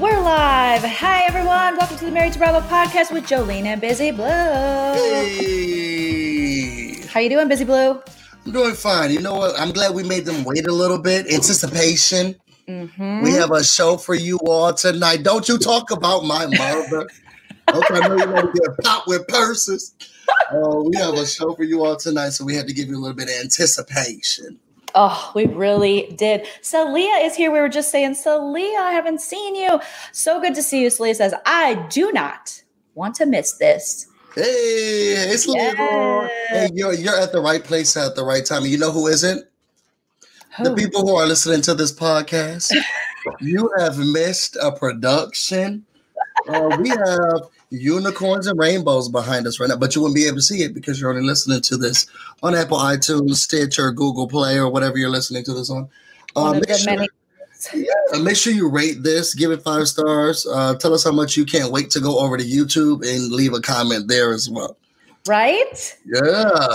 We're live. Hi, everyone. Welcome to the Married to Bravo podcast with Jolene and Busy Blue. Hey, How you doing, Busy Blue? I'm doing fine. You know what? I'm glad we made them wait a little bit. Anticipation. Mm-hmm. We have a show for you all tonight. Don't you talk about my mother. okay, I know you want to get popped with purses. Uh, we have a show for you all tonight, so we had to give you a little bit of anticipation. Oh, we really did. Celia is here. We were just saying, Celia, I haven't seen you. So good to see you. Celia says, I do not want to miss this. Hey, it's Leroy. Hey, you're you're at the right place at the right time. You know who isn't? The people who are listening to this podcast. you have missed a production. Uh, we have unicorns and rainbows behind us right now, but you wouldn't be able to see it because you're only listening to this on Apple iTunes, Stitcher, Google Play, or whatever you're listening to this on. Uh, make, sure, many. uh, make sure you rate this, give it five stars. Uh, tell us how much you can't wait to go over to YouTube and leave a comment there as well. Right? Yeah.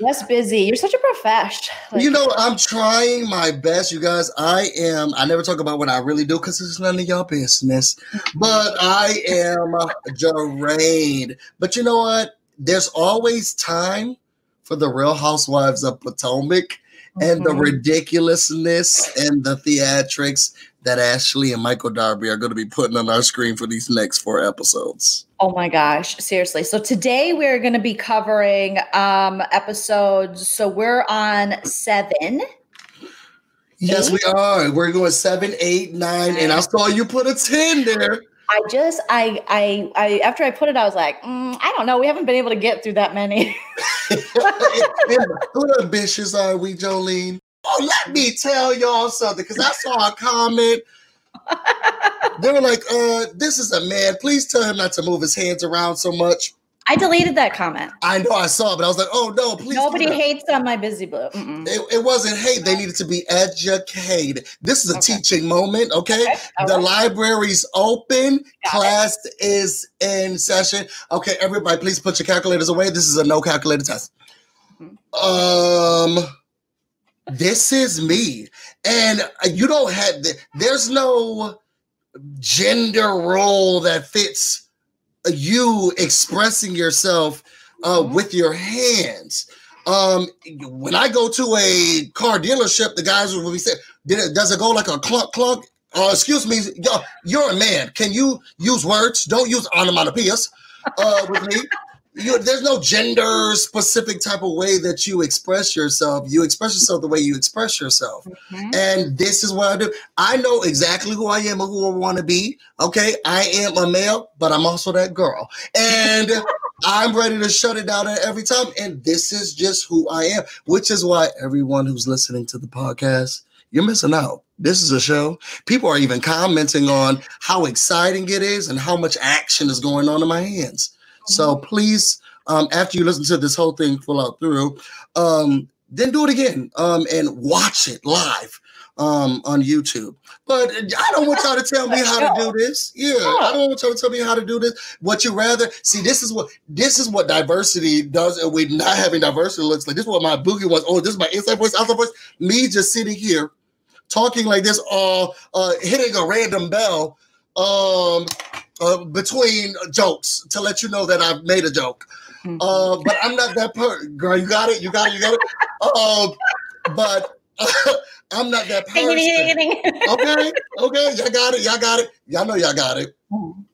Yes, busy. You're such a profesh. Like, You know, I'm trying my best, you guys. I am. I never talk about what I really do because it's none of your business. But I am drained. But you know what? There's always time for the Real Housewives of Potomac and the Mhm. ridiculousness and the theatrics that Ashley and Michael Darby are going to be putting on our screen for these next four episodes. Oh my gosh, seriously. So today we're going to be covering um episodes. So we're on 7. Yes, we are. We're going seven, eight, nine, and I saw you put a 10 there. I just I I I after I put it I was like, mm, I don't know, we haven't been able to get through that many. How ambitious are we, Jolene? Oh, let me tell y'all something, because I saw a comment. They were like, uh, this is a man. Please tell him not to move his hands around so much. I deleted that comment. I know I saw it, but I was like, oh no, please. Nobody hates on my busy blue. It, it wasn't hate. They needed to be educated. This is a Okay. teaching moment, okay? Okay, the right. library's open. Got. Class is in session. Okay, everybody, please put your calculators away. This is a no calculator test. Um, this is me, and uh, you don't have. The, there's no gender role that fits you expressing yourself uh, Mhm. with your hands. Um, when I go to a car dealership, the guys will be saying, Does it go like a clunk clunk?" Uh, excuse me, yo- you're a man. Can you use words? Don't use onomatopoeias uh, with me. You, there's no gender specific type of way that you express yourself. You express yourself the way you express yourself. Mhm. And this is what I do. I know exactly who I am and who I want to be. Okay. I am a male, but I'm also that girl. And I'm ready to shut it down at every time. And this is just who I am, which is why everyone who's listening to the podcast, you're missing out. This is a show. People are even commenting on how exciting it is and how much action is going on in my hands. So please, um, after you listen to this whole thing full out through, um, then do it again um, and watch it live um, on YouTube. But I don't want y'all to tell me how to do this. Yeah, I don't want y'all to tell me how to do this. What you rather see? This is what this is what diversity does. And we not having diversity looks like. This is what my boogie was. Oh, this is my inside voice, outside voice. Me just sitting here talking like this, uh, uh, hitting a random bell um, uh, between jokes to let you know that I've made a joke. Mhm. Uh, but I'm not that person. Girl, you got it. You got it. You got it. Um, but I'm not that person. Okay, okay, y'all got it. Y'all got it. Y'all know y'all got it. Mhm.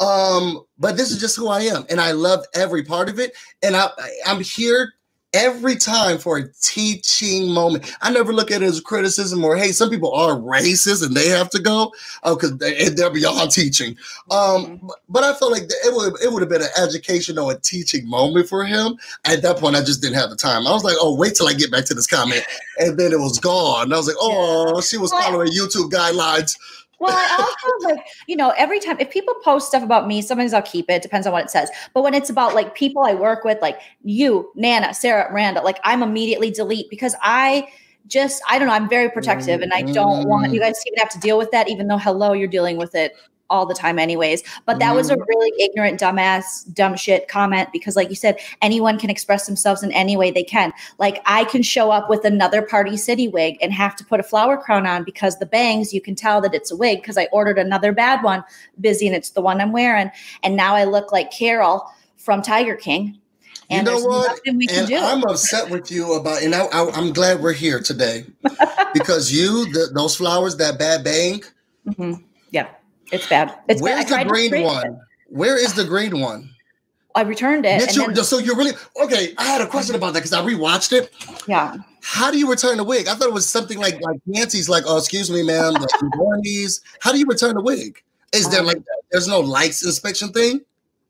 Um, but this is just who I am, and I love every part of it. And I, I- I'm here every time for a teaching moment. I never look at it as criticism or hey, some people are racist and they have to go oh because they, they're beyond teaching. Um, but, but I felt like it would it would have been an educational and teaching moment for him. At that point, I just didn't have the time. I was like, oh, wait till I get back to this comment, and then it was gone. And I was like, oh, she was following YouTube guidelines. Well, I also like, you know, every time if people post stuff about me, sometimes I'll keep it, depends on what it says. But when it's about like people I work with, like you, Nana, Sarah, Miranda, like I'm immediately delete because I just I don't know, I'm very protective and I don't want you mm. guys to even have to deal with that, even though hello, you're dealing with it all the time, anyways. But that was a Mhm. really ignorant, dumbass, dumb shit comment because, like you said, anyone can express themselves in any way they can. Like I can show up with another Party City wig and have to put a flower crown on because the bangs, you can tell that it's a wig because I ordered another bad one, busy, and it's the one I'm wearing. And now I look like Carol from Tiger King. You And know what? And. I'm upset with you about, and I, I'm glad we're here today because you, the, those flowers, that bad bang. Mhm. Yeah, it's bad. It's bad. Where's the green one? it. Where is the green one? I returned it. And then- so you're really okay. I had a question about that because I rewatched it. yeah. How do you return the wig? I thought it was something like like Nancy's like, oh, excuse me, ma'am, the warranties. How do you return the wig? Is there Um, like there's no lights inspection thing?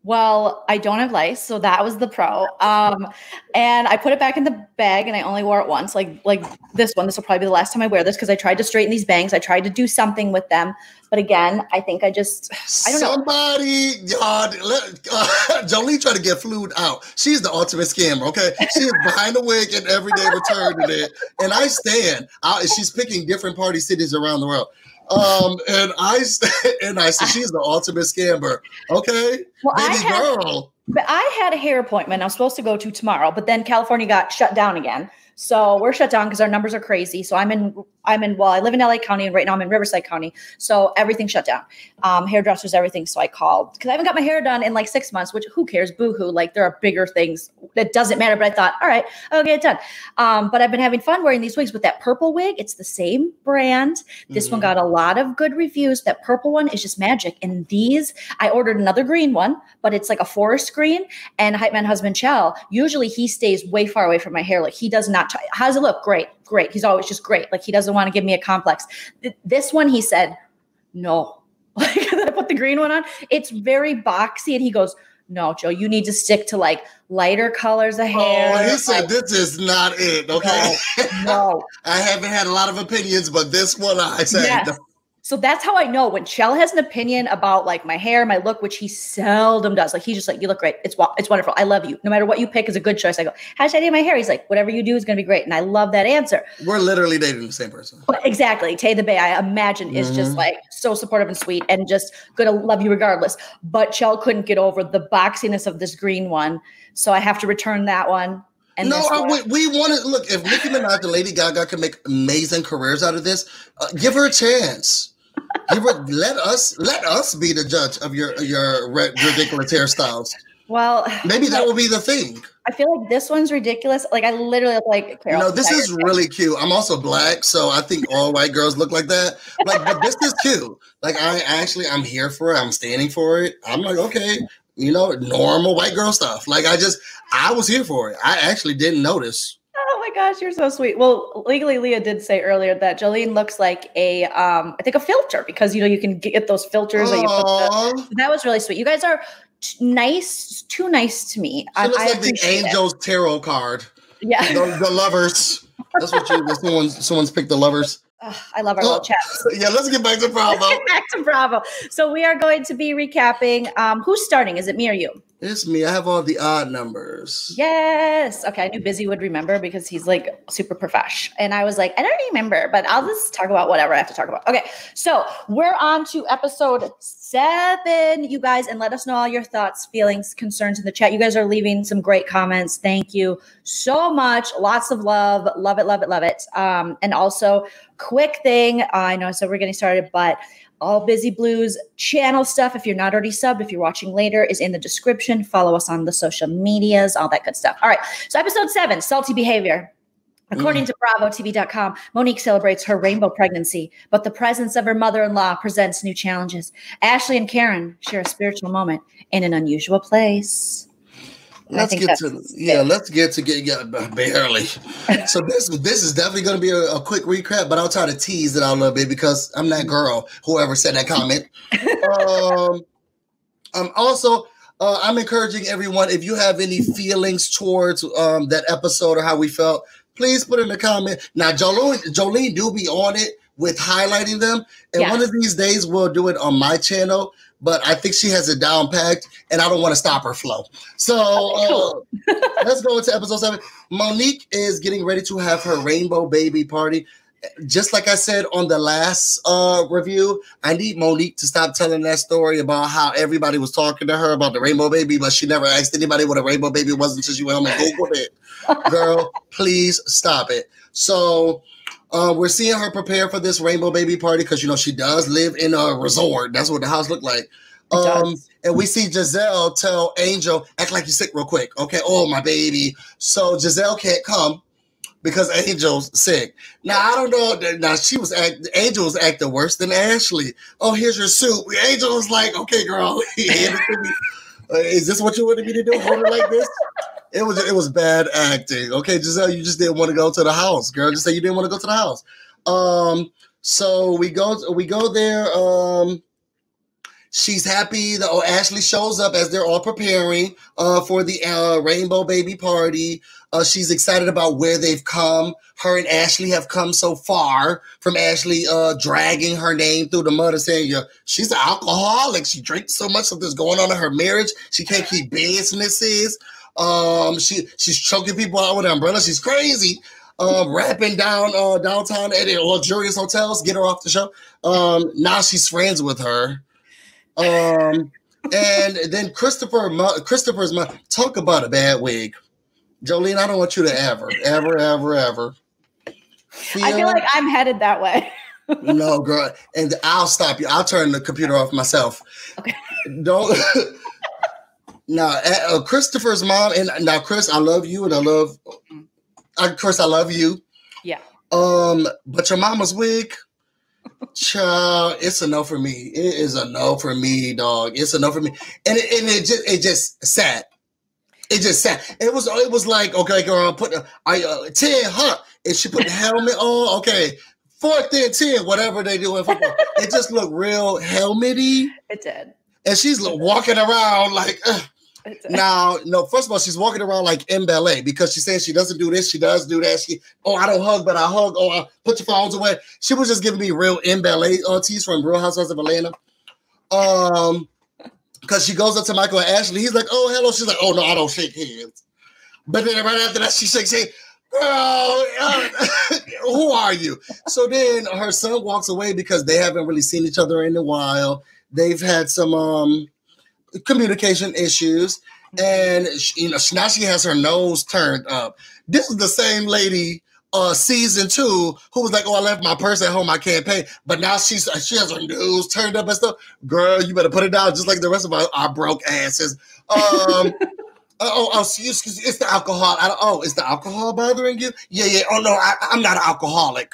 Well, I don't have lice, so that was the pro. Um, and I put it back in the bag, and I only wore it once. Like like this one, this will probably be the last time I wear this because I tried to straighten these bangs. I tried to do something with them, but again, I think I just I don't know. Somebody, y'all, let, uh, Jolie tried to get flued out. She's the ultimate scammer. Okay, she is behind the wig and every day returning it. And I stand. I, she's picking different party cities around the world. Um, and I and I said she's the ultimate scammer. Okay, Well, I baby had girl. But I had a hair appointment I was supposed to go to tomorrow, but then California got shut down again. So we're shut down because our numbers are crazy. So I'm in, I'm in, well, I live in LA County and right now I'm in Riverside County. So everything shut down. Um, hairdressers, everything. So I called because I haven't got my hair done in like six months, which who cares? Boo hoo. Like there are bigger things that doesn't matter. But I thought, all right, I'll get it done. Um, but I've been having fun wearing these wigs with that purple wig. It's the same brand. This one Mhm. got a lot of good reviews. That purple one is just magic. And these, I ordered another green one, but it's like a forest green. And Hype Man husband Chell, usually he stays way far away from my hair. Like he does not. T- How does it look? Great, great. He's always just great. Like he doesn't want to give me a complex. Th- this one, he said, no. Like I put the green one on. It's very boxy, and he goes, no, Joe, you need to stick to like lighter colors of hair. Oh, he said Like, this is not it. Okay, no. I haven't had a lot of opinions, but this one I said. Yes. So that's how I know when Shell has an opinion about like my hair, my look, which he seldom does. Like he's just like, "You look great. It's it's wonderful. I love you. No matter what you pick is a good choice." I go, "How should I do my hair?" He's like, "Whatever you do is going to be great," and I love that answer. We're literally dating the same person. But exactly, Tay the Bay, I imagine is just Mhm. like so supportive and sweet, and just going to love you regardless. But Shell couldn't get over the boxiness of this green one, so I have to return that one. And no, I, we, we want to look. If Nicki Minaj and Lady Gaga can make amazing careers out of this, uh, give her a chance. Give her, let us let us be the judge of your your ri- ridiculous hairstyles. well, Maybe that will be the thing. I feel like this one's ridiculous. Like I literally like Carol. no, this is really cute. I'm also black, so I think all white girls look like that. Like, but this is cute. Like, I actually, I'm here for it. I'm standing for it. I'm like, okay, you know, normal white girl stuff. Like, I just, I was here for it. I actually didn't notice. Oh gosh, you're so sweet. Well, legally, Leah did say earlier that Jolene looks like a, um, I think a filter because you know you can get those filters. That, you put the, that was really sweet. You guys are t- nice, too nice to me. She looks like the appreciate it. Angels Tarot card. Yeah, The, the lovers. That's what you. Someone, someone's picked the lovers. Ugh, I love our Oh. little chats. Yeah, let's get back to Bravo. Back to Bravo. So we are going to be recapping. Um, who's starting? Is it me or you? It's me. I have all the odd numbers. Yes. Okay. I knew Busy would remember because he's like super profesh. And I was like, I don't remember, but I'll just talk about whatever I have to talk about. Okay. So we're on to episode seven, you guys, and let us know all your thoughts, feelings, concerns in the chat. You guys are leaving some great comments. Thank you so much. Lots of love. Love it, love it, love it. Um, and also, quick thing I know, so we're getting started, but all Busy Blues channel stuff. If you're not already subbed, if you're watching later, is in the description. Follow us on the social medias, all that good stuff. All right. So, episode seven salty behavior. According mm. to BravoTV.com, Monique celebrates her rainbow pregnancy, but the presence of her mother in law presents new challenges. Ashley and Karen share a spiritual moment in an unusual place. Let's get to yeah. Let's get to get yeah, barely. so this this is definitely going to be a, a quick recap, but I'll try to tease it out a little bit because I'm that girl. Whoever said that comment. um, um. Also, uh, I'm encouraging everyone if you have any feelings towards um that episode or how we felt, please put in the comment. Now, Jolene Jolene do be on it with highlighting them, and Yes. one of these days we'll do it on my channel. But I think she has it down packed, and I don't want to stop her flow. So cool. uh, let's go into episode seven. Monique is getting ready to have her rainbow baby party. just like I said on the last uh, review, I need Monique to stop telling that story about how everybody was talking to her about the rainbow baby, but she never asked anybody what a rainbow baby was until she went home and Googled it. Girl, please stop it. So uh, we're seeing her prepare for this rainbow baby party because you know she does live in a resort. That's what the house looked like. Um, and we see Gizelle tell Angel, act like you're sick real quick. Okay. Oh, my baby. So Gizelle can't come because Angel's sick. Now I don't know. Now she was act, Angel was acting worse than Ashley. Oh, here's your soup. Angel was like, "Okay, girl, uh, is this what you wanted me to do? Hold it like this." It was it was bad acting. Okay, Gizelle, you just didn't want to go to the house, girl. Just say you didn't want to go to the house. Um, so we go we go there. Um, She's happy that oh, Ashley shows up as they're all preparing uh, for the uh, Rainbow Baby Party. Uh, she's excited about where they've come. Her and Ashley have come so far from Ashley uh, dragging her name through the mud and saying, yeah, she's an alcoholic. She drinks so much of this going on in her marriage. She can't keep businesses. Um, she she's choking people out with an umbrella. She's crazy. Uh, rapping down uh, downtown at luxurious hotels. Get her off the show. Um, now she's friends with her. Um, and then Christopher, Christopher's my talk about a bad wig. Jolene, I don't want you to ever, ever, ever, ever. Feel, I feel like I'm headed that way. no, girl, and I'll stop you. I'll turn the computer off myself. Okay. Don't. Now, uh, Christopher's mom, and now, Chris, I love you, and I love, uh, Chris, I love you. Yeah. Um, but your mama's wig. Child, it's a no for me. It is a no for me, dog. It's a no for me. And it, and it just it just sat. It just sat. It was it was like okay, girl, put the I uh, ten, huh? If she put the helmet on, okay, fourth and ten, whatever they do in football. it just looked real helmety. It did. And she's walking around like. Ugh now, no, first of all, she's walking around like in ballet because she's saying she doesn't do this, she does do that. She, oh, I don't hug, but I hug. Oh, I put your phones away. She was just giving me real in ballet aunties from Real Housewives of Atlanta. Um, because she goes up to Michael and Ashley. He's like, oh, hello. She's like, oh, no, I don't shake hands. But then right after that, she shakes hands. Girl, uh, who are you? So then her son walks away because they haven't really seen each other in a while. They've had some um communication issues, and she, you know now she has her nose turned up. This is the same lady uh season two who was like, "Oh, I left my purse at home, I can't pay," but now she's she has her nose turned up and stuff. Girl, you better put it down, just like the rest of our, our broke asses. Um. Uh, oh, oh, excuse, me. it's the alcohol. I, oh, is the alcohol bothering you? Yeah, yeah. Oh no, I, I'm not an alcoholic.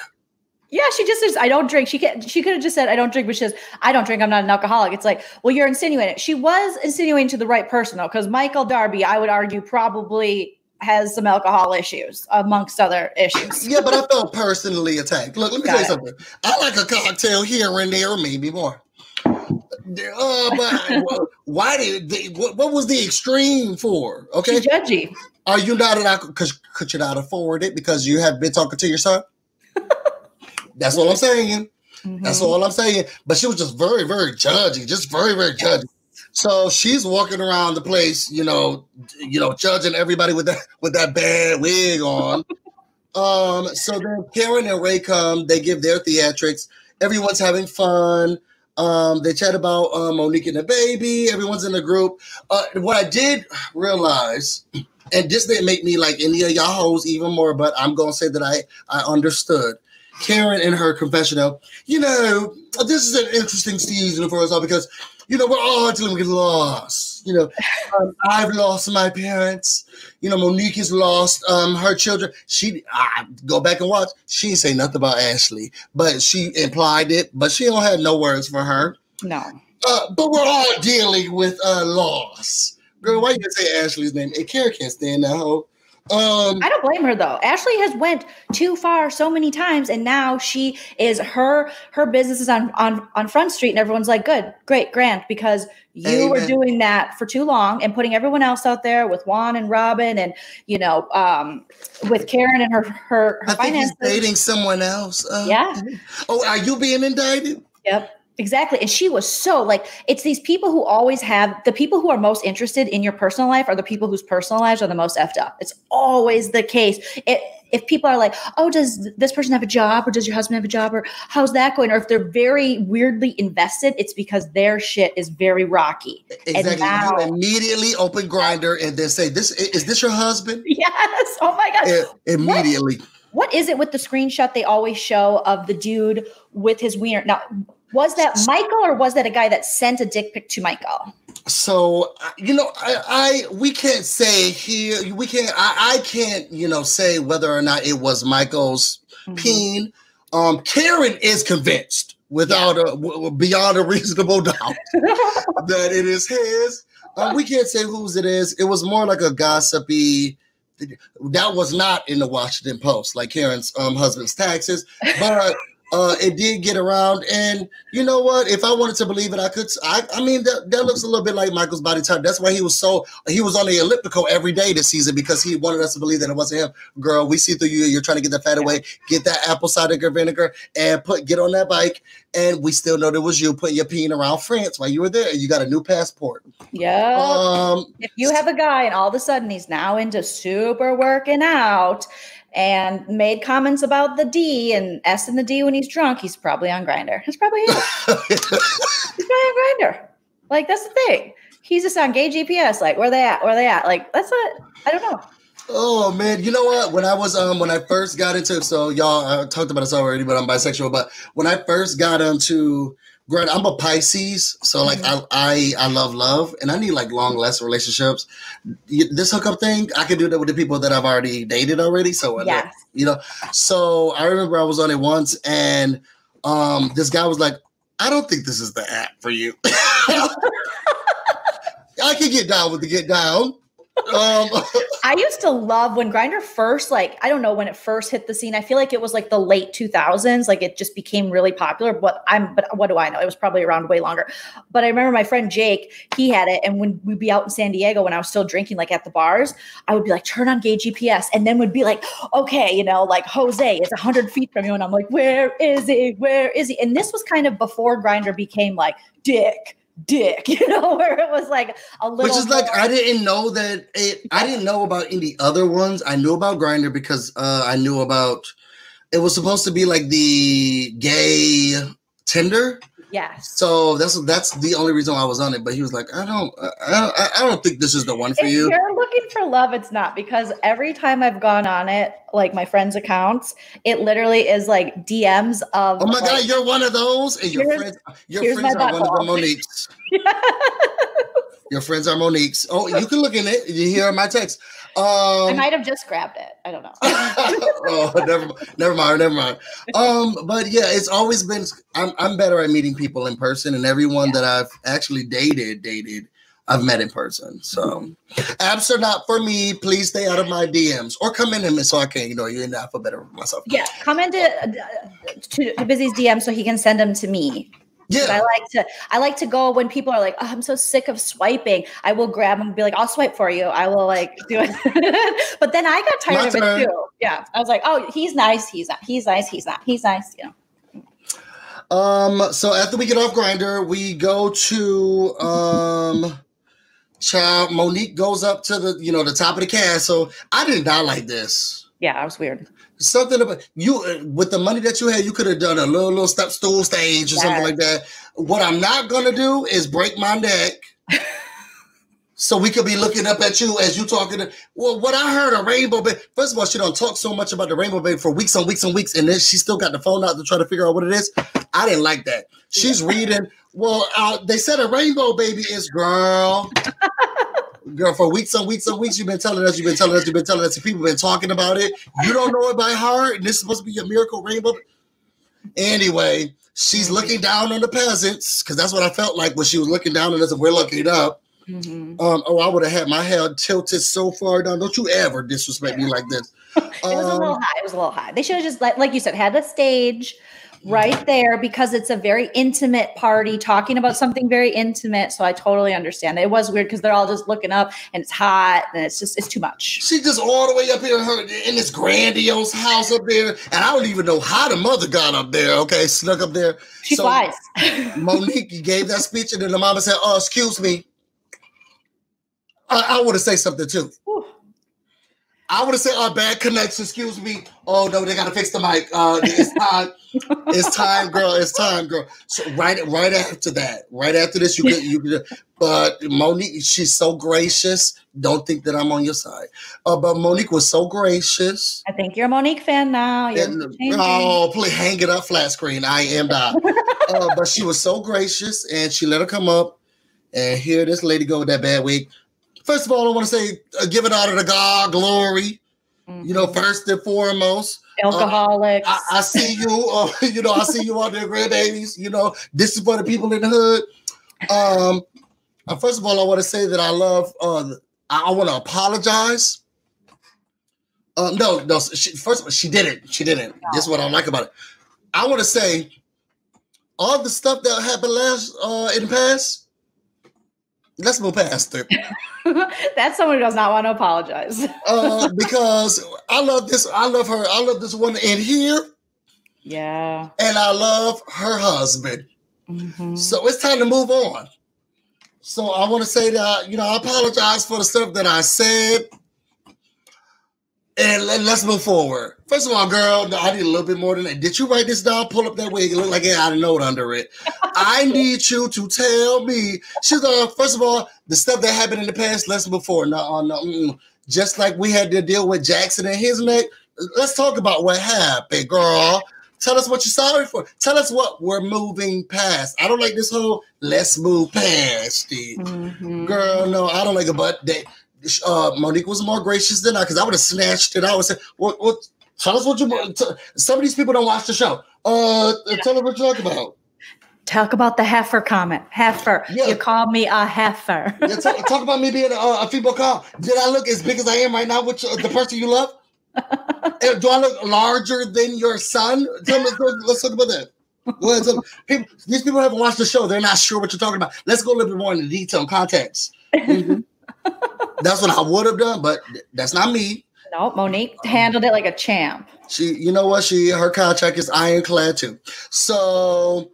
Yeah, she just says, I don't drink. She can she could have just said, I don't drink, but she says, I don't drink, I'm not an alcoholic. It's like, well, you're insinuating She was insinuating to the right person though, because Michael Darby, I would argue, probably has some alcohol issues amongst other issues. yeah, but I felt personally attacked. Look, let me Got tell you something. I like a cocktail here and there, maybe more. Uh, but why did they, what, what was the extreme for? Okay, She's judgy. Are you not an? Because could you not afford it because you have been talking to your son? That's all I'm saying. Mm-hmm. That's all I'm saying. But she was just very, very judgy, just very, very judgy. So she's walking around the place, you know, you know, judging everybody with that with that bad wig on. um, so then Karen and Ray come, they give their theatrics. Everyone's having fun. Um, they chat about uh, Monique and the baby. Everyone's in the group. Uh, what I did realize, and this didn't make me like any of y'all hoes even more, but I'm gonna say that I I understood Karen in her confessional, you know, this is an interesting season for us all because, you know, we're all dealing with loss. You know, um, I've lost my parents. You know, Monique has lost um, her children. She, I go back and watch. She didn't say nothing about Ashley, but she implied it. But she don't have no words for her. No. Uh, but we're all dealing with uh, loss. Girl, why you say Ashley's name? And Karen can't stand that hoe. Um, I don't blame her though. Ashley has went too far so many times, and now she is her her business is on on on Front Street, and everyone's like, "Good, great, Grant," because you were doing that for too long and putting everyone else out there with Juan and Robyn, and you know, um, with Karen and her her, her I finances. dating someone else. Uh, yeah. Oh, are you being indicted? Yep. Exactly. And she was so like, it's these people who always have the people who are most interested in your personal life are the people whose personal lives are the most effed up. It's always the case. It, if people are like, oh, does this person have a job or does your husband have a job or how's that going? Or if they're very weirdly invested, it's because their shit is very rocky. Exactly. Now, you immediately open Grindr and then say, This is this your husband? Yes. Oh my God. It, immediately. What, what is it with the screenshot they always show of the dude with his wiener? Now, was that Michael or was that a guy that sent a dick pic to Michael? So you know, I, I we can't say here. We can't. I, I can't. You know, say whether or not it was Michael's mm-hmm. peen. Um, Karen is convinced without yeah. a w- beyond a reasonable doubt that it is his. Um, we can't say whose it is. It was more like a gossipy. That was not in the Washington Post, like Karen's um, husband's taxes, but uh, it did get around. And you know what? If I wanted to believe it, I could. I, I mean, that, that looks a little bit like Michael's body type. That's why he was so he was on the elliptical every day this season because he wanted us to believe that it wasn't him. Girl, we see through you. You're trying to get that fat away. Get that apple cider vinegar and put get on that bike. And we still know it was you putting your peen around France while you were there. You got a new passport. Yeah. Um, if you have a guy and all of a sudden he's now into super working out and made comments about the D and S and the D when he's drunk, he's probably on Grindr. That's probably it. he's probably on Grindr. Like that's the thing. He's just on gay GPS. Like where they at? Where they at? Like that's what I don't know. Oh man, you know what? When I was um when I first got into so y'all I talked about this already, but I'm bisexual. But when I first got into Grant, I'm a Pisces, so like mm-hmm. I, I I love love, and I need like long lasting relationships. This hookup thing, I can do that with the people that I've already dated already. So yes. you know, so I remember I was on it once, and um, this guy was like, "I don't think this is the app for you." I can get down with the get down. Um, I used to love when Grindr first, like, I don't know when it first hit the scene. I feel like it was like the late 2000s. Like it just became really popular. But I'm, but what do I know? It was probably around way longer. But I remember my friend Jake, he had it. And when we'd be out in San Diego, when I was still drinking, like at the bars, I would be like, turn on gay GPS. And then would be like, okay, you know, like Jose is 100 feet from you. And I'm like, where is he? Where is he? And this was kind of before Grindr became like, dick dick, you know, where it was like a little. Which is more- like I didn't know that it. I didn't know about any other ones. I knew about Grindr because uh, I knew about. It was supposed to be like the gay Tinder. Yes. So that's that's the only reason I was on it. But he was like, I don't, I, I don't think this is the one for you. if you. You're looking for love. It's not because every time I've gone on it, like my friends' accounts, it literally is like DMs of. Oh my like, god, you're one of those, and your friends, your friends are one of the Moniques. your friends are Moniques. Oh, you can look in it. You hear my text. Um, I might have just grabbed it. I don't know. oh, never, never mind, never mind. Um, but yeah, it's always been. I'm I'm better at meeting people in person, and everyone yeah. that I've actually dated, dated, I've met in person. So apps are not for me. Please stay out of my DMs or come in and so I can, you know, you're in the alphabet of myself. Yeah, come into uh, to, to Busy's DM so he can send them to me. Yeah. I like to I like to go when people are like, oh, I'm so sick of swiping. I will grab them and be like, I'll swipe for you. I will like do it. but then I got tired My of turn. it too. Yeah. I was like, oh, he's nice, he's not, he's nice, he's not, he's nice, you know. Um, so after we get off Grindr, we go to um child Monique goes up to the you know the top of the castle. I did not die like this. Yeah, I was weird something about you uh, with the money that you had, you could have done a little little step stool stage or yes. something like that. What I'm not gonna do is break my neck. so we could be looking up at you as you talking. To, well, what I heard a rainbow baby. First of all, she don't talk so much about the rainbow baby for weeks and weeks and weeks, and then she still got the phone out to try to figure out what it is. I didn't like that. She's reading. Well, uh, they said a rainbow baby is girl girl, for weeks and weeks and weeks, you've been telling us, you've been telling us, you've been telling us, and people have been talking about it. You don't know it by heart, and this is supposed to be a miracle rainbow. Anyway, she's looking down on the peasants because that's what I felt like when she was looking down on us and we're looking up. Mm-hmm. Um, oh, I would have had my head tilted so far down. Don't you ever disrespect me like this. it was a little um, high. It was a little high. They should have just, like, like you said, had the stage right there because it's a very intimate party talking about something very intimate. So I totally understand. It was weird because they're all just looking up and it's hot and it's just it's too much. She just all the way up here her, in this grandiose house up there, and I don't even know how the mother got up there. Okay, snuck up there. She so flies. Monique gave that speech, and then the mama said, "Oh, excuse me." I, I want to say something too. I would have said, "Oh, bad connection." Excuse me. Oh no, they gotta fix the mic. Uh, it's time. it's time, girl. It's time, girl. So right, right after that, right after this, you could, you could. But Monique, she's so gracious. Don't think that I'm on your side. Uh, but Monique was so gracious. I think you're a Monique fan now. And, oh, please hang it up, flat screen. I am not. uh, but she was so gracious, and she let her come up and hear this lady go with that bad wig. First of all, I want to say, uh, give it honor to God, glory. Mm-hmm. You know, mm-hmm. first and foremost. Alcoholics. Uh, I, I, see you. Uh, you know, I see you on there, grandbabies. You know, this is for the people in the hood. Um, uh, first of all, I want to say that I love. Uh, I, I want to apologize. Uh, no, no. She, first of all, she didn't. She didn't. This is what I like about it. I want to say all the stuff that happened last uh, in the past let's move past it. That's someone who does not want to apologize. uh, because I love this. I love her. I love this woman in here. Yeah. And I love her husband. Mm-hmm. So it's time to move on. So I want to say that, you know, I apologize for the stuff that I said and let, us move forward. First of all, girl, I need a little bit more than that. Did you write this down? Pull up that wig. It looked like it had a note under it. I need you to tell me. She's uh, first of all, the stuff that happened in the past. Let's move forward. No, uh, no, mm, just like we had to deal with Jackson and his neck. Let's talk about what happened, girl. Tell us what you're sorry for. Tell us what we're moving past. I don't like this whole let's move past it. Mm-hmm. Girl, no, I don't like it, but they uh, Monique was more gracious than I because I would have snatched it out and said, "What? What? Tell us what you." T- some of these people don't watch the show. Uh, yeah. tell them what you're talking about. Talk about the heifer comment. Heifer. Yeah. You called me a heifer. yeah, talk, talk, about me being a, a female cow. Did I look as big as I am right now with the person you love? Do I look larger than your son? Tell me, let's talk about that. Well, people, these people haven't watched the show. They're not sure what you're talking about. Let's go a little bit more into detail and context. Mm-hmm. That's what I would have done, but that's not me. No, Monique handled it like a champ. She, you know what? She her contract is ironclad too. So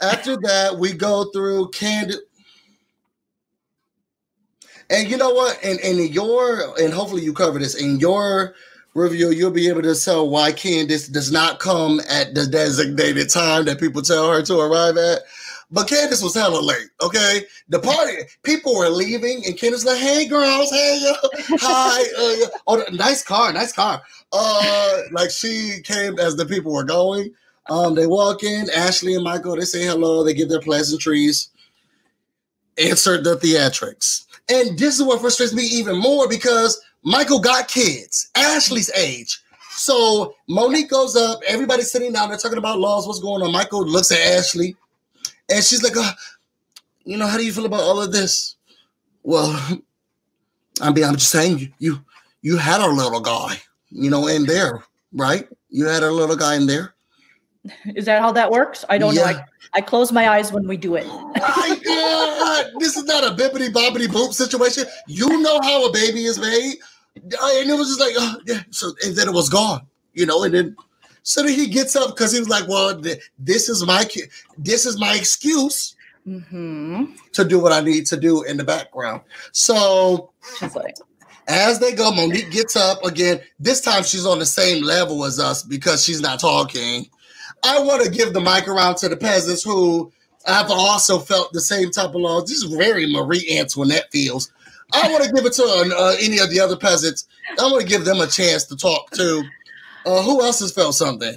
after that, we go through Candid. And you know what? And in, in your and hopefully you cover this in your review, you'll be able to tell why Candiace does not come at the designated time that people tell her to arrive at. But Candiace was hella late. Okay, the party people were leaving, and Candiace like, "Hey girls, hey yo, hi, uh, oh nice car, nice car." Uh, like she came as the people were going. Um, they walk in, Ashley and Michael. They say hello. They give their pleasantries. Insert the theatrics, and this is what frustrates me even more because Michael got kids, Ashley's age. So Monique goes up. Everybody's sitting down. They're talking about laws. What's going on? Michael looks at Ashley. And she's like, oh, you know, how do you feel about all of this? Well, I mean, I'm just saying you you you had a little guy, you know, in there, right? You had a little guy in there. Is that how that works? I don't yeah. know. I, I close my eyes when we do it. I, this is not a bippity boppity boop situation. You know how a baby is made. And it was just like, oh, yeah. So and then it was gone, you know, and then so then he gets up because he was like, "Well, this is my this is my excuse mm-hmm. to do what I need to do in the background." So as they go, Monique gets up again. This time she's on the same level as us because she's not talking. I want to give the mic around to the peasants who have also felt the same type of loss. This is very Marie Antoinette feels. I want to give it to uh, any of the other peasants. I want to give them a chance to talk too. Uh, who else has felt something?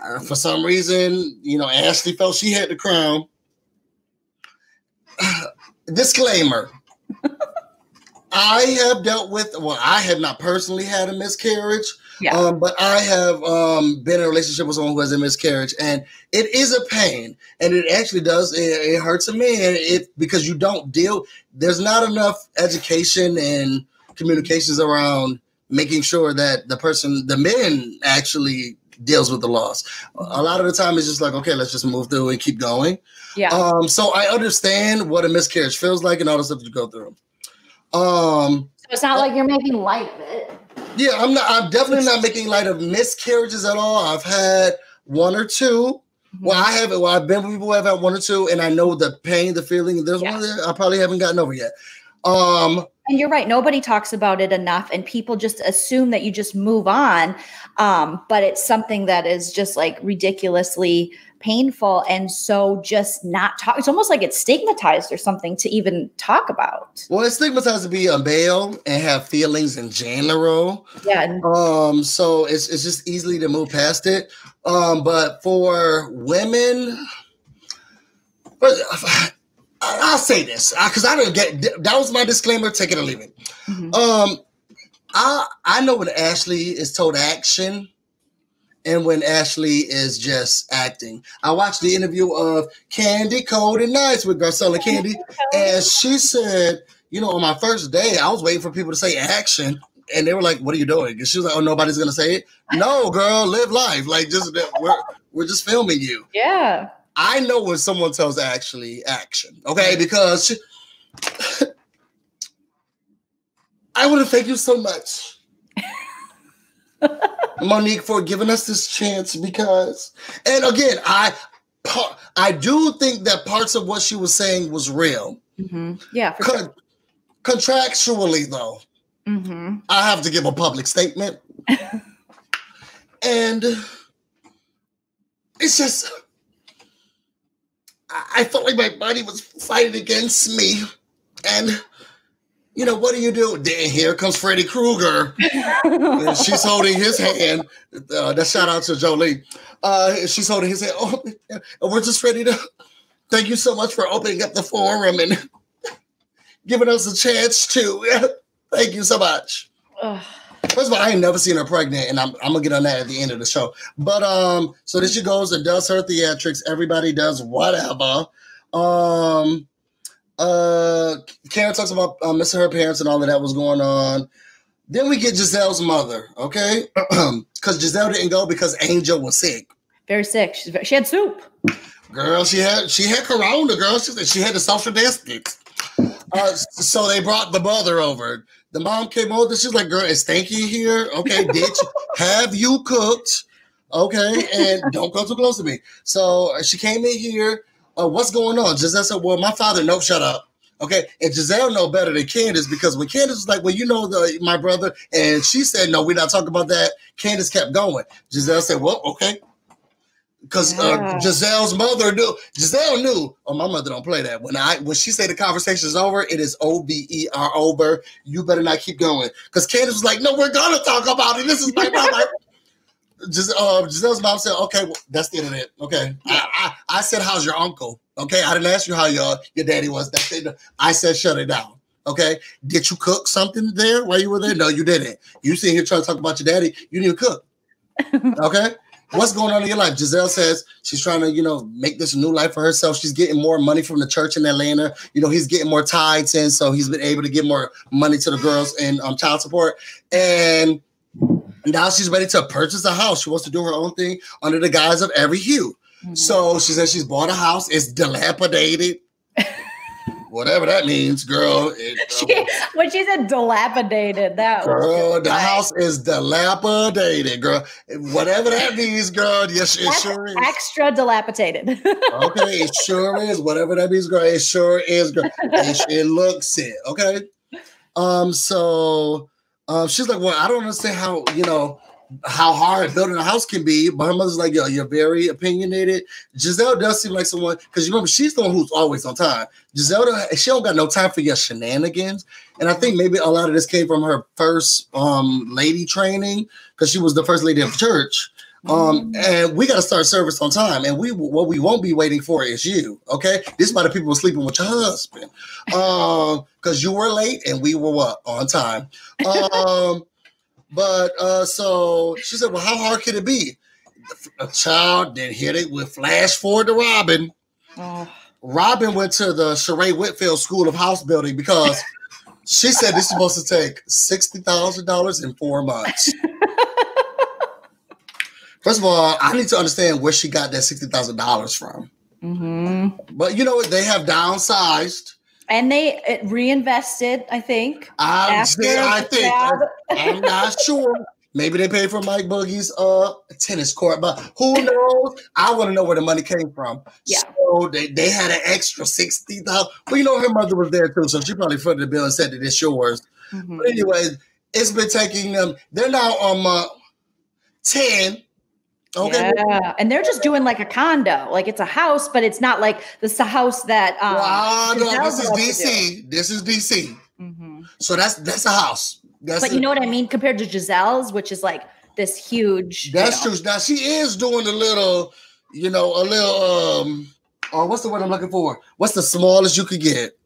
Uh, for some reason, you know, Ashley felt she had the crown. disclaimer. I have dealt with, well, I have not personally had a miscarriage, yeah. um, but I have um, been in a relationship with someone who has a miscarriage, and it is a pain, and it actually does, it, it hurts a man it, because you don't deal, there's not enough education and communications around making sure that the person, the men actually deals with the loss. A lot of the time, it's just like, okay, let's just move through and keep going. Yeah. Um, so I understand what a miscarriage feels like and all the stuff you go through. Um, so it's not like you're making light of it. Yeah, I'm not. I'm definitely not making light of miscarriages at all. I've had one or 2 mm-hmm. Well, I haven't. Well, I've been with people who have had one or two, and I know the pain, the feeling. There's yeah. one that I probably haven't gotten over yet. Um, and you're right. Nobody talks about it enough, and people just assume that you just move on. Um, but it's something that is just like ridiculously painful, and so just not talk. It's almost like it's stigmatized or something to even talk about. Well, it's stigmatized to be a male and have feelings in general. Yeah. Um. So it's it's just easily to move past it. Um. But for women. But I'll say this because I didn't get that was my disclaimer. Take it or leave it. Mm-hmm. Um, I I know when Ashley is told action, and when Ashley is just acting. I watched the interview of Candy Cold and Nice with Garcella Candy, and she said, you know, on my first day, I was waiting for people to say action. And they were like, "What are you doing?" And she was like, "Oh, nobody's gonna say it." No, girl, live life. Like, just we're we're just filming you. Yeah. I know when someone tells actually action, okay? Because she, I want to thank you so much, Monique, for giving us this chance. Because, and again, I, I do think that parts of what she was saying was real. Mm-hmm. Yeah, for Con- sure. Contractually, though, mm-hmm. I have to give a public statement, and it's just I felt like my body was fighting against me. And, you know, what do you do? Then here comes Freddy Krueger. she's holding his hand. Uh, that shout out to Jolie. Uh, she's holding his hand. Oh, we're just ready to thank you so much for opening up the forum and giving us a chance to. thank you so much. First of all, I ain't never seen her pregnant, and I'm, I'm gonna get on that at the end of the show. But um, so then she goes and does her theatrics. Everybody does whatever. Um, uh, Karen talks about uh, missing her parents and all of that was going on. Then we get Gizelle's mother, okay? Because Gizelle didn't go because Angel was sick. Very sick. She's, she had soup. Girl, she had she had corona. Girl, she, she had the social distance. Uh, so they brought the mother over. The mom came over. She's like, "Girl, it's stinky here. Okay, you have you cooked? Okay, and don't come too close to me." So uh, she came in here. Uh, what's going on? Gizelle said, "Well, my father, no, shut up." Okay, and Gizelle know better than Candiace because when Candiace was like, "Well, you know the my brother," and she said, "No, we're not talking about that." Candiace kept going. Gizelle said, "Well, okay." Because yeah. uh, Gizelle's mother knew. Gizelle knew. Oh, my mother don't play that. When I when she say the conversation is over, it is O B E R over. You better not keep going. Because Candiace was like, "No, we're gonna talk about it. This is my mom." Gis- uh, Gizelle's mom said, "Okay, well, that's the internet. Okay, I, I, I, said, how's your uncle? Okay, I didn't ask you how your your daddy was. That's it. I said, shut it down. Okay, did you cook something there while you were there? No, you didn't. You sitting here trying to talk about your daddy. You didn't cook. Okay, What's going on in your life? Gizelle says she's trying to, you know, make this new life for herself. She's getting more money from the church in Atlanta. You know, he's getting more tithes in, so he's been able to give more money to the girls and um, child support. And now she's ready to purchase a house. She wants to do her own thing under the guise of every hue. Mm-hmm. So she says she's bought a house. It's dilapidated whatever that means, girl. It, she, when she said dilapidated, that girl, the house is dilapidated, girl. Whatever that means, girl. Yes, it That's sure is. Extra dilapidated. okay, it sure is. Whatever that means, girl. It sure is, girl. It, it looks it. Okay. Um. So, um, she's like, well, I don't understand how you know how hard building a house can be. But her mother's like, yo, you're very opinionated. Gizelle does seem like someone because you remember she's the one who's always on time. Gizelle, she don't got no time for your shenanigans. And I think maybe a lot of this came from her first um lady training because she was the first lady of church. Um, mm. and we got to start service on time. And we what we won't be waiting for is you. Okay, this is why the people were sleeping with your husband. Um, because you were late and we were what on time. Um. But uh, so she said, Well, how hard can it be? A child then hit it with flash forward to Robyn. Oh. Robyn went to the Sheree Whitfield School of House Building because she said this is supposed to take $60,000 in four months. First of all, I need to understand where she got that sixty thousand dollars from. Mm-hmm. But you know what? They have downsized. And they it reinvested, I think. I, see, I think tab. I'm not sure. Maybe they paid for Mike Boogie's uh tennis court, but who knows? I want to know where the money came from. Yeah. So they, they had an extra sixty thousand. But you know her mother was there too, so she probably footed the bill and said that it's yours. Mhm. But anyway, it's been taking them. They're now on uh, ten. Okay. Yeah, and they're just doing like a condo, like it's a house, but it's not like this the house that. Um, Wow, no, this is DC. This is DC. Mhm. So that's that's a house. That's But a- you know what I mean, compared to Gizelle's, which is like this huge. you That's know. true. Now she is doing a little, you know, a little um oh what's the word I'm looking for? What's the smallest you could get?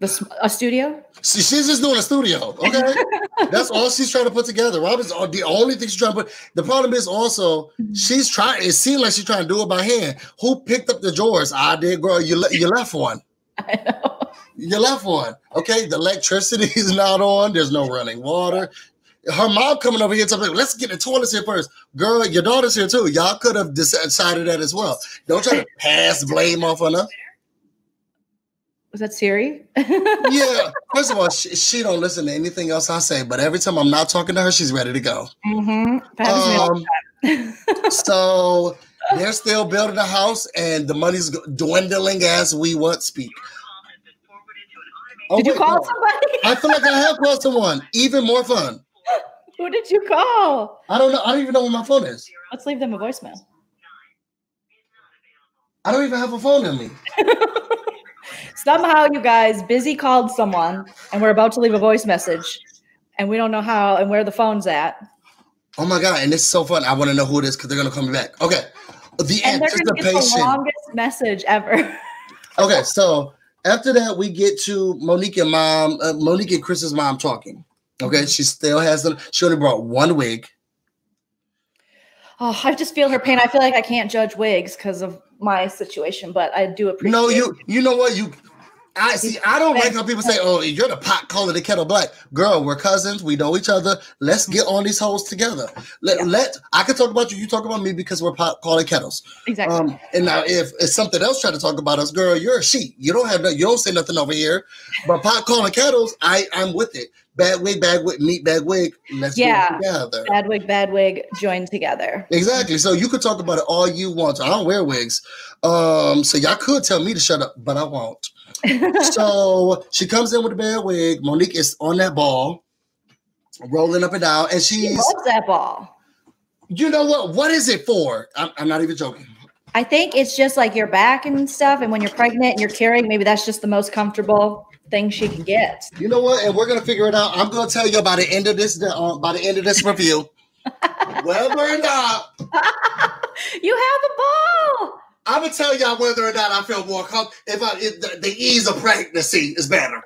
The a studio. See, she's just doing a studio. Okay. That's all she's trying to put together. Robyn's all- the only thing she's trying to put. The problem is also mm-hmm. she's trying. It seems like she's trying to do it by hand. Who picked up the drawers? I did, girl. You le- you left one. I know. You left one. Okay. The electricity is not on. There's no running water. Her mom coming over here telling me, let's get the toilets here first. Girl, your daughter's here too. Y'all could have decided that as well. Don't try to pass blame off on her. Was that Siri? Yeah. First of all, she, she don't listen to anything else I say, but every time I'm not talking to her, she's ready to go. Mm-hmm. That happens to me all the Um, so they're still building a house, and the money's dwindling as we what speak. Oh, Did you wait, call no. somebody? I feel like I have called someone. Even more fun. Who did you call? I don't know. I don't even know where my phone is. Let's leave them a voicemail. I don't even have a phone in me. Somehow, you guys, busy called someone, and we're about to leave a voice message, and we don't know how and where the phone's at. Oh my god! And this is so fun. I want to know who it is because they're gonna call me back. Okay. The And they're going to get the anticipation. longest message ever. Okay, so after that, we get to Monique and mom, uh, Monique and Chris's mom talking. Okay, she still has them. She only brought one wig. Oh, I just feel her pain. I feel like I can't judge wigs because of my situation, but I do appreciate. No, you you know what you. I see. I don't like how people say, "Oh, you're the pot calling the kettle black." Girl, we're cousins. We know each other. Let's get on these hoes together. Let Yeah. let I can talk about you. You talk about me because we're pot calling kettles. exactly. Um, and now if, if something else try to talk about us, girl, you're a sheep. You don't have no, you don't say nothing over here. But pot calling kettles, I I'm with it. Bad wig, bad wig, meat bag wig. Let's Yeah. together. bad wig, bad wig, join together. Exactly. So you could talk about it all you want. I don't wear wigs. Um, so y'all could tell me to shut up, but I won't. So she comes in with a bad wig. Monique is on that ball, rolling up and down, and He she's, loves that ball. you know what? What is it for? I'm, I'm not even joking. I think it's just like your back and stuff, and when you're pregnant and you're carrying, maybe that's just the most comfortable thing she can get. You know what? And we're gonna figure it out. I'm gonna tell you by the end of this uh, by the end of this review, whether or not You have a ball. I'm gonna tell y'all whether or not I feel more comfortable if I if the, the ease of pregnancy is better.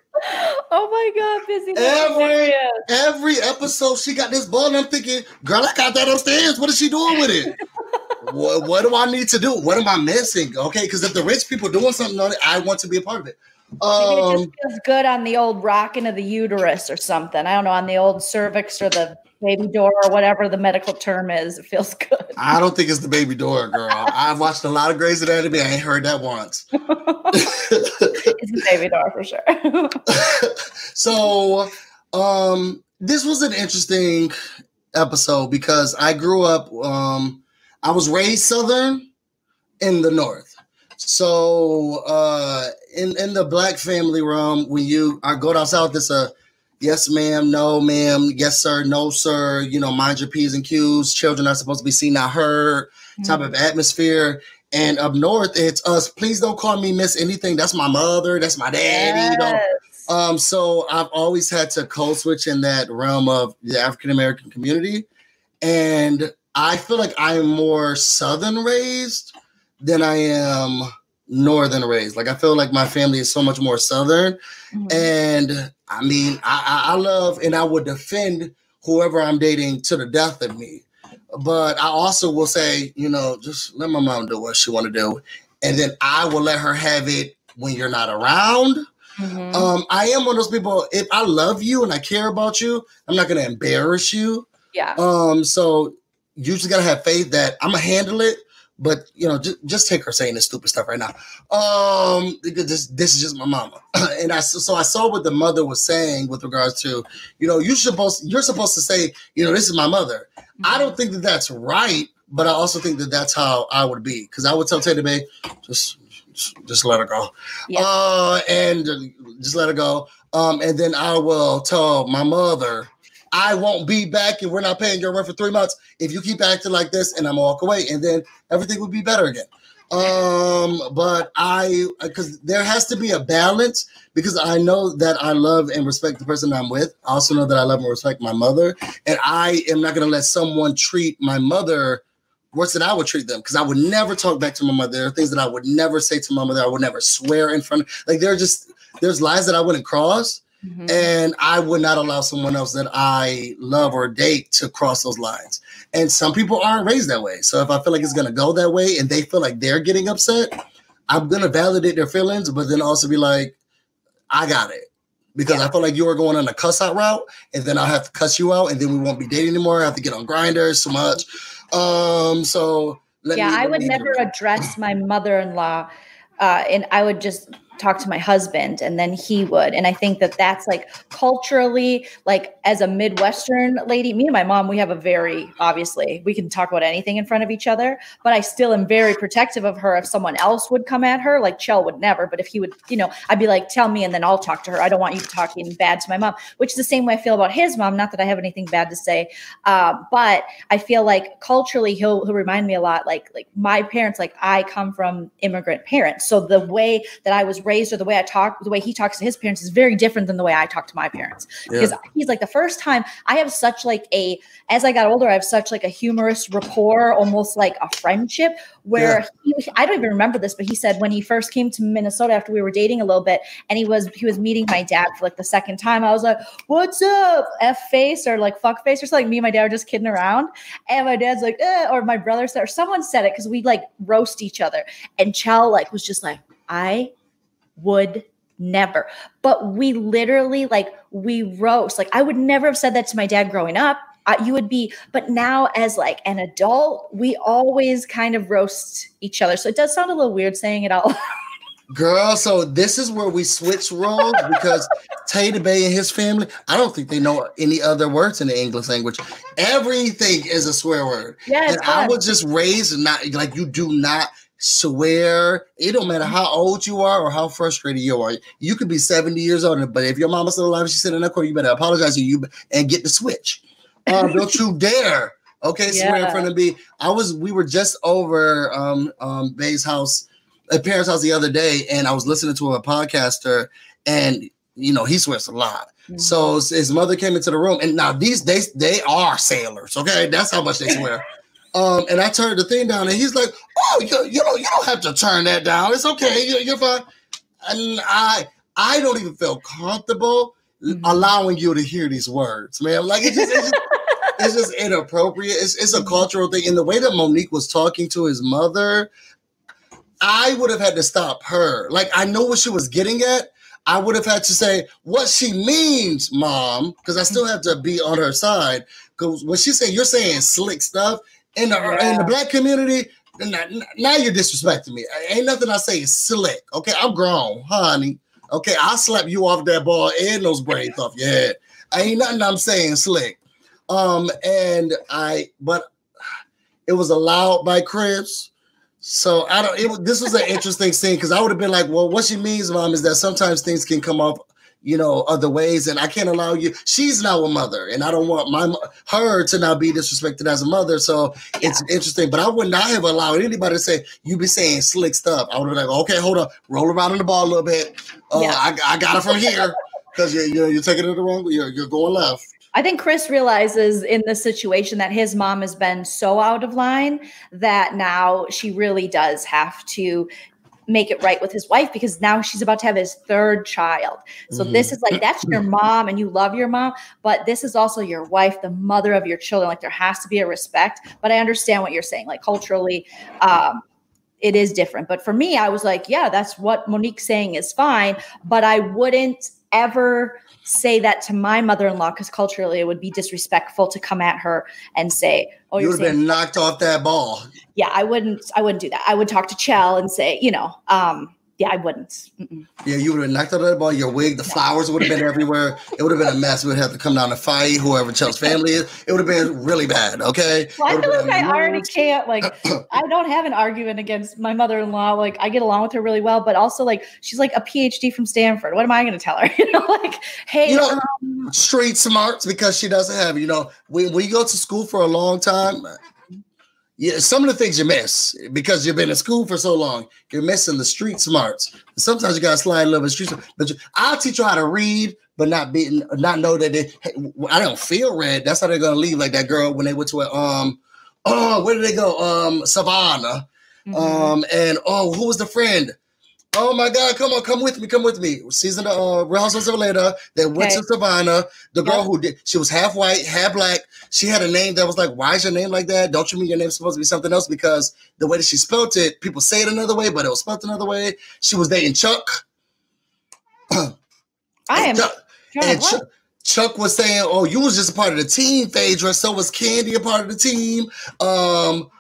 Oh my god, busy. Every- Every episode she got this ball, and I'm thinking, girl, I got that upstairs. What is she doing with it? what, what do I need to do? What am I missing? Okay, because if the rich people doing something on it, I want to be a part of it. Maybe it Um, just feels good on the old rocking of the uterus or something. I don't know, on the old cervix or the baby door or whatever the medical term is. It feels good. I don't think it's the baby door, girl. I've watched a lot of Grey's Anatomy. I ain't heard that once. it's the baby door for sure. so um this was an interesting episode because I grew up um I was raised southern in the north. So uh in in the black family realm when you are go down south it's a yes ma'am, no ma'am, yes sir, no sir, you know, mind your P's and Q's. Children are supposed to be seen not heard type of atmosphere. And up north, it's us. Please don't call me Miss Anything. That's my mother. That's my daddy. Yes. um, so I've always had to code switch in that realm of the African American community. And I feel like I'm more southern raised than I am northern raised. Like I feel like my family is so much more southern. Mhm. And I mean, I, I, I love and I would defend whoever I'm dating to the death of me. But I also will say, you know, just let my mom do what she want to do. And then I will let her have it when you're not around. Mhm. Um, I am one of those people. If I love you and I care about you, I'm not going to embarrass you. yeah. Um, so you just gotta have faith that I'm gonna handle it. But you know, just, just take her saying this stupid stuff right now. Um, because this this is just my mama, and I so I saw what the mother was saying with regards to, you know, you're supposed you're supposed to say, you know, this is my mother. Mm-hmm. I don't think that that's right, but I also think that that's how I would be because I would tell Taylor Bay, just just let her go, yeah. uh, and just let her go. Um, and then I will tell my mother, I won't be back and we're not paying your rent for three months if you keep acting like this and I'm walk away and then everything would be better again. Um, but I because there has to be a balance because I know that I love and respect the person I'm with. I also know that I love and respect my mother, and I am not gonna let someone treat my mother worse than I would treat them because I would never talk back to my mother. There are things that I would never say to my mother. I would never swear in front of like there are just there's lies that I wouldn't cross Mm-hmm. And I would not allow someone else that I love or date to cross those lines. And some people aren't raised that way. So if I feel like it's going to go that way and they feel like they're getting upset, I'm going to validate their feelings, but then also be like, I got it. Because yeah. I feel like you are going on a cuss out route, and then I'll have to cuss you out, and then we won't be dating anymore. I have to get on grinders so much. Um, so yeah, me, I would never address my mother in law, uh, and I would just talk to my husband and then he would. And i think that that's like culturally like as a midwestern lady me and my mom we have a very obviously we can talk about anything in front of each other but i still am very protective of her if someone else would come at her. Like chell would never but if he would you know i'd be like tell me and then i'll talk to her. I don't want you talking bad to my mom which is the same way i feel about his mom not that i have anything bad to say uh, but i feel like culturally he'll, he'll remind me a lot like like my parents like i come from immigrant parents. So the way that i was raised or the way I talk, the way he talks to his parents is very different than the way I talk to my parents. Yeah. Because he's like the first time I have such like a as I got older, I have such like a humorous rapport, almost like a friendship where yeah. he, I don't even remember this, but he said when he first came to Minnesota after we were dating a little bit and he was he was meeting my dad for like the second time, I was like, What's up? F face or like fuck face or something. Like me and my dad were just kidding around. And my dad's like, eh, or my brother said, or someone said it because we like roast each other. And Chell like was just like, I would never. But we literally like we roast. Like I would never have said that to my dad growing up. Uh, you would be, but now as like an adult, we always kind of roast each other. So it does sound a little weird saying it all. Girl, so this is where we switch roles because Taylor Bay and his family, I don't think they know any other words in the English language. Everything is a swear word. Yeah, and I was just raised not like you do not swear. It don't matter how old you are or how frustrated you are. You could be 70 years old, but if your mama's still alive, she's sitting in that corner, you better apologize to you and get the switch. Um, don't you dare. Okay, yeah. swear in front of me. I was we were just over um um Bay's house at parents' house the other day, and I was listening to a podcaster, and you know, he swears a lot. Mm-hmm. So his mother came into the room, and now these days they are sailors. Okay, that's how much they swear. Um, and I turned the thing down, and he's like, "Oh, you, you don't you don't have to turn that down. It's okay. You're, you're fine." And I I don't even feel comfortable mm-hmm. allowing you to hear these words, man. Like it's just, it's just, it's just inappropriate. It's, it's a mm-hmm. cultural thing. In the way that Monique was talking to his mother, I would have had to stop her. Like I know what she was getting at. I would have had to say what she means, mom, because I still have to be on her side. Because when she said you're saying slick stuff, in the yeah. in the black community, now, now, you're disrespecting me. Ain't nothing I say is slick. Okay, I'm grown, honey. Okay, I'll slap you off that ball and those braids off your head. Ain't nothing I'm saying slick. Um, and I, but it was allowed by Chris. So I don't. It, this was an interesting scene because I would have been like, "Well, what she means, mom, is that sometimes things can come off you know, other ways. And I can't allow you. She's now a mother, and I don't want my her to now be disrespected as a mother. So yeah. it's interesting. But I would not have allowed anybody to say you be saying slick stuff. I would have like, okay, hold up, roll around in the ball a little bit. Uh, yeah. I, I got it from here because you're, you're, you're taking it the wrong. You're you're going left. I think Chris realizes in this situation that his mom has been so out of line that now she really does have to make it right with his wife because now she's about to have his third child. So mm-hmm. this is like that's your mom and you love your mom, but this is also your wife, the mother of your children. Like there has to be a respect. But I understand what you're saying. Like culturally, um, it is different. But for me, I was like, yeah, that's what Monique's saying is fine, but I wouldn't ever say that to my mother-in-law because culturally it would be disrespectful to come at her and say, "Oh, you would have been knocked off that ball. yeah." I wouldn't. I wouldn't do that. I would talk to Chell and say, you know, um, yeah, I wouldn't. Mm-mm. Yeah, you would have knocked out that ball. Your wig, the flowers would have been everywhere. It would have been a mess. We would have to come down and fight whoever Chelsea's family is. It would have been really bad. Okay. Well, I feel like I already can't. Like, I don't have an argument against my mother-in-law. Like, I get along with her really well, but also like she's like a PhD from Stanford. What am I going to tell her? You know, like, hey, You know- um, street smarts because she doesn't have. You know, when when you go to school for a long time. Yeah, some of the things you miss because you've been in school for so long, you're missing the street smarts. Sometimes you gotta slide a little bit street. But you, I'll teach you how to read, but not be not know that they, hey, I don't feel red. That's how they're gonna leave. Like that girl when they went to a um, oh, where did they go? Um, Savannah. mhm. Um, and oh, who was the friend? Oh my God, come on, come with me, come with me. Season of uh, Real Housewives of Atlanta. They went Okay. to Savannah. The girl Yeah. who did, she was half white, half black. She had a name that was like, why is your name like that? Don't you mean your name's supposed to be something else? Because the way that she spelt it, people say it another way, but it was spelled another way. She was dating Chuck. I am. Chuck, and Chuck, Chuck was saying, "Oh, you was just a part of the team, Phaedra. So was Kandi a part of the team." Um,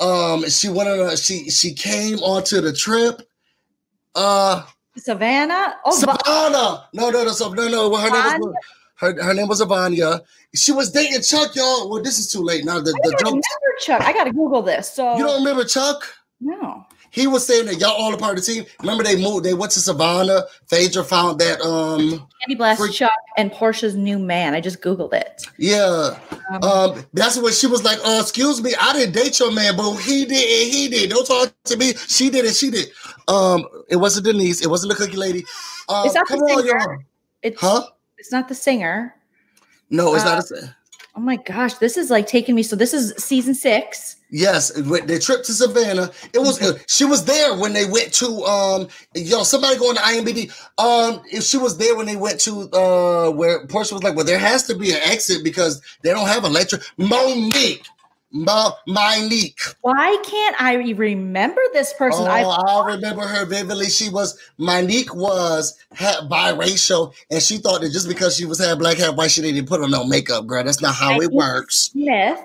um, she went on. A, she she came onto the trip. Uh, Savannah. Oh, Savannah. No, no, no, so, no, no. Her name was her, her name was Avanya. She was dating Chuck, y'all. Well, this is too late now. The, I the remember Chuck. I got to Google this. So You don't remember Chuck? no. He was saying that y'all all a part of the team. Remember they moved. They went to Savannah. Phaedra found that. Um, Kandi Blast Freak- Chuck and Porsha's new man. I just Googled it. yeah. Um, Um, that's when she was like, uh, excuse me, I didn't date your man, but he did and he did. Don't talk to me. She did and she did. Um, it wasn't Denise, it wasn't the cookie lady. Um, Is that the come on, singer? y'all. it's Huh? it's not the singer. No, it's Uh, not a Oh my gosh, this is like taking me. So this is season six. Yes, their trip to Savannah. It was she was there when they went to um yo, somebody going to IMBD. Um if she was there when they went to uh where Porsha was like, Well, there has to be an exit because they don't have electric Monique. Mo- Mynique. Why can't I remember this person? Oh, I I remember her vividly. She was Mynique was ha- biracial, and she thought that just because she was half black, half white, she didn't put on no makeup, girl. That's not how it works. Smith.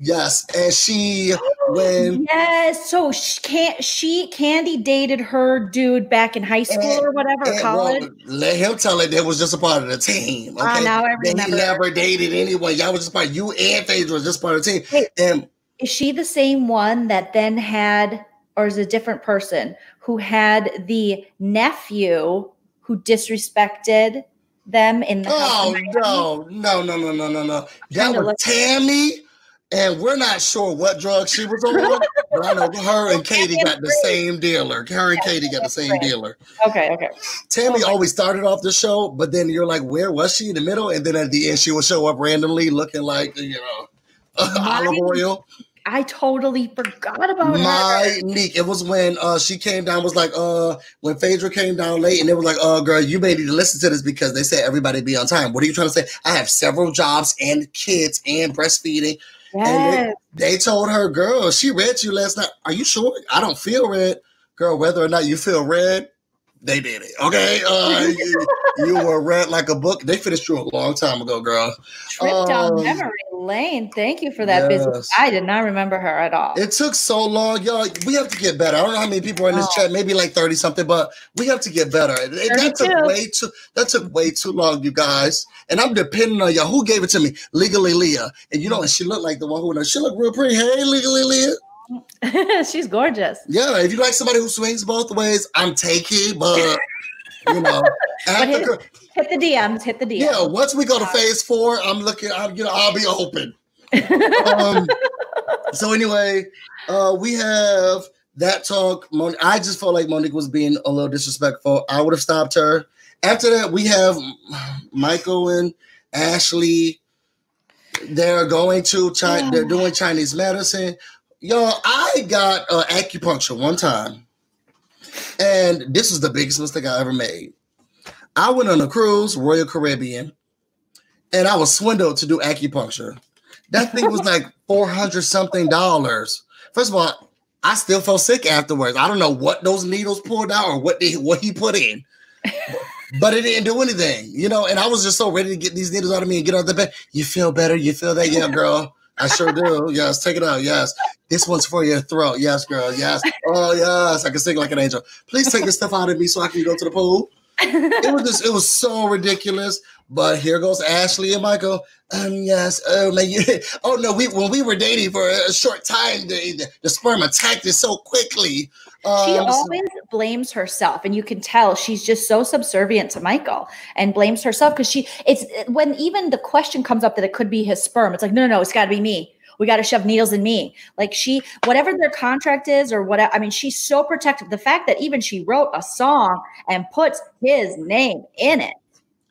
Yes, and she when Yes. So she can't she Kandi dated her dude back in high school And- or whatever, and, college. well, let him tell it that was just a part of the team. Okay, Ah, now I That he never dated anyone. Y'all was just part. You and Phaedra was just part of the team. Wait. And is she the same one that then had, or is a different person who had the nephew who disrespected them in the oh no, no, no, no, no, no, no. That was Tammy. And we're not sure what drug she was on, but I know her and Katie got the same dealer. Her and Katie got the same dealer. Okay, okay. Tammy Oh always started off the show, but then you're like, where was she in the middle? And then at the end, she would show up randomly looking like, you know, olive oil. I totally forgot about her. Mynique. It was when uh she came down, was like, uh, when Phaedra came down late, and it was like, uh, girl, you may need to listen to this because they said everybody be on time. What are you trying to say? I have several jobs and kids and breastfeeding. Yes. They told her, girl, she read you last night. Are you sure? I don't feel red. Girl, whether or not you feel red, they did it. Okay. Uh you, you were read like a book. They finished you a long time ago, girl. Trip down Um, memory lane. Thank you for that business. I did not remember her at all. It took so long, y'all. We have to get better. I don't know how many people are in this Oh. chat, maybe like 30 something, but we have to get better. That took way too that took way too long, you guys. And I'm depending on y'all. Who gave it to me? Legally Leah. And you know, and she looked like the one who she looked real pretty. Hey, Legally Leah. She's gorgeous. Yeah, if you like somebody who swings both ways, I'm taking, but you know, after, his- Hit the DMs. Hit the DMs. yeah, once we go to phase four, I'm looking, I'm you know, I'll be open. um, so anyway, uh, we have that talk. Mon- I just felt like Monique was being a little disrespectful. I would have stopped her. After that, we have Michael and Ashley. They're going to China. They're doing Chinese medicine. Y'all, I got uh, acupuncture one time, and this was the biggest mistake I ever made. I went on a cruise, Royal Caribbean, and I was swindled to do acupuncture. That thing was like four hundred something dollars. First of all, I still felt sick afterwards. I don't know what those needles pulled out or what they what he put in. but it didn't do anything, you know. And I was just so ready to get these needles out of me and get out of the bed. You feel better? You feel that? Yeah, girl. I sure do. Yes, take it out. Yes. This one's for your throat. Yes, girl. Yes. Oh, yes. I can sing like an angel. Please take this stuff out of me so I can go to the pool. it was just, it was so ridiculous. But here goes Ashley and Michael. Um, yes. Oh. You, oh no. We when we were dating for a short time, the, the sperm attacked it so quickly. Um, she always so- blames herself, and you can tell she's just so subservient to Michael and blames herself because she. It's when even the question comes up that it could be his sperm. It's like no, no, no. It's got to be me we got to shove needles in me. Like she, whatever their contract is or whatever. I mean, she's so protective. The fact that even she wrote a song and puts his name in it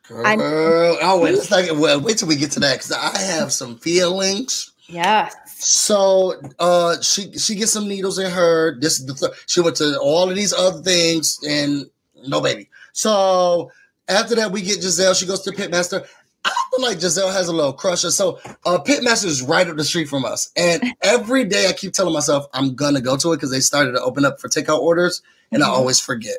Girl, oh wait a second. Well, wait till we get to that because I have some feelings. Yeah. So uh she she gets some needles in her. This is the th- she went to all of these other things and no baby. So after that, we get Gizelle. She goes to Pitmaster. I feel like Gizelle has a little crush. So uh Pitmaster is right up the street from us. And every day I keep telling myself I'm gonna go to it because they started to open up for takeout orders, and mm-hmm. I always forget.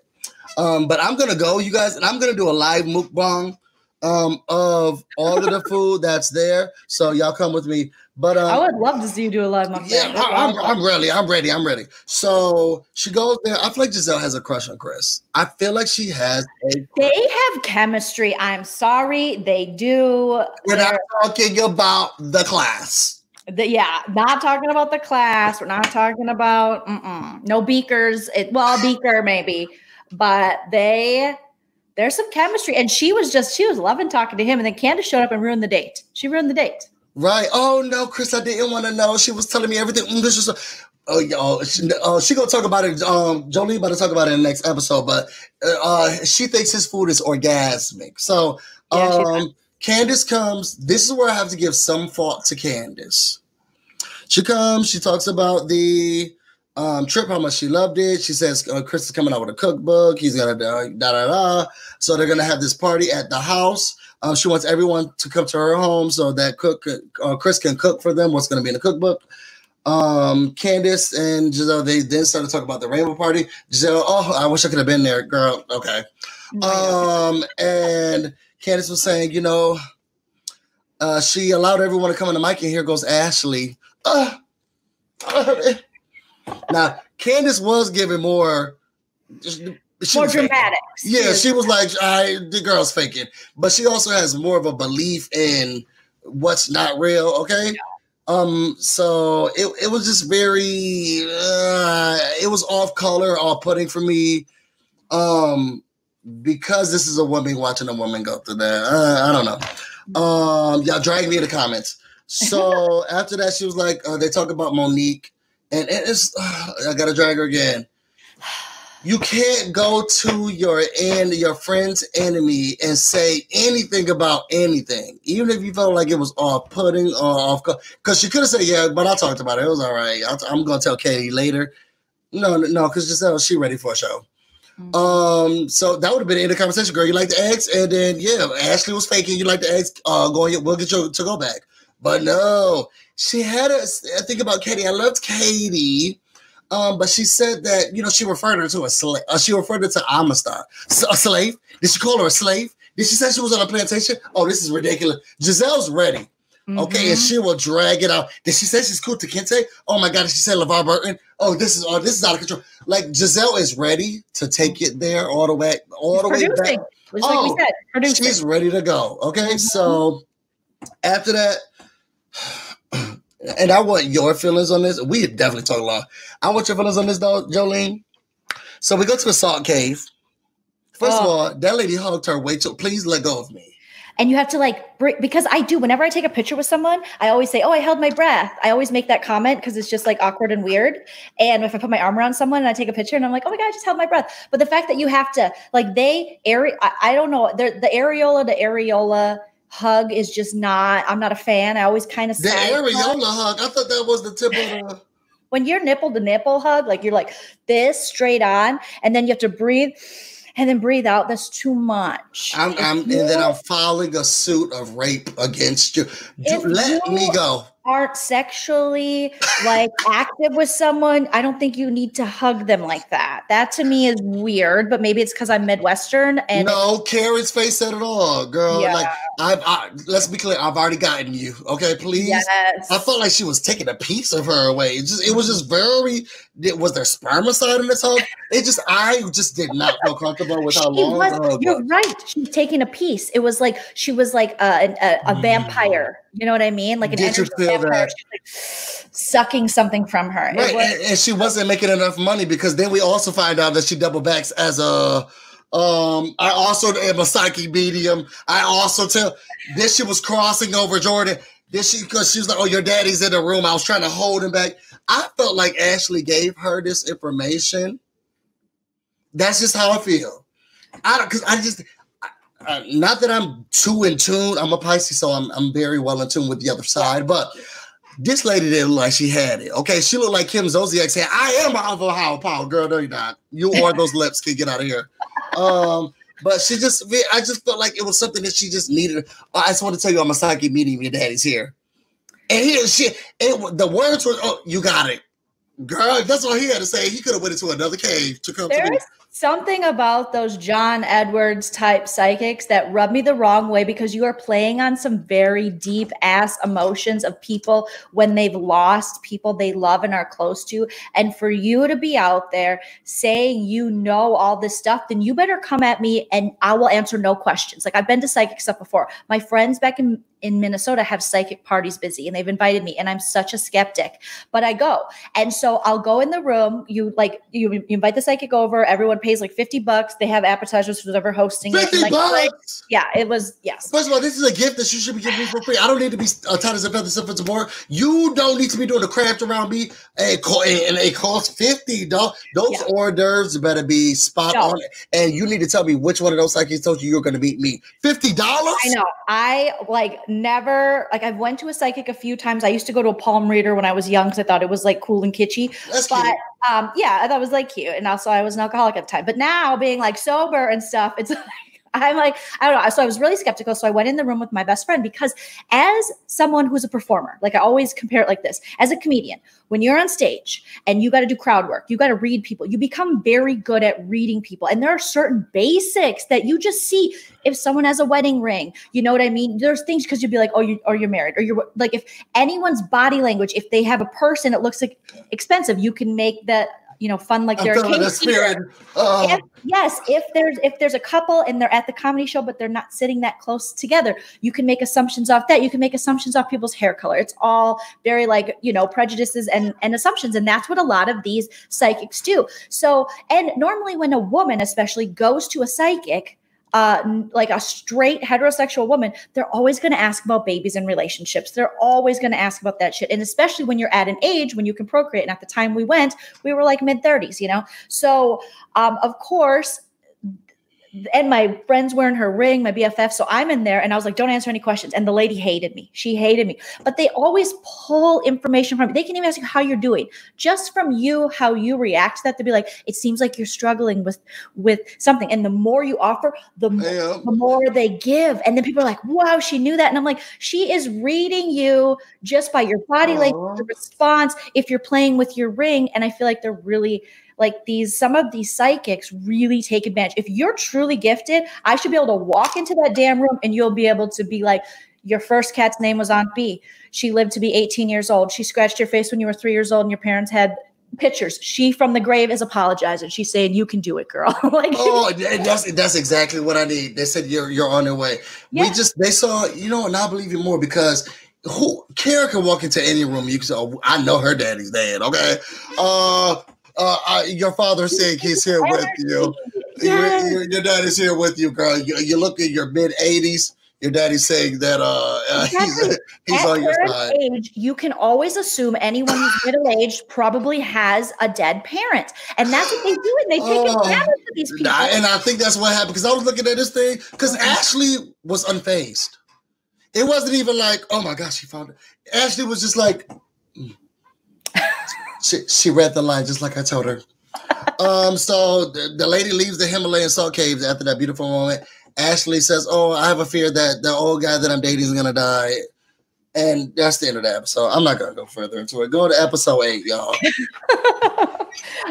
Um, but I'm gonna go, you guys, and I'm gonna do a live mukbang um of all of the food that's there. So y'all come with me. But um, I would love to see you do a live mukbang. Yeah, I, am I'm ready. I'm ready. I'm ready. So she goes there. I feel like Gizelle has a crush on Chris. I feel like she has. A they have chemistry. I'm sorry, they do. We're They're, not talking about the class. The, yeah, not talking about the class. We're not talking about no beakers. It, well, beaker maybe, but they there's some chemistry. And she was just, she was loving talking to him. And then Candiace showed up and ruined the date. She ruined the date. Right. Oh no, Chris, I didn't want to know. She was telling me everything. Mm, this is a, oh y'all. She, uh, she gonna talk about it. Um, Jolie about to talk about it in the next episode. But uh, uh she thinks his food is orgasmic. So um, Candiace comes. This is where I have to give some fault to Candiace. She comes. She talks about the um, trip, how much she loved it. She says uh, Chris is coming out with a cookbook. He's gonna da da da. So they're gonna have this party at the house. Um, she wants everyone to come to her home so that cook uh, Chris can cook for them. What's gonna be in the cookbook? Um, Candiace and Gizelle they then started talking about the rainbow party. Gizelle, oh, I wish I could have been there, girl. Okay. Um, and Candiace was saying, you know, uh, she allowed everyone to come on the mic, and here goes Ashley. Uh, uh, now, Candiace was giving more. She more dramatic. Yeah, she was like, I the girl's faking. But she also has more of a belief in what's not real, okay? Yeah. Um, so it, it was just very uh, it was off color, off putting for me. Um, because this is a woman watching a woman go through that. Uh, I don't know. Um, y'all drag me in the comments. So after that, she was like, uh, they talk about Monique and it's uh, I gotta drag her again. You can't go to your end, your friend's enemy, and say anything about anything, even if you felt like it was off putting or off. Because she could have said, "Yeah," but I talked about it. It was all right. I'm gonna tell Katie later. No, no, because Gizelle, she ready for a show. Mm-hmm. Um, so that would have been the end of the conversation, girl. You like the eggs, and then yeah, Ashley was faking. You like the eggs? Uh, going, we'll get your to go back. But no, she had a think about Katie. I loved Katie. Um, but she said that you know she referred her to a slave. Uh, she referred her to Amistad, a slave. Did she call her a slave? Did she say she was on a plantation? Oh, this is ridiculous. Gizelle's ready. Mm-hmm. Okay, and she will drag it out. Did she say she's cool to Kente? Oh my god, she say LeVar Burton? Oh, this is oh, this is out of control. Like Gizelle is ready to take it there all the way, all the way back. oh, like she's ready to go. Okay, mm-hmm. so after that, and I want your feelings on this. We definitely talk a lot. I want your feelings on this, though, Jolene. So we go to the salt cave. First oh. of all, that lady hugged her way too. Please let go of me. And you have to like because I do. Whenever I take a picture with someone, I always say, "Oh, I held my breath." I always make that comment because it's just like awkward and weird. And if I put my arm around someone and I take a picture and I'm like, "Oh my god, I just held my breath," but the fact that you have to like they area, I, I don't know, the areola the areola hug is just not. I'm not a fan. I always kind of say the areola hug. I thought that was the tip of the. When you're nipple to nipple hug, like you're like this straight on, and then you have to breathe and then breathe out. That's too much. I'm, I'm and then I'm filing a suit of rape against you. let me go. Aren't sexually like active with someone, I don't think you need to hug them like that. That to me is weird, but maybe it's because I'm Midwestern and no, Karen's face said it all, girl. Yeah. Like I've, I, let's be clear, I've already gotten you. Okay, please. yes. I felt like she was taking a piece of her away. It just, it was just very. It, was there spermicide in this tub? It just, I just did not feel comfortable with how long. was, you're right. She's taking a piece. It was like she was like a, a, a Mm. vampire. You know what I mean? Like an you energy that? Like sucking something from her. Right, was- and, and she wasn't making enough money because then we also find out that she double backs as a. Um, I also am a psychic medium. I also tell this she was crossing over Jordan. This she because she was like, "Oh, your daddy's in the room." I was trying to hold him back. I felt like Ashley gave her this information. That's just how I feel. I don't because I just uh, not that I'm too in tune. I'm a Pisces, so I'm I'm very well in tune with the other side. But this lady didn't look like she had it. Okay, she looked like Kim Zolciak saying, "I am of higher power, girl." No, you're not. You or those lips can get out of here. Um, but she just, I just felt like it was something that she just needed. I just want to tell you, I'm a psychic medium. Your daddy's here, and he she it, the words were, "Oh, you got it." Girl, that's what he had to say. He could have went into another cave to come to me. Something about those John Edwards type psychics that rub me the wrong way because you are playing on some very deep ass emotions of people when they've lost people they love and are close to. And for you to be out there saying you know all this stuff, then you better come at me and I will answer no questions. Like I've been to psychic stuff before. My friends back in in Minnesota have psychic parties busy and they've invited me and I'm such a skeptic, but I go. And so I'll go in the room, you like you, you invite the psychic over, everyone pays like 50 bucks. They have appetizers for whoever hosting. Fifty And, like, bucks. yeah, it was yes. First of all, this is a gift that you should be giving me for free. I don't need to be uh, tight as a feather, stuff and more. You don't need to be doing the craft around me. And, and it costs fifty dollars. Those Yeah. hors d'oeuvres better be spot No. on. And you need to tell me which one of those psychics told you you're going to beat me. Fifty dollars. I know. I like never like I've went to a psychic a few times. I used to go to a palm reader when I was young because I thought it was like cool and kitschy. That's But cute. um, yeah, I thought it was like cute, and also I was an alcoholic at the time. But now being like sober and stuff, it's like I'm like I don't know. So I was really skeptical. So I went in the room with my best friend because as someone who's a performer, like I always compare it like this: as a comedian, when you're on stage and you got to do crowd work, you got to read people. You become very good at reading people, and there are certain basics that you just see. If someone has a wedding ring, you know what I mean. There's things because you'd be like, oh, you or you're married, or you're like if anyone's body language, if they have a purse and it looks like expensive, you can make that you know fun like I'm they're a feeling the cake eater. spirit. Oh. If, yes, if there's if there's a couple and they're at the comedy show but they're not sitting that close together, you can make assumptions off that. You can make assumptions off people's hair color. It's all very like you know prejudices and and assumptions, and that's what a lot of these psychics do. So, and normally when a woman, especially, goes to a psychic. Uh, like a straight heterosexual woman, they're always going to ask about babies and relationships. They're always going to ask about that shit. And especially when you're at an age when you can procreate. And at the time we went, we were like mid 30s, you know? So, um, of course, and my friend's wearing her ring, my BFF. So I'm in there and I was like, don't answer any questions. And the lady hated me. She hated me. But they always pull information from me. They can even ask you how you're doing. Just from you, how you react to that, to be like, it seems like you're struggling with with something. And the more you offer, the more uh, the more they give. And then people are like, wow, she knew that. And I'm like, she is reading you just by your body language, response, if you're playing with your ring. And I feel like they're really like these, some of these psychics really take advantage. If you're truly gifted, I should be able to walk into that damn room and you'll be able to be like, your first cat's name was Aunt B. She lived to be 18 years old. She scratched your face when you were three years old and your parents had pictures. She from the grave is apologizing. She's saying, You can do it, girl. like Oh, that's that's exactly what I need. They said you're you're on your way. We just they saw you know, and I believe you more because who Kara can walk into any room. You can say, oh, I know her daddy's dead. Okay, uh, uh, I, your father said he's here with you. Yes. Your, your, your daddy's here with you, girl. You, you look at your mid eighties. Your daddy's saying that uh, uh he's he's At on your side. age, you can always assume anyone who's middle aged probably has a dead parent, and that's what they do, and they take Oh. advantage of these people. Nah, and I think that's what happened because I was looking at this thing because Mhm. Ashley was unfazed. It wasn't even like, oh my gosh, she found it. Ashley was just like. She, she read the line just like I told her. um, so the, the lady leaves the Himalayan salt caves after that beautiful moment. Ashley says, "Oh, I have a fear that the old guy that I'm dating is gonna die." And that's the end of the episode. I'm not gonna go further into it. Go to episode eight, y'all.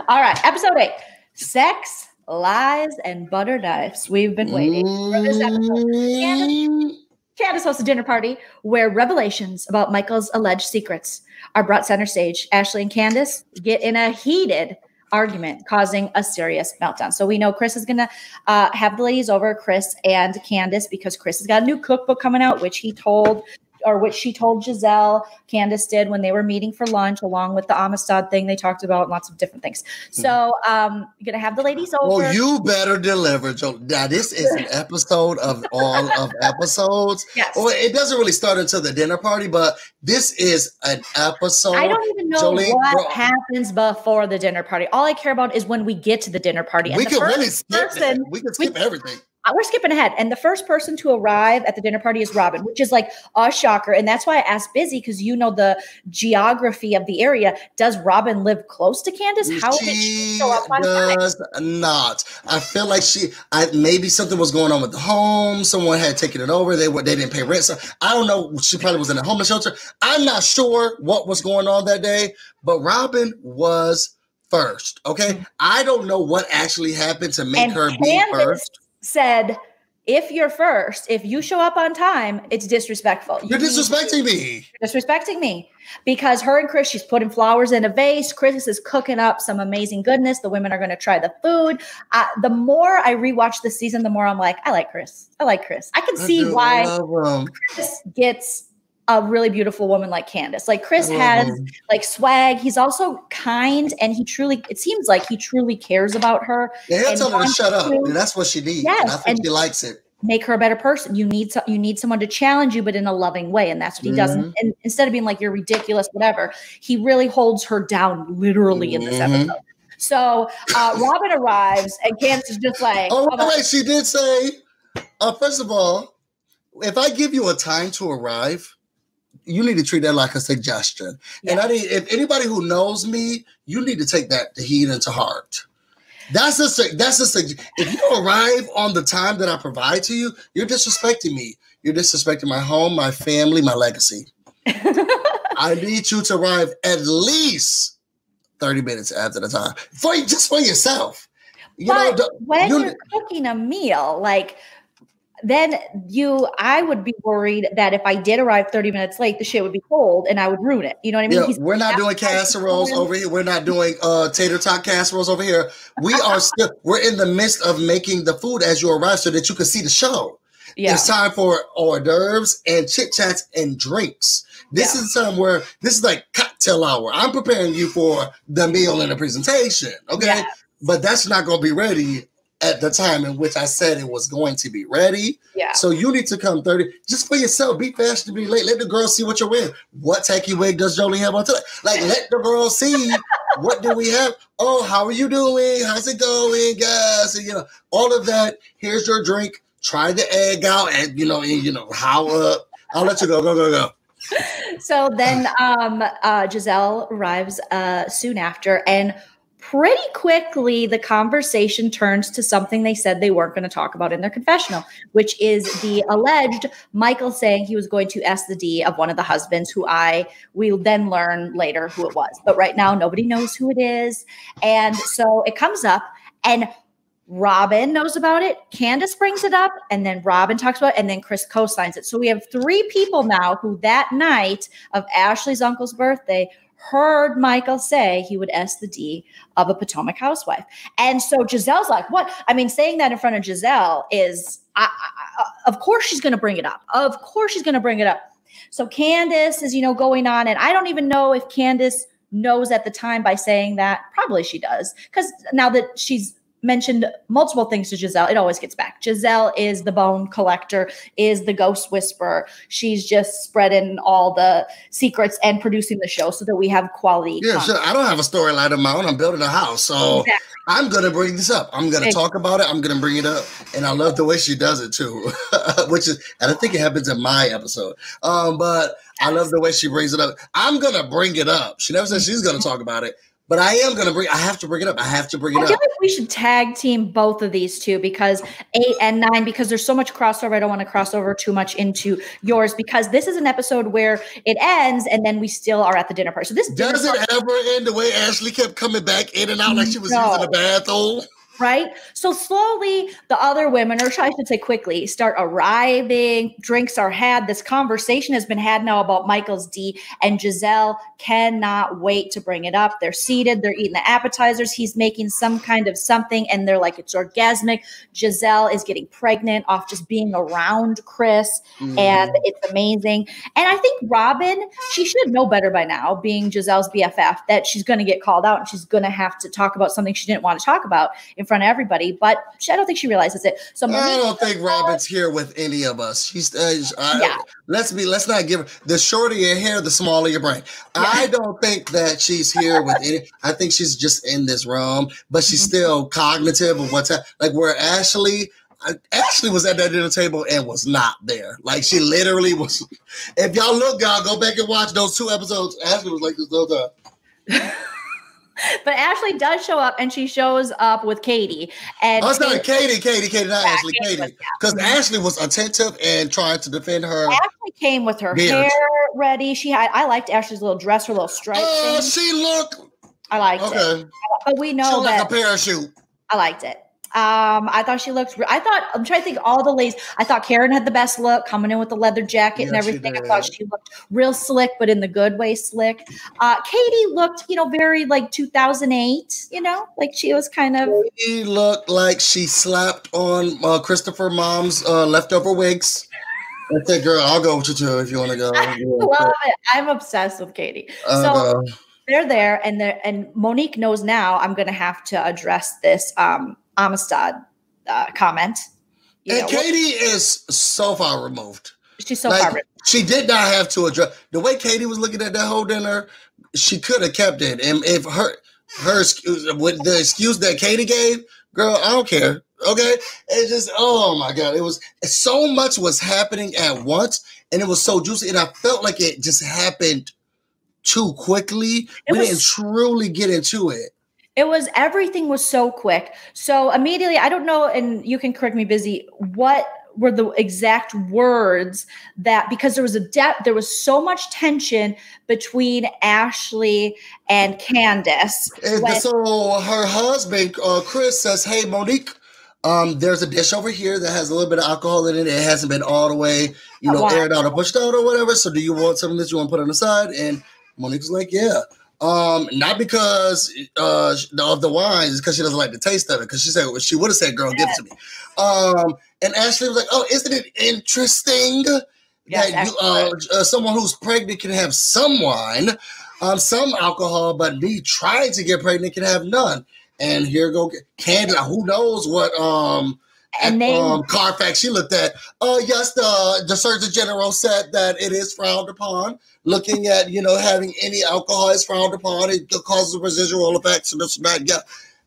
All right, episode eight: sex, lies, and butter knives. We've been waiting for this episode. Candiace, Candiace hosts a dinner party where revelations about Michael's alleged secrets are brought center stage. Ashley and Candiace get in a heated argument, causing a serious meltdown. So we know Chris is going to uh, have the ladies over, Chris and Candiace, because Chris has got a new cookbook coming out, which he told or which she told Gizelle, Candiace did when they were meeting for lunch, along with the Amistad thing they talked about, lots of different things. Hmm. So um, you're gonna have the ladies over. Well, you better deliver, Joe. Now this is an episode of all of episodes. Yes. Well, it doesn't really start until the dinner party, but this is an episode. I don't even know Jolene, what bro, happens before the dinner party. All I care about is when we get to the dinner party. And we can really skip person, We can skip we, everything we're skipping ahead. And the first person to arrive at the dinner party is Robyn, which is like a shocker. And that's why I asked Busy because you know the geography of the area. Does Robyn live close to Candiace? How she did she show up on does time? Not. I feel like she. I maybe something was going on with the home. Someone had taken it over. They were they didn't pay rent. So I don't know. She probably was in a homeless shelter. I'm not sure what was going on that day. But Robyn was first. Okay, mm-hmm. I don't know what actually happened to make and her Candiace, be first said, if you're first, if you show up on time, it's disrespectful. You're you disrespecting me. disrespecting me because her and Chris, she's putting flowers in a vase. Chris is cooking up some amazing goodness. The women are going to try the food. Uh, the more I rewatch the season, the more I'm like, I like Chris. I like Chris. I can see why Chris gets a really beautiful woman like Candiace. Like Chris has him. like swag. He's also kind and he truly it seems like he truly cares about her. Yeah, he'll tell her to shut up. And that's what she needs. Yes, and I think and she likes it. Make her a better person. You need so, you need someone to challenge you, but in a loving way, and that's what he mm-hmm. does. And, instead of being like you're ridiculous, whatever, he really holds her down, literally in this mm-hmm. episode. So uh, Robyn arrives, and Candiace is just like, "Oh, wait, she did say, uh, first of all, if I give you a time to arrive, you need to treat that like a suggestion. Yeah. And I need if anybody who knows me, you need to take that to heed into heart. That's a that's a if you arrive on the time that I provide to you, you're disrespecting me. You're disrespecting my home, my family, my legacy. I need you to arrive at least 30 minutes after the time for just for yourself. You but know, when you, you're cooking a meal, like then you i would be worried that if i did arrive 30 minutes late the shit would be cold and i would ruin it. You know what i mean? Yeah, we're not doing casseroles over here. We're not doing uh tater tot casseroles over here. We are still we're in the midst of making the food as you arrive so that you can see the show. Yeah. it's time for hors d'oeuvres and chit chats and drinks. This yeah. is time where this is like cocktail hour. I'm preparing you for the meal and the presentation okay? Yeah. but that's not going to be ready at the time in which I said it was going to be ready. Yeah. So you need to come 30 just for yourself. Be fast to be late. Let the girls see what you're wearing. What tacky wig does Jolie have on today? Like, let the girls see what do we have. Oh, how are you doing? How's it going, guys? And, you know, all of that. Here's your drink. Try the egg out, and you know, and, you know how. up. I'll let you go. Go go go. So then, um, uh, Gizelle arrives uh, soon after, and pretty quickly the conversation turns to something they said they weren't going to talk about in their confessional, which is the alleged Michael saying he was going to ask the D of one of the husbands, who I will then learn later who it was. But right now, nobody knows who it is. And so it comes up, and Robyn knows about it. Candiace brings it up, and then Robyn talks about it, and then Chris co signs it. So we have three people now who that night of Ashley's uncle's birthday heard Michael say he would S the D of a Potomac housewife. And so Gizelle's like, what? I mean, saying that in front of Gizelle is, I, I, of course she's going to bring it up. Of course she's going to bring it up. So Candiace is, you know, going on. And I don't even know if Candiace knows at the time by saying that. Probably she does. Because now that she's mentioned multiple things to Gizelle. It always gets back. Gizelle is the bone collector, is the ghost whisperer. She's just spreading all the secrets and producing the show so that we have quality. Yeah, sure. I don't have a storyline of my own. I'm building a house. So exactly. I'm going to bring this up. I'm going to exactly. talk about it. I'm going to bring it up. And I love the way she does it too, which is, and I think it happens in my episode. Um, but I love the way she brings it up. I'm going to bring it up. She never says she's going to talk about it but I am gonna bring. I have to bring it up. I have to bring it up. I up. feel like we should tag team both of these two because eight and nine, because there's so much crossover. I don't want to cross over too much into yours because this is an episode where it ends and then we still are at the dinner party. So this Does it ever end the way Ashley kept coming back in and out like she was No. using the bathroom? Right? So slowly, the other women, or I should say quickly, start arriving. Drinks are had. This conversation has been had now about Michael's D, and Gizelle cannot wait to bring it up. They're seated, they're eating the appetizers. He's making some kind of something, and they're like, it's orgasmic. Gizelle is getting pregnant off just being around Chris, Mm-hmm. and it's amazing. And I think Robyn, she should know better by now, being Gizelle's BFF, that she's going to get called out and she's going to have to talk about something she didn't want to talk about in front of everybody. But she, I don't think she realizes it. So I don't think Robyn's here with any of us. She's uh, I, Yeah. let's be let's not give her the shorter your hair, the smaller your brain. I don't think that she's here with any. I think she's just in this room, but she's Mhm. still cognitive of what's like. Where Ashley, Ashley was at that dinner table and was not there. Like she literally was. If y'all look, y'all go back and watch those two episodes. Ashley was like this the whole time. but Ashley does show up and she shows up with Katie. And Oh, Katie- Katie, Katie, Katie, not Yeah, Ashley, Katie because Ashley was attentive and trying to defend her. Ashley came with her Beard. hair ready. She had I liked Ashley's little dress, her little stripe Oh, thing. she looked I liked it. okay. But we She know looked like that a parachute. I liked it. Um, I thought she looked. I thought I'm trying to think all the ladies. I thought Karen had the best look, coming in with the leather jacket and everything. I thought she looked real slick, but in the good way, slick. Uh, Katie looked, you know, very like 2008. You know, like she was kind of. She looked like she slapped on uh, Christopher Mom's uh, leftover wigs. I said, "Girl, I'll go with you too if you want to go." I love it. I'm obsessed with Katie. So they're there, and they're and Monique knows now. I'm going to have to address this um, Amistad uh, comment. And know, Katie is so far removed. she's so like, far. She did not have to address the way Katie was looking at that whole dinner. She could have kept it, and if her her excuse with the excuse that Katie gave, girl, I don't care. Okay, it's just oh my god, it was so much was happening at once, and it was so juicy, and I felt like it just happened too quickly. It we was- didn't truly get into it. It was everything was so quick. So immediately, I don't know, and you can correct me, busy. What were the exact words that because there was a depth, there was so much tension between Ashley and Candiace. And when- so her husband, uh, Chris, says, "Hey, Monique, um, there's a dish over here that has a little bit of alcohol in it. It hasn't been all the way, you know, Wow. aired out or pushed out or whatever. So, do you want something that you want to put on the side?" And Monique's like, "Yeah." Um, not because uh of the wine, it's because she doesn't like the taste of it. Because she said she would have said, "Girl, give it to me." Um, and Ashley was like, "Oh, isn't it interesting?" Yes, that you, uh, uh, someone who's pregnant can have some wine, um, some alcohol, but me trying to get pregnant can have none. And here go Candy. Who knows what um and they um Carfax she looked at? Uh yes, the the Surgeon General said that it is frowned upon. Looking at you know having any alcohol is frowned upon. It causes residual effects and this and that. Yeah,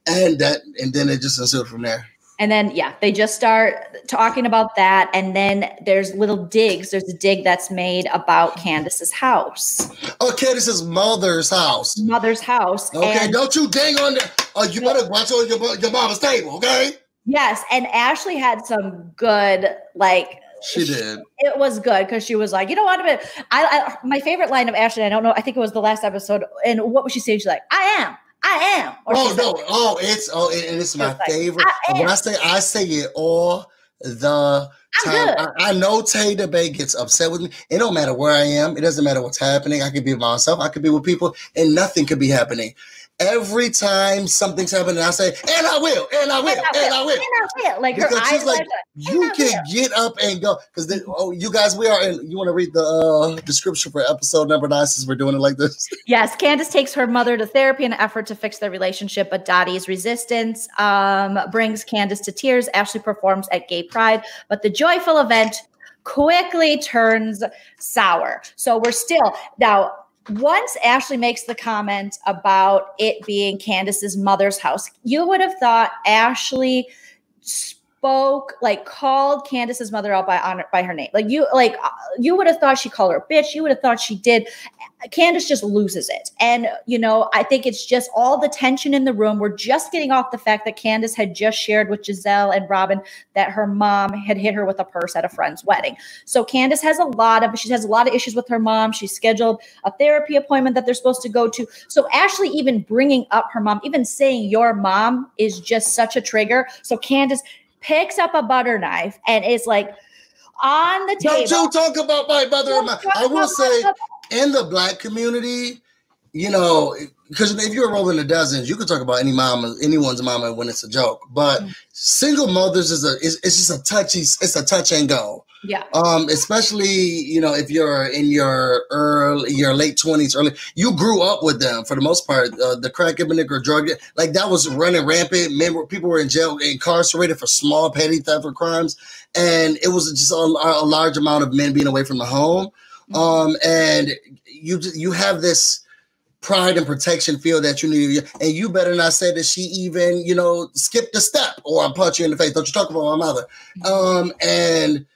and that and then it just ensued from there. And then, yeah, they just start talking about that. And then there's little digs. There's a dig that's made about Candiace's house, Oh, Candiace's mother's house. mother's house. Okay, And don't you dang on the. Oh, you better watch on your, your mama's table, okay? Yes, and Ashley had some good, like, She did. it was good because she was like, you know what? I, I, my favorite line of Ashley, I don't know, I think it was the last episode. And what was she saying? She's like, I am, I am. Or Oh she no! Oh, it's oh, and and it's my like, favorite. I when. I say I say it all the I'm time. I, I know Tay Bay gets upset with me. It don't matter where I am. It doesn't matter what's happening. I could be by myself. I could be with people, and nothing could be happening. Every time something's happening, I say, "And I will, and I will, and I will." And I will. Like her Because she's eyes like, You can get up and go because oh, you guys, we are in. You want to read the uh, description for episode number nine since we're doing it like this? Yes, Candiace takes her mother to therapy in an effort to fix their relationship, but Dottie's resistance um, brings Candiace to tears. Ashley performs at Gay Pride, but the joyful event quickly turns sour. So we're still now. Once Ashley makes the comment about it being Candiace's mother's house, you would have thought Ashley spoke, like called Candiace's mother out by honor by her name. Like you, like uh, you would have thought she called her a bitch. You would have thought she did. Candiace just loses it. And, you know, I think it's just all the tension in the room. We're just getting off the fact that Candiace had just shared with Gizelle and Robyn that her mom had hit her with a purse at a friend's wedding. So Candiace has a lot of, she has a lot of issues with her mom. She's scheduled a therapy appointment that they're supposed to go to. So Ashley even bringing up her mom, even saying your mom is just such a trigger. So Candiace picks up a butter knife and is like, on the table. Don't you talk about my mother and my. I will say, in the black community, you know, because if you're rolling the dozens, you can talk about any mama, anyone's mama when it's a joke. But mm-hmm. single mothers is a is it's just a touchy, it's a touch and go. Yeah. Um, especially you know if you're in your early, your late twenties, early, you grew up with them for the most part. Uh, the crack epidemic or drug, like that was running rampant. Men, were, people were in jail, incarcerated for small petty theft or crimes, and it was just a, a large amount of men being away from the home. Mm-hmm. Um, and you you have this pride and protection feel that you need, and you better not say that she even you know skipped a step or I punch you in the face. Don't you talk about my mother? Mm-hmm. Um, and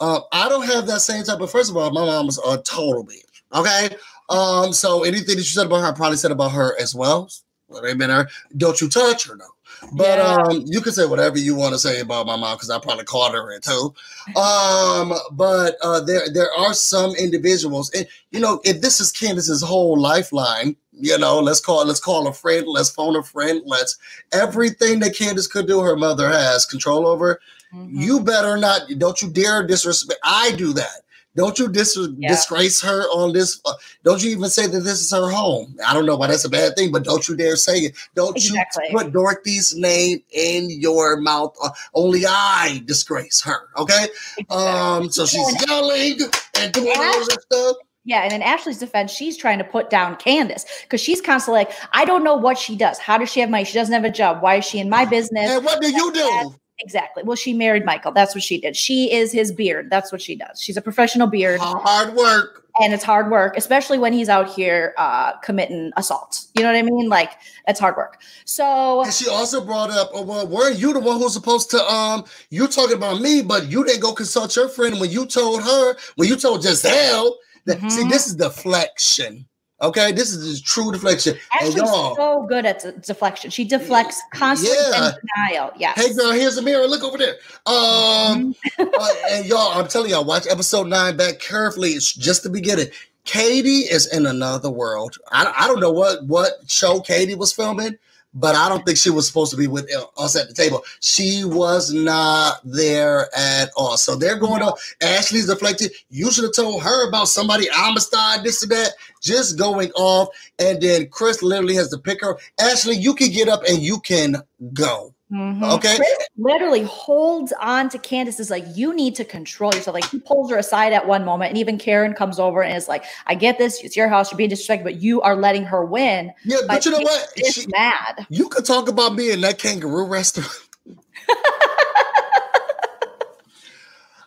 uh, I don't have that same type of. First of all, my mom was a total bitch. Okay. Um, so anything that you said about her, I probably said about her as well. Well, they been her. Don't you touch her, no. But yeah. um, you can say whatever you want to say about my mom because I probably called her it too. Um, but uh, there there are some individuals, and you know, if this is Candiace's whole lifeline, you know, let's call let's call a friend, let's phone a friend, let's everything that Candiace could do, her mother has control over. Mm-hmm. You better not, don't you dare disrespect. I do that. Don't you dis- yeah. disgrace her on this? Uh, don't you even say that this is her home? I don't know why that's a bad thing, but don't you dare say it. Don't exactly. you put Dorothy's name in your mouth. Uh, only I disgrace her. Okay. Exactly. Um. So she's yelling and doing all this stuff. Yeah, and in Ashley's defense, she's trying to put down Candiace because she's constantly like, I don't know what she does. How does she have money? She doesn't have a job. Why is she in my business? And what do you do? Exactly. Well, she married Michael. That's what she did. She is his beard. That's what she does. She's a professional beard. Hard work. And it's hard work, especially when he's out here uh, committing assault. You know what I mean? Like it's hard work. So and she also brought up, oh, well, weren't you the one who's supposed to um you're talking about me, but you didn't go consult your friend when you told her, when you told Gizelle that mm-hmm. see, this is deflection. Okay, this is true deflection. Actually, so good at deflection. She deflects constantly yeah. denial. Yes. Hey, girl, here's a mirror. Look over there. Um, mm-hmm. uh, and y'all, I'm telling y'all, watch episode nine back carefully. It's just the beginning. Katie is in another world. I, I don't know what what show Katie was filming, but I don't think she was supposed to be with us at the table. She was not there at all. So they're going to Ashley's deflected. You should have told her about somebody Amistad, this and that, just going off. And then Chris literally has to pick her. Ashley, you can get up and you can go. Mm-hmm. Okay. Chris literally holds on to Candiace is like, you need to control yourself. Like he pulls her aside at one moment, and even Karen comes over and is like, I get this, it's your house, you're being disrespected, but you are letting her win. Yeah, but you know what? She's mad. You could talk about me in that kangaroo restaurant.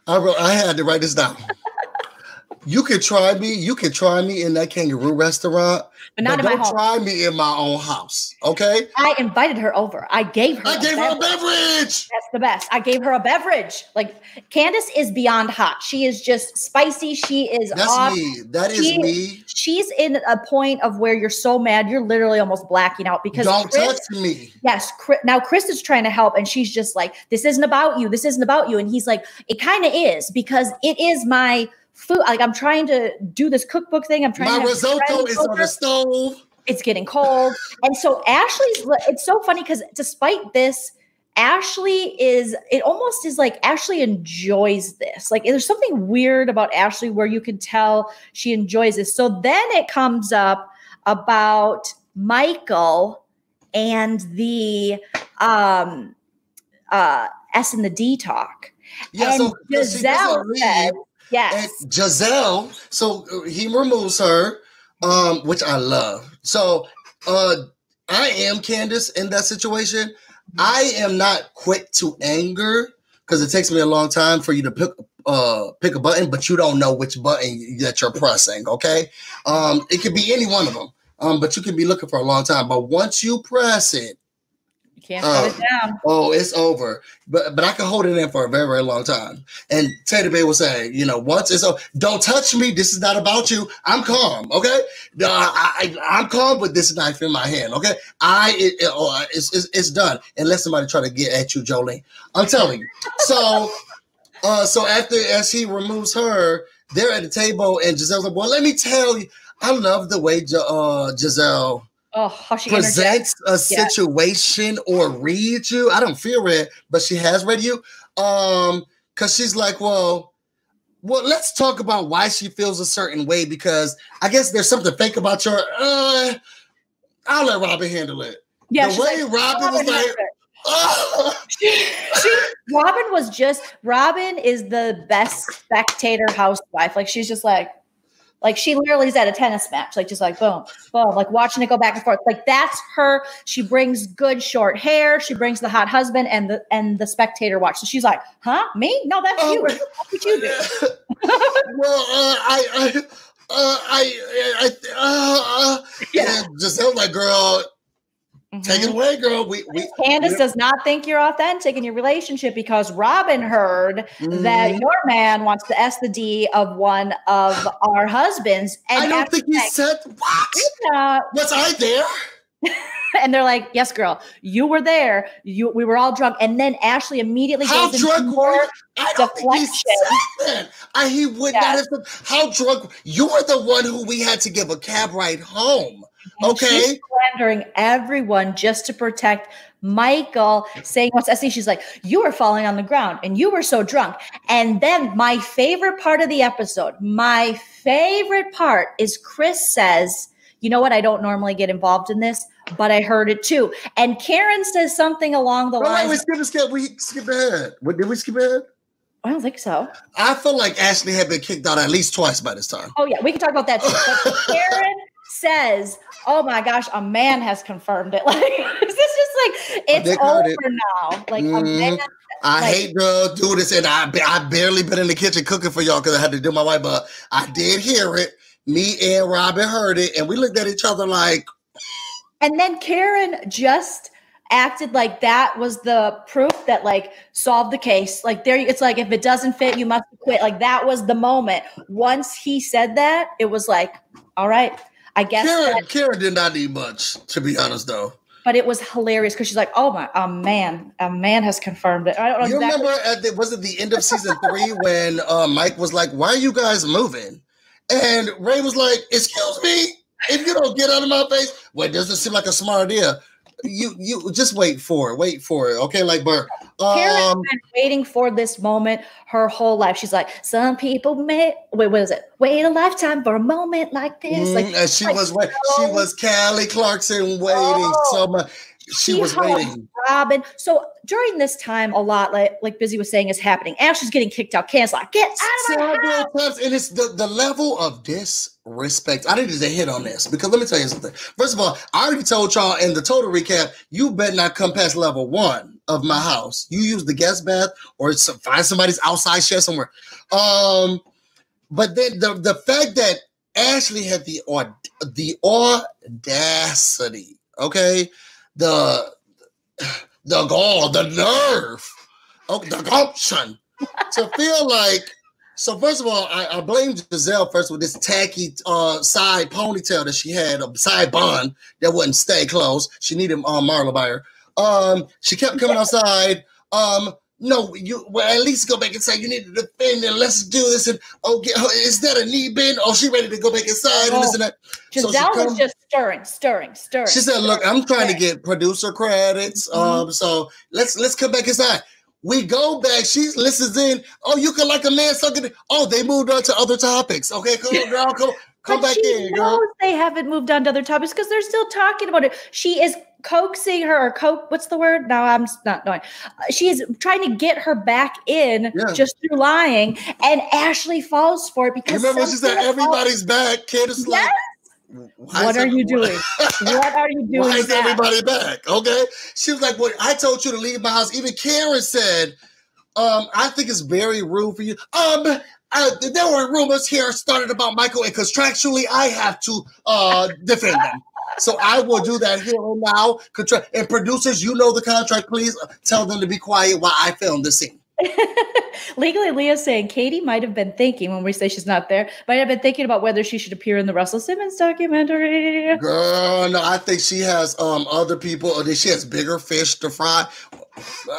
I wrote, I had to write this down. You can try me. You can try me in that kangaroo restaurant, but not but don't try me in my own house. Okay. I invited her over. I gave her. I gave beverage. her a beverage. That's the best. I gave her a beverage. Like Candiace is beyond hot. She is just spicy. She is. That's off. me. That is she, me. She's in a point of where you're so mad you're literally almost blacking out because don't Chris, touch me. Yes. Chris, now Chris is trying to help, and she's just like, "This isn't about you. This isn't about you." And he's like, "It kind of is because it is my." Food. Like I'm trying to do this cookbook thing. I'm trying. My risotto is on the stove. It's getting cold, and so Ashley's. It's so funny because despite this. Ashley is it almost is like Ashley enjoys this. Like there's something weird about Ashley where you can tell she enjoys this. So then it comes up about Michael and the um uh S and the D talk. Yeah, and so Gizelle says, Yes. And Gizelle, so uh, he removes her, um, which I love. So uh I am Candiace in that situation. I am not quick to anger because it takes me a long time for you to pick uh pick a button, but you don't know which button that you're pressing. Okay, um, it could be any one of them, um, but you could be looking for a long time. But once you press it, Can't put it down. Oh, it's over. But but I can hold it in for a very, very long time. And Teddy Bay was saying, you know, once it's over, don't touch me. This is not about you. I'm calm. Okay. Uh, I, I, am calm with this knife in my hand. Okay. I it, it, oh, it's, it's, it's done. Unless somebody try to get at you, Jolene. I'm telling you. So uh so after as he removes her, they're at the table and Gizelle's like, well, let me tell you, I love the way uh Gizelle oh, how she presents a situation or reads you. I don't feel read, but she has read you. Um, because she's like, well, well, let's talk about why she feels a certain way because I guess there's something fake about your. Uh, I'll let Robyn handle it. Yeah, the way like, Robyn, Robyn was like. she, Robyn was just Robyn is the best spectator housewife. Like she's just like, like she literally is at a tennis match, like just like boom, boom, like watching it go back and forth. Like that's her. She brings good short hair. She brings the hot husband and the and the spectator watch. So she's like, huh, me? No, that's oh, you. what you do? well, uh, I, I, uh, I, I, uh, uh, yeah. Gizelle, like, girl, Mm-hmm. Take it mm-hmm. away, girl. We, we Candiace does not think you're authentic in your relationship because Robyn heard mm-hmm. that your man wants to S the D of one of our husbands. And I don't think he said what? Uh, Was I there? and they're like, "Yes, girl, you were there. You, we were all drunk." And then Ashley immediately how goes drunk were you? I don't think he said that. I, he would not have. How drunk? You were the one who we had to give a cab ride home. And okay. She's slandering everyone just to protect Michael, saying what's Essie. She's like, You were falling on the ground and you were so drunk. And then my favorite part of the episode, my favorite part is Chris says, You know what? I don't normally get involved in this, but I heard it too. And Karen says something along the line. we skip, skip, we skip ahead. What did we skip ahead? I don't think so. I feel like Ashley had been kicked out at least twice by this time. Oh yeah, we can talk about that too. But Karen says, "Oh my gosh, a man has confirmed it." Like this is just like it's over it. now. Like mm-hmm. a man. I like, hate to do this, and I I barely been in the kitchen cooking for y'all because I had to do my wife, but I did hear it. Me and Robyn heard it, and we looked at each other like. And then Karen just acted like that was the proof that like solved the case. Like there, it's like if it doesn't fit, you must quit. Like that was the moment. Once he said that, it was like, all right, I guess Karen, that, Karen did not need much, to be honest, though. But it was hilarious because she's like, "Oh my, a man, a man has confirmed it." I don't know. You exactly. remember? At the, was it the end of season three when uh, Mike was like, "Why are you guys moving?" And Ray was like, "Excuse me, if you don't get out of my face, well, it doesn't seem like a smart idea." You you just wait for it. Wait for it. Okay, like Bert. Um, been waiting for this moment her whole life. She's like, some people may wait. What is it? Wait a lifetime for a moment like this. Mm, like, and she like, was wait. She was Kelly Clarkson waiting oh, so much. She, was waiting. Robyn. So during this time, a lot like like Busy was saying is happening. Ashley's getting kicked out. Can's like, get out of my house. And it's the, the level of disrespect. I needed to hit on this because let me tell you something. First of all, I already told y'all in the total recap, you better not come past level one of my house. You use the guest bath or some, find somebody's outside shed somewhere. Um, but then the the fact that Ashley had the aud- the audacity, okay, the the gall, the nerve, oh, the gumption to feel like. So first of all, I, I blame Gizelle first with this tacky uh, side ponytail that she had, a side bun that wouldn't stay close. She needed um, Marla by her. Um, she kept coming outside. Um, no, you well at least go back inside. You need to defend and let's do this. And oh, get, is that a knee bend? Oh, she ready to go back inside oh, and this and that. Gizelle so was just stirring, stirring, stirring. She said, "Look, I'm trying to get producer credits. Mm-hmm. Um, so let's let's come back inside." We go back. She listens in. Oh, you can like a man sucking. Oh, they moved on to other topics. Okay, come on, girl. Come, come back in, girl. They haven't moved on to other topics because they're still talking about it. She is coaxing her or coke what's the word? No i'm not knowing. Uh, she's trying to get her back in yeah. just through lying and ashley falls for it because remember she said everybody's back Candiace yes. like what are you doing? What are you doing why is everybody back? Okay? She was like well i told you to leave my house. Even karen said um i think it's very rude for you. Um uh, there were rumors here started about Michael, and contractually, I have to uh, defend them. So I will do that here and now. Contra- and producers, you know the contract. Please tell them to be quiet while I film the scene. Legally, Leah's saying Katie might have been thinking when we say she's not there, might have been thinking about whether she should appear in the Russell Simmons documentary. Girl, no, I think she has um other people, or she has bigger fish to fry.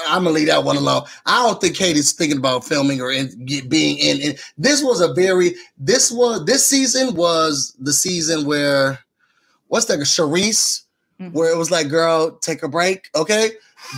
I'm gonna leave that one alone. I don't think Katie's thinking about filming or in, being in, in. This was a very this was this season was the season where what's that? Charrisse, mm-hmm. where it was like, girl, take a break, okay.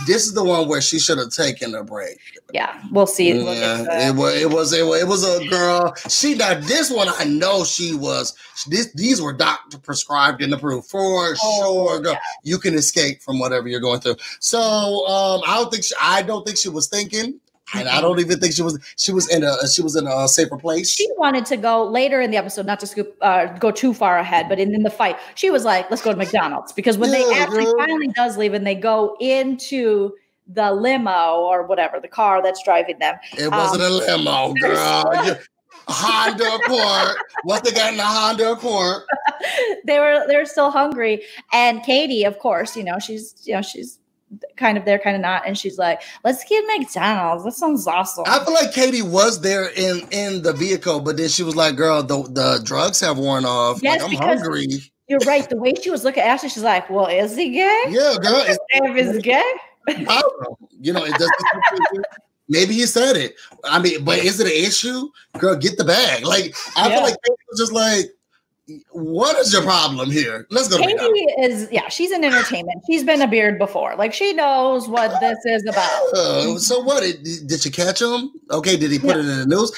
This is the one where she should have taken a break. Yeah, we'll see. We'll yeah, it was, it was it was it was a girl. She now this one I know she was. This these were doctor prescribed and approved for oh, sure. Girl, yeah. you can escape from whatever you're going through. So um, I don't think she, I don't think she was thinking and I don't even think she was she was in a she was in a safer place. She wanted to go later in the episode, not to scoop uh, go too far ahead, but in, in the fight, she was like, "Let's go to McDonald's," because when yeah, they actually girl. finally does leave and they go into the limo or whatever the car that's driving them, it wasn't um, a limo, girl. Honda Accord. what they got in the Honda Accord? they were they were still hungry, and Katie, of course, you know she's you know she's kind of there, kind of not. And she's like, "Let's get McDonald's. That sounds awesome." I feel like Katie was there in in the vehicle, but then she was like, "Girl, the the drugs have worn off. Yes, like, I'm hungry." You're right. The way she was looking at Ashley, she's like, "Well, is he gay? Yeah, girl. Is, if he's gay, I You know, it doesn't. Maybe he said it. I mean, but is it an issue? Girl, get the bag. Like I yeah. feel like just like, what is your problem here? Let's go. Katie is yeah, she's in entertainment. She's been a beard before. Like she knows what this is about. Uh, so what did, did you catch him? Okay, did he put yeah. it in the news?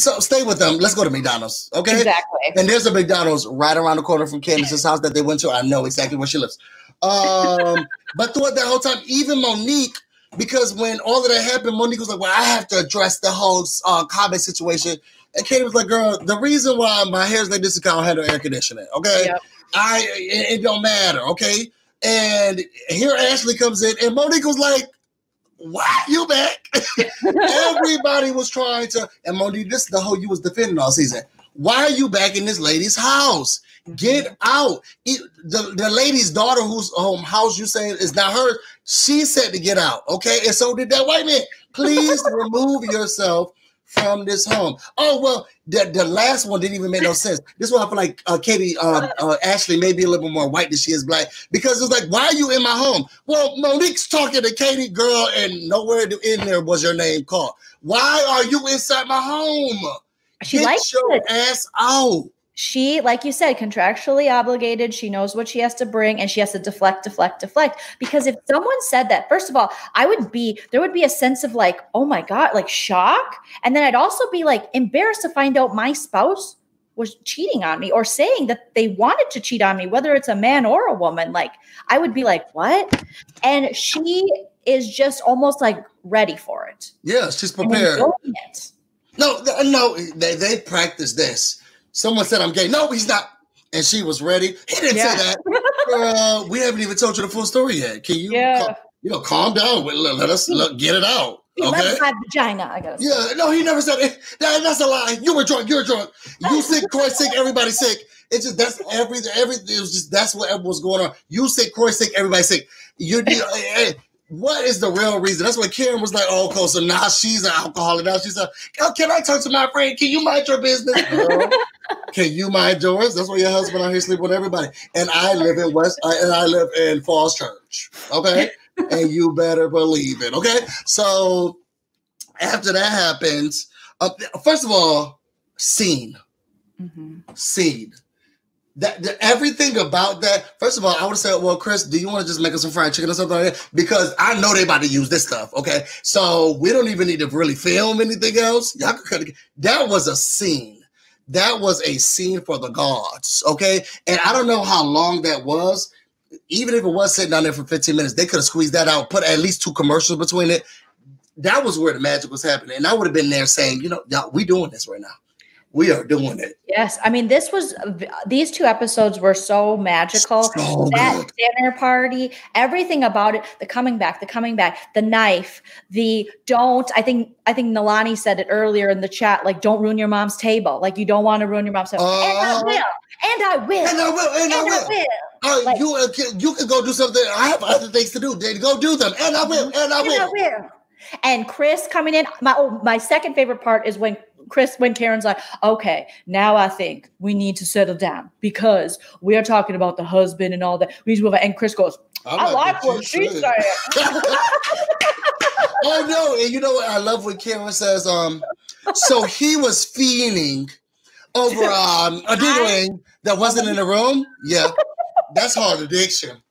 So stay with them. Let's go to McDonald's. Okay, exactly. And there's a McDonald's right around the corner from Candiace's house that they went to. I know exactly where she lives. Um, but throughout that whole time, even Monique. Because when all of that happened, Monique was like, "Well, I have to address the whole uh, comment situation." And Katie was like, "Girl, the reason why my hair's like this is because I handle air conditioning. Okay, yep. I it, it, don't matter. Okay." And here Ashley comes in, and Monique was like, "What? You back?" Everybody was trying to, and Monique, this is the whole you was defending all season. Why are you back in this lady's house? Get out. It, the, the lady's daughter, whose home house you saying is not hers, she said to get out. Okay, and so did that white man. Please remove yourself from this home. Oh well, the, the last one didn't even make no sense. This one I feel like uh, Katie uh, uh, Ashley may be a little bit more white than she is black because it's like, why are you in my home? Well, Monique's talking to Katie, girl, and nowhere in there was your name called. Why are you inside my home? She Get likes your it. ass out she, like you said, contractually obligated. She knows what she has to bring and she has to deflect, deflect, deflect. Because if someone said that, first of all, I would be, there would be a sense of like, oh my God, like shock. And then I'd also be like embarrassed to find out my spouse was cheating on me or saying that they wanted to cheat on me, whether it's a man or a woman. Like, I would be like, what? And she is just almost like ready for it. Yeah, she's prepared. No, no, they, they practice this Someone said I'm gay. No, he's not. And she was ready. He didn't yeah. say that. uh, we haven't even told you the full story yet. Can you, yeah. calm, you know, calm down? Let, let us let, get it out. Okay. Let my vagina. I got. Yeah. No, he never said it. That, that's a lie. You were drunk. You're drunk. You sick. Croy sick. Everybody sick. It's just that's everything. Everything. It was just that's what was going on. You sick. Croy sick. Everybody sick. You. you what is the real reason? That's what Karen was like, oh, cool. So now she's an alcoholic. Now she's a, oh, can I talk to my friend? Can you mind your business? Girl, can you mind yours? That's why your husband out here sleeping with everybody. And I live in West, uh, and I live in Falls Church. Okay. and you better believe it. Okay. So after that happens, uh, first of all, scene. Mm-hmm. Scene that, that, everything about that. First of all, I would say, well, Chris, do you want to just make us some fried chicken or something like that? Because I know they about to use this stuff. Okay, so we don't even need to really film anything else. Y'all could that was a scene. That was a scene for the gods. Okay, and I don't know how long that was. Even if it was sitting down there for 15 minutes, they could have squeezed that out, put at least two commercials between it. That was where the magic was happening. And I would have been there saying, you know, y'all, we doing this right now we are doing it. Yes, I mean this was these two episodes were so magical. So that good. dinner party, everything about it, the coming back, the coming back, the knife, the don't. I think I think Nalani said it earlier in the chat, like don't ruin your mom's table. Like you don't want to ruin your mom's table. Uh, and, I will. and I will, and I will, and, and I will. I will. Uh, Like- you uh, you can go do something. I have other things to do. Then go do them, and I will, and I will. And. I will. And Chris coming in. My oh, my second favorite part is when Chris, when Karen's like, okay, now I think we need to settle down because we are talking about the husband and all that. We need to move on. And Chris goes, I like what she said. said. I know, and you know what? I love when Karen says, um, so he was fiending over um a doodling that wasn't in the room. Yeah, that's hard addiction.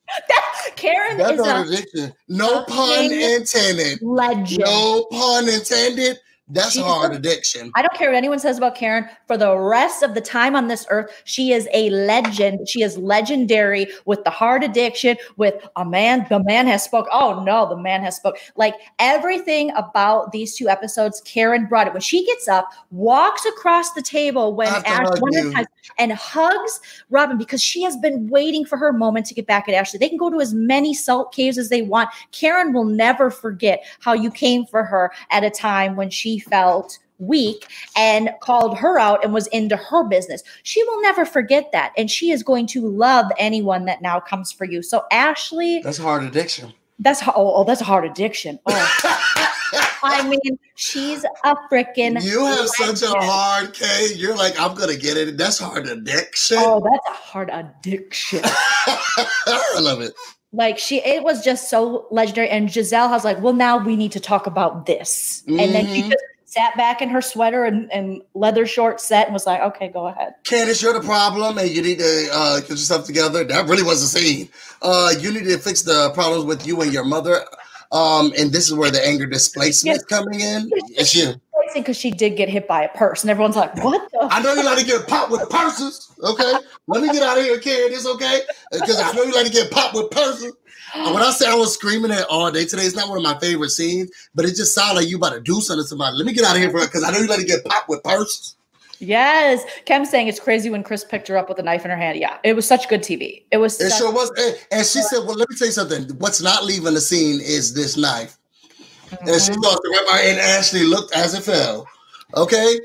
Karen That's is hard a addiction. No pun intended. legend. No pun intended. That's She's hard addiction. I don't care what anyone says about Karen. For the rest of the time on this earth, she is a legend. She is legendary with the hard addiction, with a man. The man has spoke. Oh no, the man has spoke. Like everything about these two episodes, Karen brought it. When she gets up, walks across the table when Ash hug one of you. the times and hugs Robyn because she has been waiting for her moment to get back at Ashley. They can go to as many salt caves as they want. Karen will never forget how you came for her at a time when she felt weak and called her out and was into her business. She will never forget that. And she is going to love anyone that now comes for you. So, Ashley, That's hard addiction. that's oh, oh that's a hard addiction. Oh, I mean, she's a freaking. you have such a hard K. You're like, I'm gonna get it. That's hard addiction. Oh, that's a hard addiction. I love it. Like she it was just so legendary and gizelle has like well now we need to talk about this and then she Mhm. just sat back in her sweater and, and leather short set and was like okay go ahead Candiace, you're the problem, and you need to uh, get yourself together. That really was the scene. Uh, you need to fix the problems with you and your mother. Um, and this is where the anger displacement is coming in. It's you. Because she did get hit by a purse and everyone's like what the I know you like to get popped with purses. Okay, let me get out of here, Candiace. Okay, because I know you like to get popped with purses. And when I say I was screaming at all day today, it's not one of my favorite scenes, but it just sounded like you about to do something to somebody. Let me get out of here because I know you like to get popped with purses. yes Kem's saying it's crazy when chris picked her up with a knife in her hand yeah it was such good tv it was It sure was. And, and she said, Well, let me tell you something. What's not leaving the scene is this knife. And she Mhm. thought the right and Ashley looked as it fell. Okay?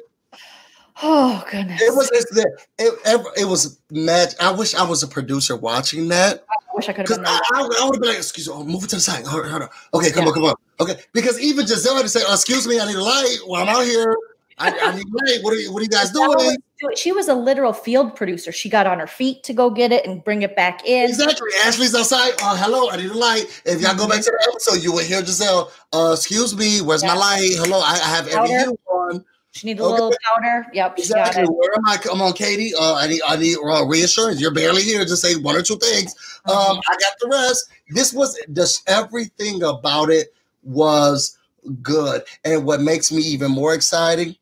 oh goodness It was it, it, it was mad. I wish I was a producer watching that. i wish i could have I, I, I would have been like, excuse me, oh, move it to the side. Hold, hold on. Okay, come Yeah. on, come on. Okay. Because even Gizelle had to say, oh, excuse me, I need a light while I'm out here. I, I light. What are you what are you guys doing? she was a literal field producer she got on her feet to go get it and bring it back in Exactly. Ashley's outside. Uh, hello, I need a light. If y'all go back to the episode, you will hear Gizelle. Uh, excuse me, where's my Yeah. light? Hello, I, I have every Powder. hue on. She needs a Okay. little powder. Yep, Exactly. it. Where am I? Come on, Katie. Uh, I need I need uh, reassurance. You're barely here. Just say one or two things. Um, I got the rest. This was just everything about it was good. And what makes me even more exciting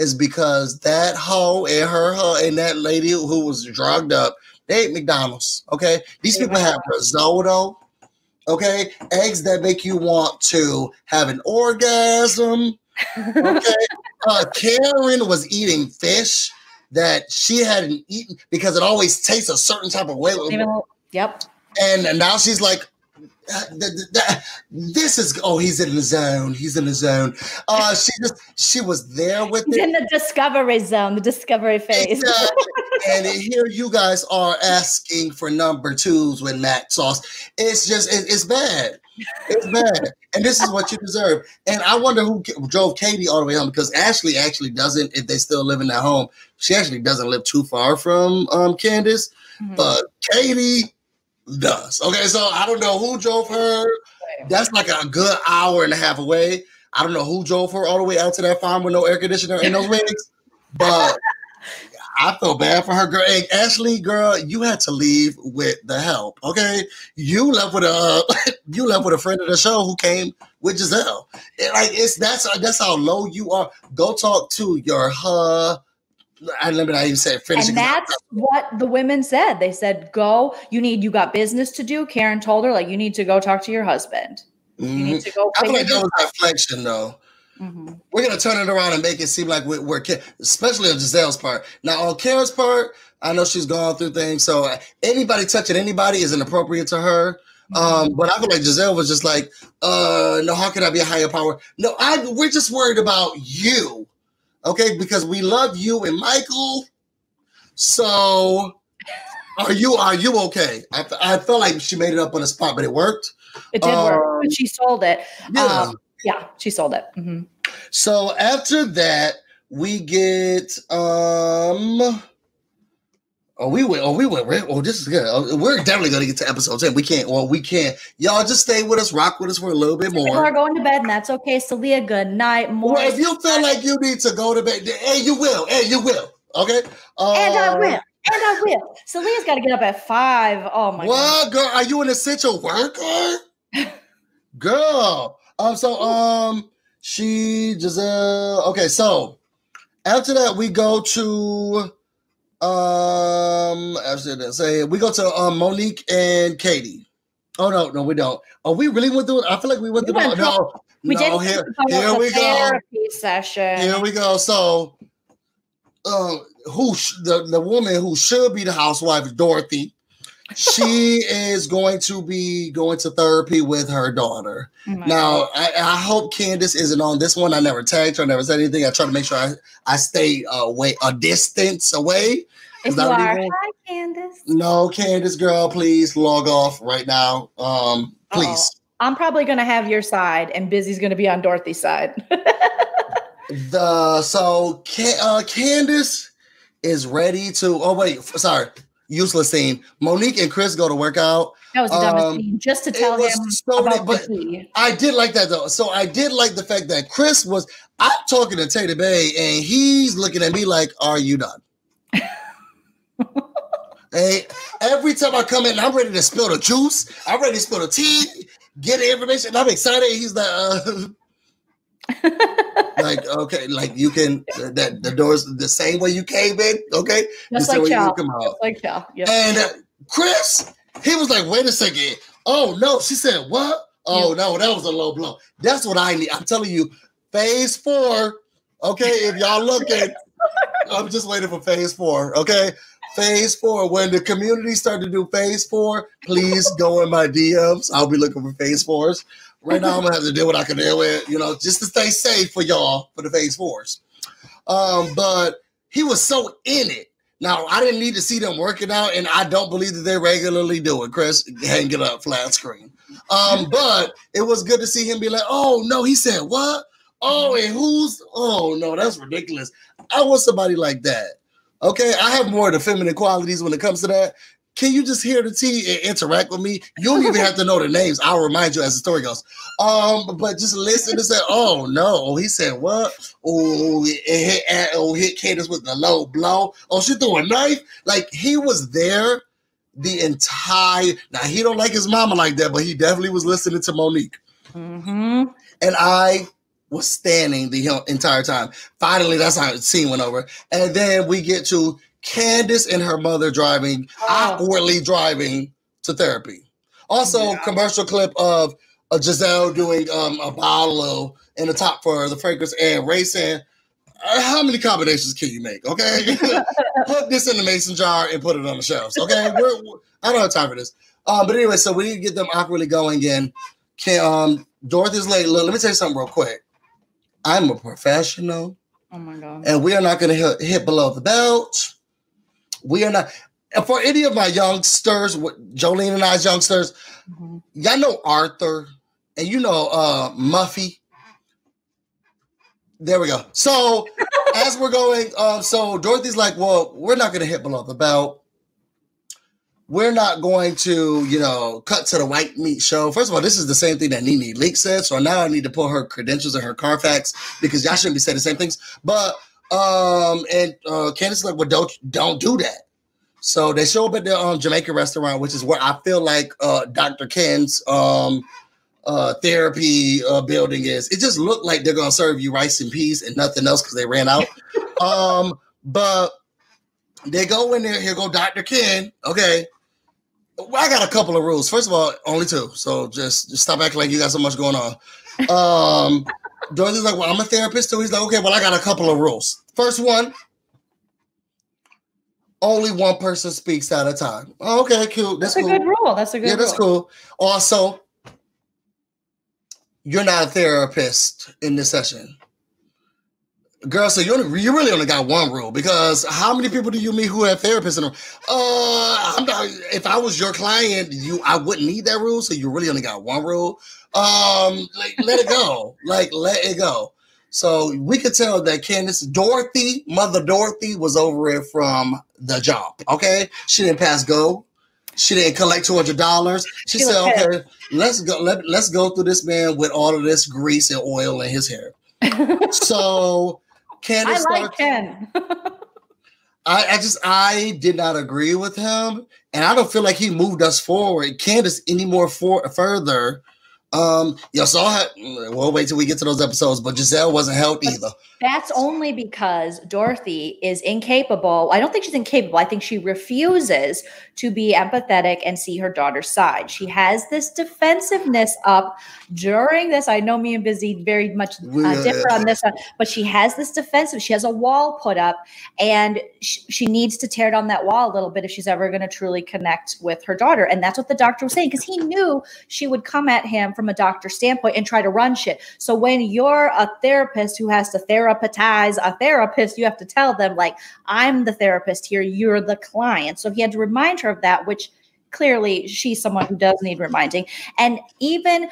is because that hoe and her hoe and that lady who was drugged up, they ate McDonald's. Okay. These people have risotto. Okay. Eggs that make you want to have an orgasm. Okay. uh, Karen was eating fish that she hadn't eaten because it always tastes a certain type of way. Yep. And now she's like, uh, th- th- th- this is oh he's in the zone. He's in the zone. Uh she just she was there with He's it. In the discovery zone, the discovery phase. Exactly. and here you guys are asking for number twos with mac sauce. It's just it- it's bad. It's bad. And this is what you deserve. And i wonder who drove katie all the way home because ashley actually doesn't if they still live in that home she actually doesn't live too far from um candiace. Mhm. but katie does okay so i don't know who drove her that's like a good hour and a half away i don't know who drove her all the way out to that farm with no air conditioner and no wings but I feel bad for her, girl. Hey, Ashley, girl, you had to leave with the help. Okay, you left with a you left with a friend of the show who came with Gizelle. And, like it's that's that's how low you are. Go talk to your huh. I me not even. Finish and I- that's what the women said. They said, "Go. You need. You got business to do." Karen told her, "Like you need to go talk to your husband. You Mhm. need to go." I feel like that was deflection, though. Mhm. We're gonna turn it around and make it seem like we're, we're especially on Gizelle's part. Now on Karen's part, I know she's gone through things, so uh, anybody touching anybody is inappropriate to her. Um, but I feel like Gizelle was just like, uh, no, how can I be a higher power? No, I we're just worried about you, okay? Because we love you and Michael. So Are you are you okay? I, I felt like she made it up on the spot, but it worked. It did work, Um, but she sold it. Yeah. Um, yeah, she sold it. Mhm. So after that, we get um. Oh, we went. Oh, we went. right- Oh, this is good. Oh, we're definitely gonna get to episode ten. We can't. Well, we can't. Y'all just stay with us. Rock with us for a little bit more. People are going to bed, and that's okay. Celia, good night. More. Well, if you feel like you need to go to bed, hey, you will. Hey, you will. Okay. Uh, and I will. And I will. Celia's got to get up at five. Oh my god. What, girl? Are you an essential worker? girl. Um, so um she Gizelle. Okay, so after that we go to um after that, say we go to um Monique and Katie. Oh no, no, we don't. Oh, we really went through it. I feel like we went We through went it. No, We no, did here, here the we go. therapy session. Here we go. So um who sh- the, the woman who should be the housewife, is Dorothy, she is going to be going to therapy with her daughter. Oh Now, I, I hope Candiace isn't on this one. I never tagged her, I never said anything. I try to make sure I, I stay away a distance away. If Is you that are, hi Candiace. No, Candiace, girl, please log off right now. Um, please. I'm probably going to have your side, and Busy's going to be on Dorothy's side. The so uh, Candiace is ready to. Oh wait, sorry, useless scene. Monique and Chris go to work out. that was the dumbest Um, thing. Just to tell him so about but- I did like that though. So I did like the fact that Chris was. I'm talking to Taylor Bay, and he's looking at me like, "Are you done?" hey, every time I come in, I'm ready to spill the juice. I'm ready to spill the tea, get the information. I'm excited. He's like, uh, like okay, like you can that the doors the same way you came in. Okay, the Just same like Chow. come out. Just like Chow. Yeah. And uh, Chris, he was like, wait a second. Oh no, she said, what? Oh no, that was a low blow. That's what I need. I'm telling you, phase four. Okay, if y'all looking, I'm just waiting for phase four. Okay. Phase four. When the community start to do phase four, please go in my DMs. I'll be looking for phase fours. Right now, I'm gonna have to deal with what I can deal with, you know, just to stay safe for y'all for the phase fours. Um, but he was so in it. Now I didn't need to see them working out, and I don't believe that they regularly do it. Chris, hang it up flat screen. Um, but it was good to see him be like, "Oh no," he said, "What? Oh, and who's? Oh no, that's ridiculous." I want somebody like that. Okay, I have more of the feminine qualities when it comes to that. Can you just hear the tea and interact with me? You don't even have to know the names. I'll remind you as the story goes. Um, but just listen and say, "Oh no," he said, "What?" Oh, it hit, oh, hit Candiace with the low blow. Oh, she threw a knife. Like he was there the entire. Now he don't like his mama like that, but he definitely was listening to Monique, hmm and I was standing the entire time. Finally, that's how the scene went over, and then we get to Candiace and her mother driving Oh. awkwardly driving to therapy. Also, Yeah. commercial clip of uh, Gizelle doing um, a bottle in the top for the fragrance and Ray saying, "Uh, How many combinations can you make? Okay, put this in the mason jar and put it on the shelves. Okay, we're, we're- I don't have time for this. Um, but anyway, so we need to get them awkwardly going in. Can um, Dorothy's late. Look, let me tell you something real quick. I'm a professional Oh my god. and we are not going to hit, hit below the belt. We are not. And for any of my youngsters, Jolene and I's youngsters, Mhm. y'all know Arthur and you know uh Muffy. There we go. So as we're going, um, so Dorothy's like, well, we're not going to hit below the belt. We're not going to, you know, cut to the white meat show. First of all, this is the same thing that NeNe Leakes said. So now I need to pull her credentials and her Carfax because y'all shouldn't be saying the same things. But um, and uh, Candiace like, well, don't don't do that. So they show up at the um, Jamaican restaurant, which is where I feel like uh, Dr. Ken's um, uh, therapy uh, building is. It just looked like they're gonna serve you rice and peas and nothing else because they ran out. um, but they go in there. Here go Dr. Ken. Okay. Well, I got a couple of rules. First of all, only two. So just, just stop acting like you got so much going on. Um, Dorothy's like, well, I'm a therapist too. He's like, okay, well, I got a couple of rules. First one, only one person speaks at a time. Oh, okay, cool. That's, That's a cool. good rule. That's a good Yeah, that's rule. cool. Also, you're not a therapist in this session. Girl, so you only, you really only got one rule because how many people do you meet who have therapists in them? Uh, I'm not. If I was your client, you I wouldn't need that rule. So you really only got one rule. Um, like let it go. like let it go. So we could tell that Candiace Dorothy, Mother Dorothy, was over it from the jump. Okay, she didn't pass go. She didn't collect two hundred dollars. She, she said, "Okay, let's go. Let, let's go through this man with all of this grease and oil in his hair." so Candiace. I like Ken. I, I just I did not agree with him, and I don't feel like he moved us forward, Candiace, any more for further um, you saw her. We'll wait till we get to those episodes, but Gizelle wasn't helped either. That's only because Dorothy is incapable. I don't think she's incapable. I think she refuses to be empathetic and see her daughter's side. She has this defensiveness up during this. I know me and Busy very much uh, differ on this one, but she has this defensive. She has a wall put up, and sh- she needs to tear down that wall a little bit if she's ever going to truly connect with her daughter. And that's what the doctor was saying because he knew she would come at him from a doctor standpoint and try to run shit. So when you're a therapist who has to therapize a therapist, you have to tell them, like, I'm the therapist here, you're the client. So he had to remind her of that, which clearly she's someone who does need reminding. And even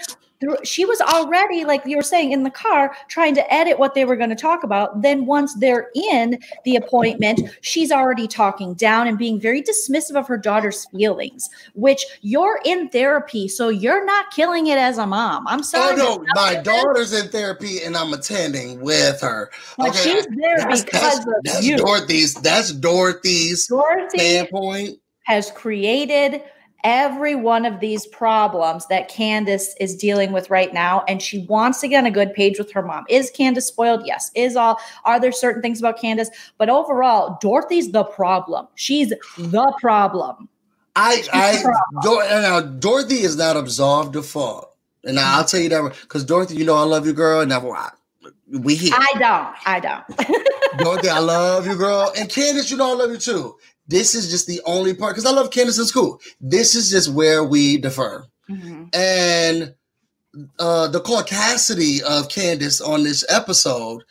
she was already like you were saying in the car trying to edit what they were going to talk about. Then once they're in the appointment she's already talking down and being very dismissive of her daughter's feelings which you're in therapy so you're not killing it as a mom. I'm oh, sorry. oh no my daughter's in therapy and i'm attending with her. But okay, she's there that's, because that's, of that's you. dorothy's that's dorothy's Dorothy standpoint. has created every one of these problems that Candiace is dealing with right now. And she wants to get on a good page with her mom. Is Candiace spoiled? Yes. Is all, are there certain things about Candiace? But overall, Dorothy's the problem. She's the problem. I, I, Dor- now Dorothy is not absolved of fault. And I'll tell you that because Dorothy, you know, I love you, girl. And never, we here. I don't. I don't. Dorothy, I love you, girl. And Candiace, you know, I love you too. This is just the only part because I love Candiace in school. This is just where we defer. Mm-hmm. And uh the caucasity of Candiace on this episode.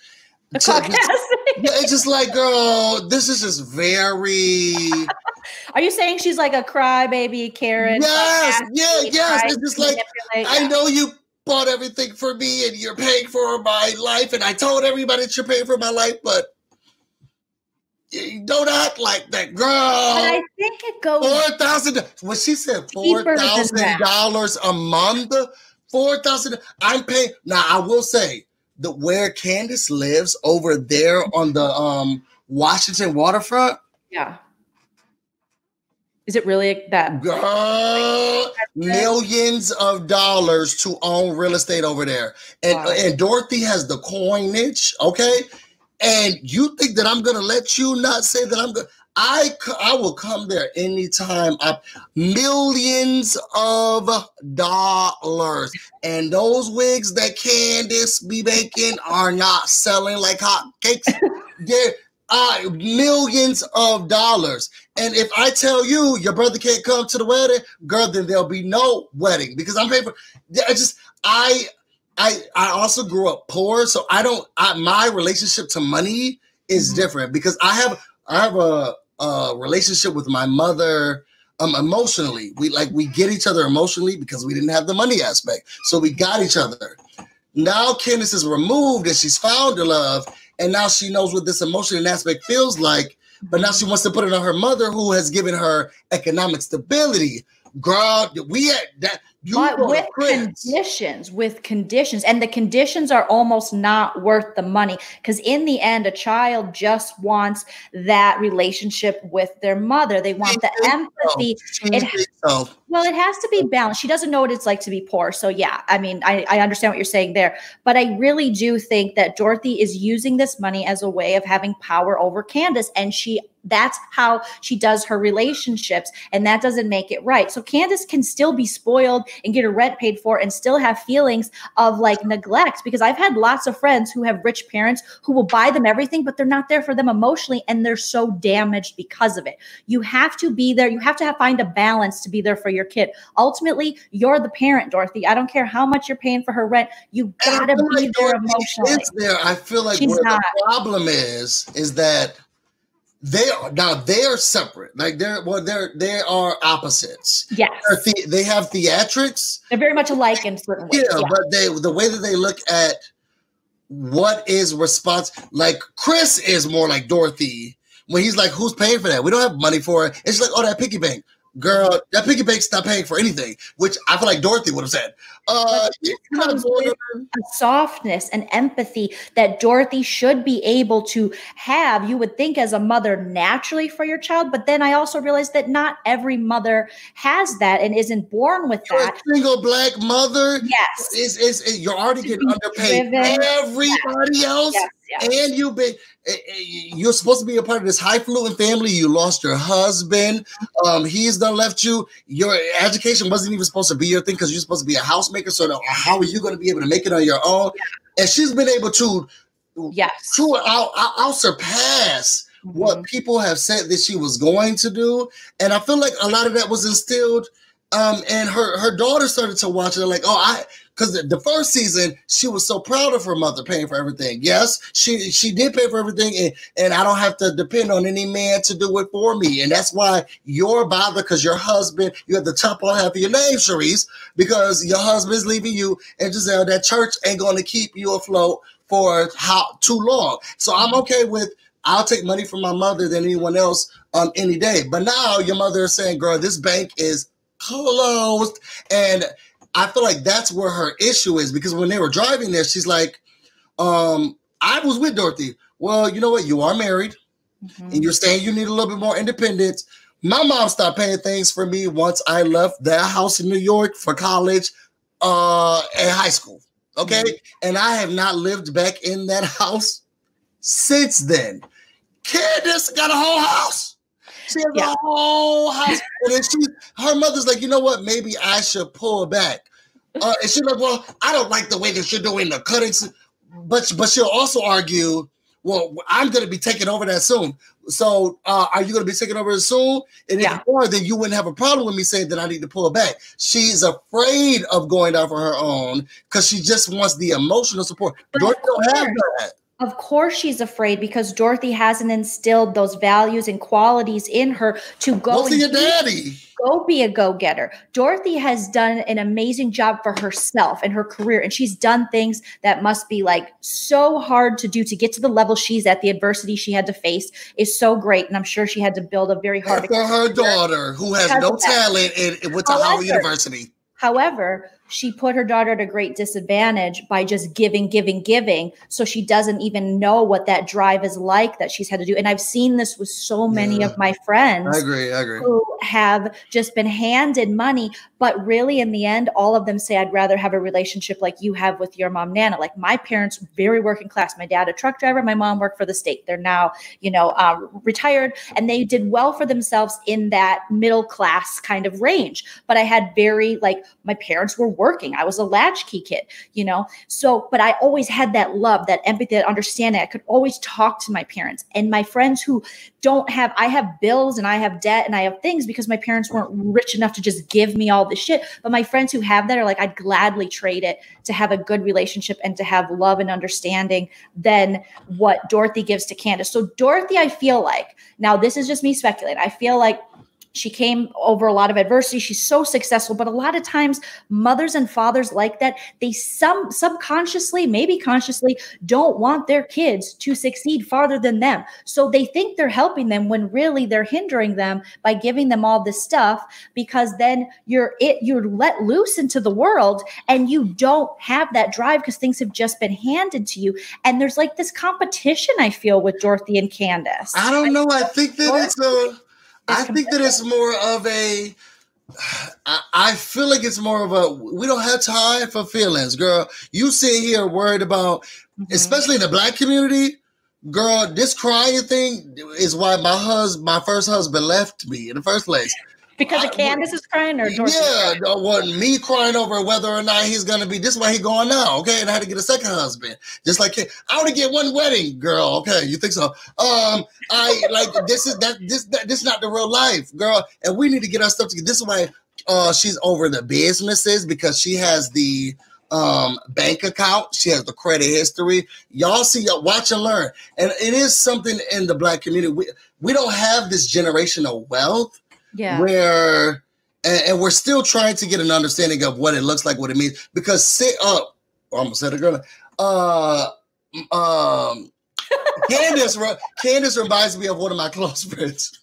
The caucasity. yeah, it's just like, girl, this is just very. Are you saying she's like a crybaby Karen? Yes, yeah, yes. It's just like I know you bought everything for me and you're paying for my life, and I told everybody that you're paying for my life, but don't act like that, girl. But I think it goes four thousand. What she said, four thousand dollars a month. Four thousand. I'm paying now. I will say the where Candiace lives over there on the um Washington waterfront. Yeah. Is it really that? Girl, millions of dollars to own real estate over there, and wow. and Dorothy has the coinage. Okay, and you think that I'm gonna let you not say that I'm gonna I I will come there anytime. I, millions of dollars, and those wigs that Candiace be making are not selling like hot cakes. They're uh, millions of dollars. And if I tell you your brother can't come to the wedding, girl, then there'll be no wedding because I'm paying for. I just I I I also grew up poor, so I don't. I, my relationship to money is mm-hmm. different because I have I have a, a relationship with my mother um emotionally. We like we get each other emotionally because we didn't have the money aspect, so we got each other. Now Candiace is removed and she's found a love, and now she knows what this emotional aspect feels like. But now she wants to put it on her mother, who has given her economic stability. Girl, we had that you but with conditions, with conditions, and the conditions are almost not worth the money because in the end, a child just wants that relationship with their mother. They want the empathy. It, well, it has to be balanced. She doesn't know what it's like to be poor, so yeah. I mean, I, I understand what you're saying there, but I really do think that Dorothy is using this money as a way of having power over Candiace, and she that's how she does her relationships, and that doesn't make it right. So Candiace can still be spoiled and get her rent paid for and still have feelings of like neglect because I've had lots of friends who have rich parents who will buy them everything, but they're not there for them emotionally and they're so damaged because of it. You have to be there. You have to have, find a balance to be there for your your kid. Ultimately, you're the parent, Dorothy. I don't care how much you're paying for her rent. You gotta be like there emotionally. there. I feel like She's where not. the problem is is that they are now they are separate. Like they're well, they're they are opposites. Yes, the, they have theatrics. They're very much alike in certain ways. Yeah, yeah, but they the way that they look at what is response like Chris is more like Dorothy when he's like, "Who's paying for that? We don't have money for it." It's like, "Oh, that piggy bank." Girl, that piggy bank's not paying for anything, which I feel like Dorothy would have said. Uh, comes with a softness and empathy that Dorothy should be able to have. You would think as a mother naturally for your child, but then I also realized that not every mother has that and isn't born with you're that. single black mother, yes, is is you're already getting underpaid. Driven. Everybody yes. else, yes, yes. and you've been eh, eh, you're supposed to be a part of this highfalutin family. You lost your husband. Um, he's done left you. Your education wasn't even supposed to be your thing because you're supposed to be a housemaker maker. So how are you going to be able to make it on your own? Yeah. And she's been able to, yes, to I'll, I'll surpass mm-hmm. what people have said that she was going to do. And I feel like a lot of that was instilled. Um, and her her daughter started to watch it like, oh, I because the, the, first season she was so proud of her mother paying for everything. Yes, she she did pay for everything, and, and I don't have to depend on any man to do it for me. And that's why you're bothered because your husband, you have the top on half of your name, Charrisse, because your husband's leaving you, and Gizelle, that church ain't going to keep you afloat for how too long. So I'm okay with. I'll take money from my mother than anyone else um any day. But now your mother is saying, girl, this bank is closed. And I feel like that's where her issue is because when they were driving there, she's like, um, I was with Dorothy. Well, you know what? You are married mm-hmm. and you're saying you need a little bit more independence. My mom stopped paying things for me once I left that house in New York for college uh and high school. Okay. Mm-hmm. And I have not lived back in that house since then. Candiace got a whole house. She has yeah. a whole house. and then she, her mother's like, you know what? Maybe I should pull back. Uh, and she's like, well, I don't like the way that you're doing the cuttings. But but she'll also argue, well, I'm going to be taking over that soon. So uh, are you going to be taking over soon? And yeah. if you are, then you wouldn't have a problem with me saying that I need to pull back. She's afraid of going out for her own because she just wants the emotional support. But don't have that. Of course, she's afraid because Dorothy hasn't instilled those values and qualities in her to go. Go your daddy. Go be a go getter. Dorothy has done an amazing job for herself and her career, and she's done things that must be like so hard to do to get to the level she's at. The adversity she had to face is so great, and I'm sure she had to build a very hard. for her daughter, who has no talent and went to Howard University. However, she put her daughter at a great disadvantage by just giving, giving, giving. So she doesn't even know what that drive is like that she's had to do. And I've seen this with so many yeah. of my friends. I agree. I agree. Who have just been handed money, but really in the end, all of them say, I'd rather have a relationship like you have with your mom, Nana. Like my parents, very working class. My dad, a truck driver. My mom worked for the state. They're now, you know, uh, retired and they did well for themselves in that middle class kind of range. But I had very, like, my parents were working. I was a latchkey kid, you know. So, but I always had that love, that empathy, that understanding. I could always talk to my parents and my friends who don't have, I have bills and I have debt and I have things because my parents weren't rich enough to just give me all this shit. But my friends who have that are like, I'd gladly trade it to have a good relationship and to have love and understanding than what Dorothy gives to Candiace. So, Dorothy, I feel like, now this is just me speculating, I feel like she came over a lot of adversity. She's so successful but a lot of times mothers and fathers like that they some subconsciously maybe consciously don't want their kids to succeed farther than them. So they think they're helping them when really they're hindering them by giving them all this stuff because then you're it you're let loose into the world and you don't have that drive because things have just been handed to you. And there's like this competition i feel with dorothy and candiace. I don't know. I think that it's a I think that it's more of a. I, I feel like it's more of a. We don't have time for feelings, girl. You sit here worried about, mm-hmm. especially in the black community, girl. This crying thing is why my husband, my first husband, left me in the first place. Because of Candiace is crying or Dorothy Yeah, no, wasn't me crying over whether or not he's gonna be this is why he going now, okay? And I had to get a second husband. Just like I want to get one wedding, girl. Okay, you think so? Um, I like this is that this that, this is not the real life, girl. And we need to get our stuff together. This is why uh, she's over the businesses because she has the um bank account she has the credit history y'all see y'all watch and learn and it is something in the black community we, we don't have this generational wealth Yeah. where and, and we're still trying to get an understanding of what it looks like what it means because sit up oh, almost said it girl uh um Candiace, Candiace reminds me of one of my close friends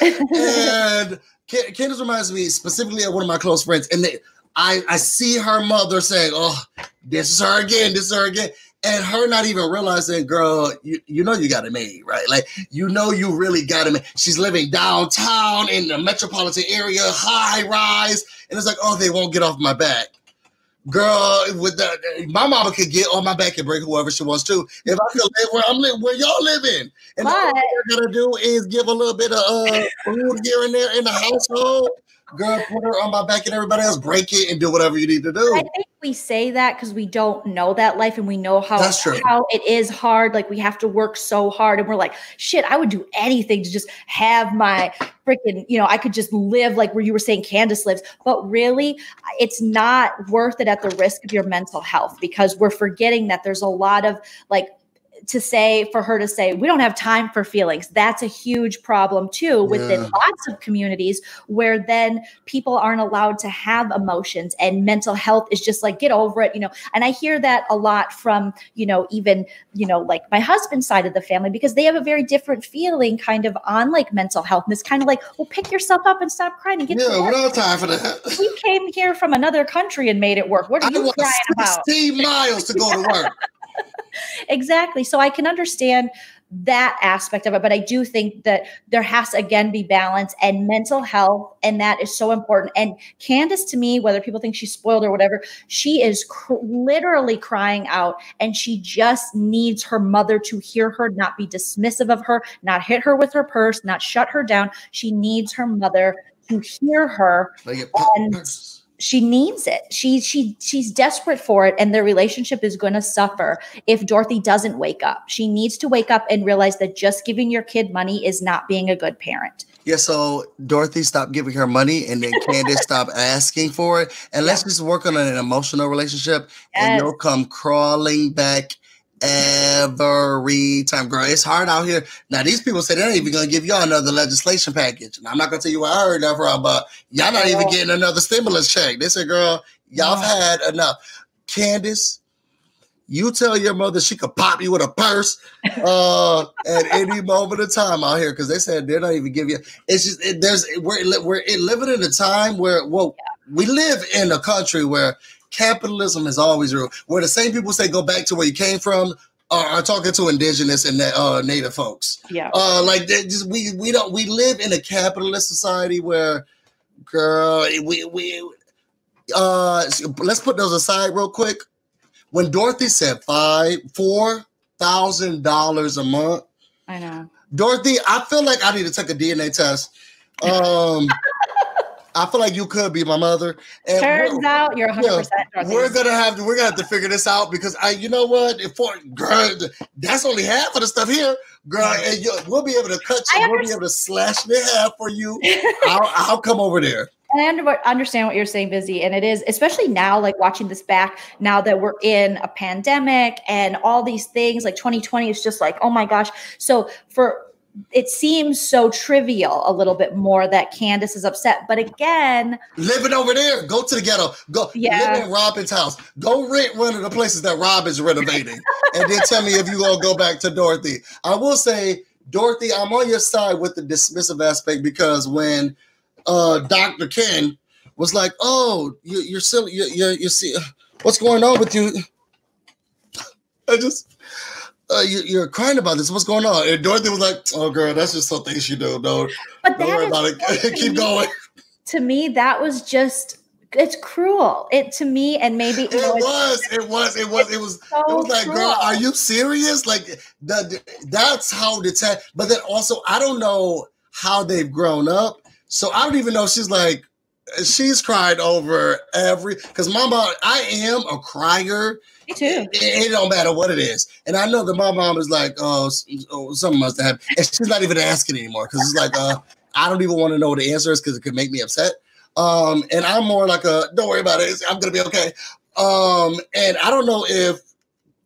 and Ca- Candiace reminds me specifically of one of my close friends, and they, I I see her mother saying, "Oh, this is her again, this is her again," and her not even realizing, "Girl, you you know you got it made, right? Like you know you really got it made." She's living downtown in the metropolitan area, high rise, and it's like, "Oh, they won't get off my back." Girl, with the, my mama could get on my back and break whoever she wants to. If I could live where I'm living, where y'all living, and all But- we're gonna do is give a little bit of uh, food here and there in the household. Girl, put her on my back and everybody else break it and do whatever you need to do. I think we say that because we don't know that life and we know how That's true. how it is hard. Like we have to work so hard, and we're like, shit, I would do anything to just have my freaking, you know, I could just live like where you were saying Candiace lives. But really, it's not worth it at the risk of your mental health because we're forgetting that there's a lot of like to say for her to say we don't have time for feelings that's a huge problem too within Yeah. lots of communities where then people aren't allowed to have emotions and mental health is just like get over it you know and i hear that a lot from you know even you know like my husband's side of the family because they have a very different feeling kind of on like mental health and it's kind of like well pick yourself up and stop crying and get Yeah, we work. don't have time for that. we came here from another country and made it work what are I you crying about 16 miles to go to work. Exactly. So i can understand that aspect of it but i do think that there has to again be balance and mental health and that is so important. And candiace to me whether people think she's spoiled or whatever she is cr- literally crying out and she just needs her mother to hear her not be dismissive of her not hit her with her purse not shut her down. She needs her mother to hear her Like And-. She needs it. She she she's desperate for it and their relationship is going to suffer if Dorothy doesn't wake up. She needs to wake up and realize that just giving your kid money is not being a good parent. Yeah, so Dorothy stopped giving her money and then Candiace stopped asking for it. And let's just work on an emotional relationship and Yes. you'll come crawling back every time. Girl, it's hard out here. Now, these people say they're not even to give y'all another legislation package. And I'm not to tell you where I heard that from, but y'all not even getting another stimulus check. They said, girl, y'all have had enough. Candiace, you tell your mother she could pop you with a purse uh, at any moment of time out here because they said they're not even giving you. It's just it, there's we're we're living in a time where well we live in a country where capitalism is always ruled. Where the same people say go back to where you came from are, are talking to indigenous and uh, native folks. Yeah. Uh, like just we we don't we live in a capitalist society where, girl, we we uh let's put those aside real quick. When Dorothy said five four thousand dollars a month, I know. Dorothy, I feel like I need to take a DNA test. Um, I feel like you could be my mother. And Turns out you're 100% Dorothy. we're gonna have to we're gonna have to figure this out because I you know what for girl that's only half of the stuff here girl and you, we'll be able to cut you I we'll be able to slash it in half for you I'll, I'll come over there And I under- understand what you're saying, Busy. And it is, especially now, like watching this back, now that we're in a pandemic and all these things, like 2020 is just like, oh my gosh. So for it seems so trivial a little bit more that Candiace is upset. But again, living over there go to the ghetto go Yeah. live in Robyn's house go rent one of the places that Rob is renovating and then tell me if you gonna go back to Dorothy I will say Dorothy I'm on your side with the dismissive aspect because when uh Dr. Ken was like oh you, you're silly you, you, you see what's going on with you I just uh, you, you're crying about this. What's going on? And Dorothy was like, "Oh, girl, that's just some things you do. Don't, but don't worry that about it. Keep going." to me, that was just it's cruel. It to me, and maybe know, It it's was, it was, it was, it was. so It was like, girl, are you serious? Like the, that's how the tech. But then also, I don't know how they've grown up, so I don't even know. if She's like, she's cried over every. Because mama, I am a crier. Me too. It, it don't matter what it is. And I know that my mom is like, oh, oh something must have. happened. And she's not even asking anymore because it's like, uh, I don't even want to know what the answer is because it could make me upset. Um, and I'm more like a don't worry about it. I'm gonna be okay. Um, and I don't know if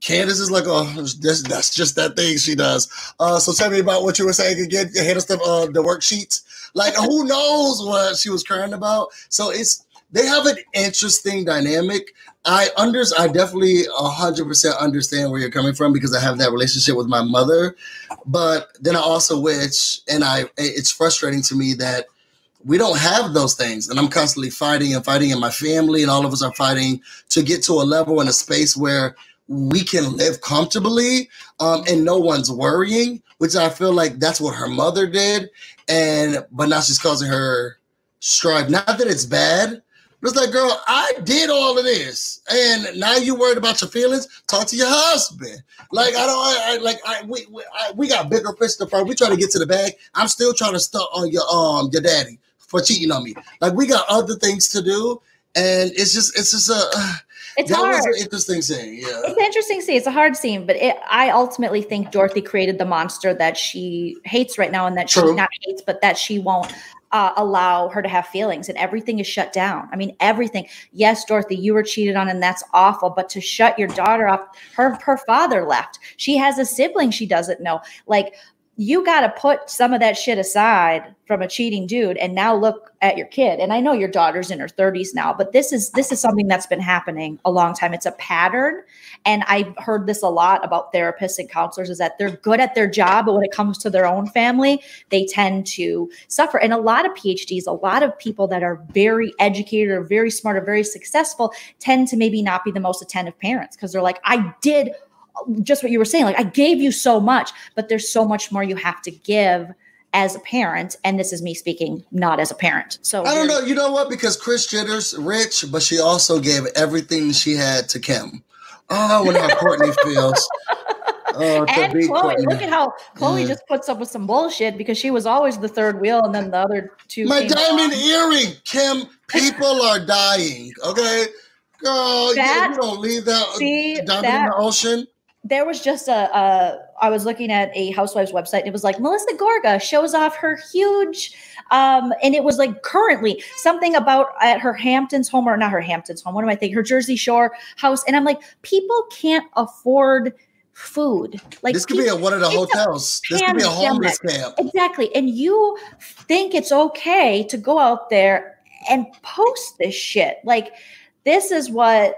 Candiace is like, oh, that's, that's just that thing she does. Uh, so tell me about what you were saying again. You us the uh, the worksheets. Like, who knows what she was crying about? So it's they have an interesting dynamic. I under I definitely hundred percent understand where you're coming from because I have that relationship with my mother, but then I also wish, and I it's frustrating to me that we don't have those things, and I'm constantly fighting and fighting, and my family and all of us are fighting to get to a level and a space where we can live comfortably um, and no one's worrying, which I feel like that's what her mother did, and but now she's causing her strife. Not that it's bad it's like, girl, I did all of this, and now you worried about your feelings. Talk to your husband. Like I don't, I, I like I we we, I, we got bigger fish to fry. We trying to get to the bag. I'm still trying to stunt on your um your daddy for cheating on me. Like we got other things to do, and it's just it's just a. It's that hard. interesting scene. Yeah, it's an interesting scene. It's a hard scene, but it, I ultimately think Dorothy created the monster that she hates right now, and that True. she not hates, but that she won't uh, allow her to have feelings and everything is shut down. I mean, everything. Yes, Dorothy, you were cheated on and that's awful, but to shut your daughter off, her her father left. She has a sibling she doesn't know. Like you got to put some of that shit aside from a cheating dude and now look at your kid and i know your daughter's in her 30s now but this is this is something that's been happening a long time it's a pattern and i've heard this a lot about therapists and counselors is that they're good at their job but when it comes to their own family they tend to suffer. And a lot of phds a lot of people that are very educated or very smart or very successful tend to maybe not be the most attentive parents because they're like i did just what you were saying like i gave you so much but there's so much more you have to give as a parent. And this is me speaking not as a parent. So i don't know. You know what? Because kris jenner's rich but she also gave everything she had to kim oh i wonder how Kourtney feels Oh, and Khloé, look at how Khloé just puts up with some bullshit because she was always the third wheel, and then the other two. My diamond earring, Kim. People are dying. Okay, girl, that, you don't leave that see, diamond that, in the ocean there was just a, a I was looking at a housewives website and it was like Melissa Gorga shows off her huge um and it was like currently something about at her Hamptons home or not her Hamptons home what am I thinking her Jersey Shore house and I'm like people can't afford food. Like this could people, be at one of the hotels. This could be a homeless camp. Exactly and you think it's okay to go out there and post this shit. Like this is what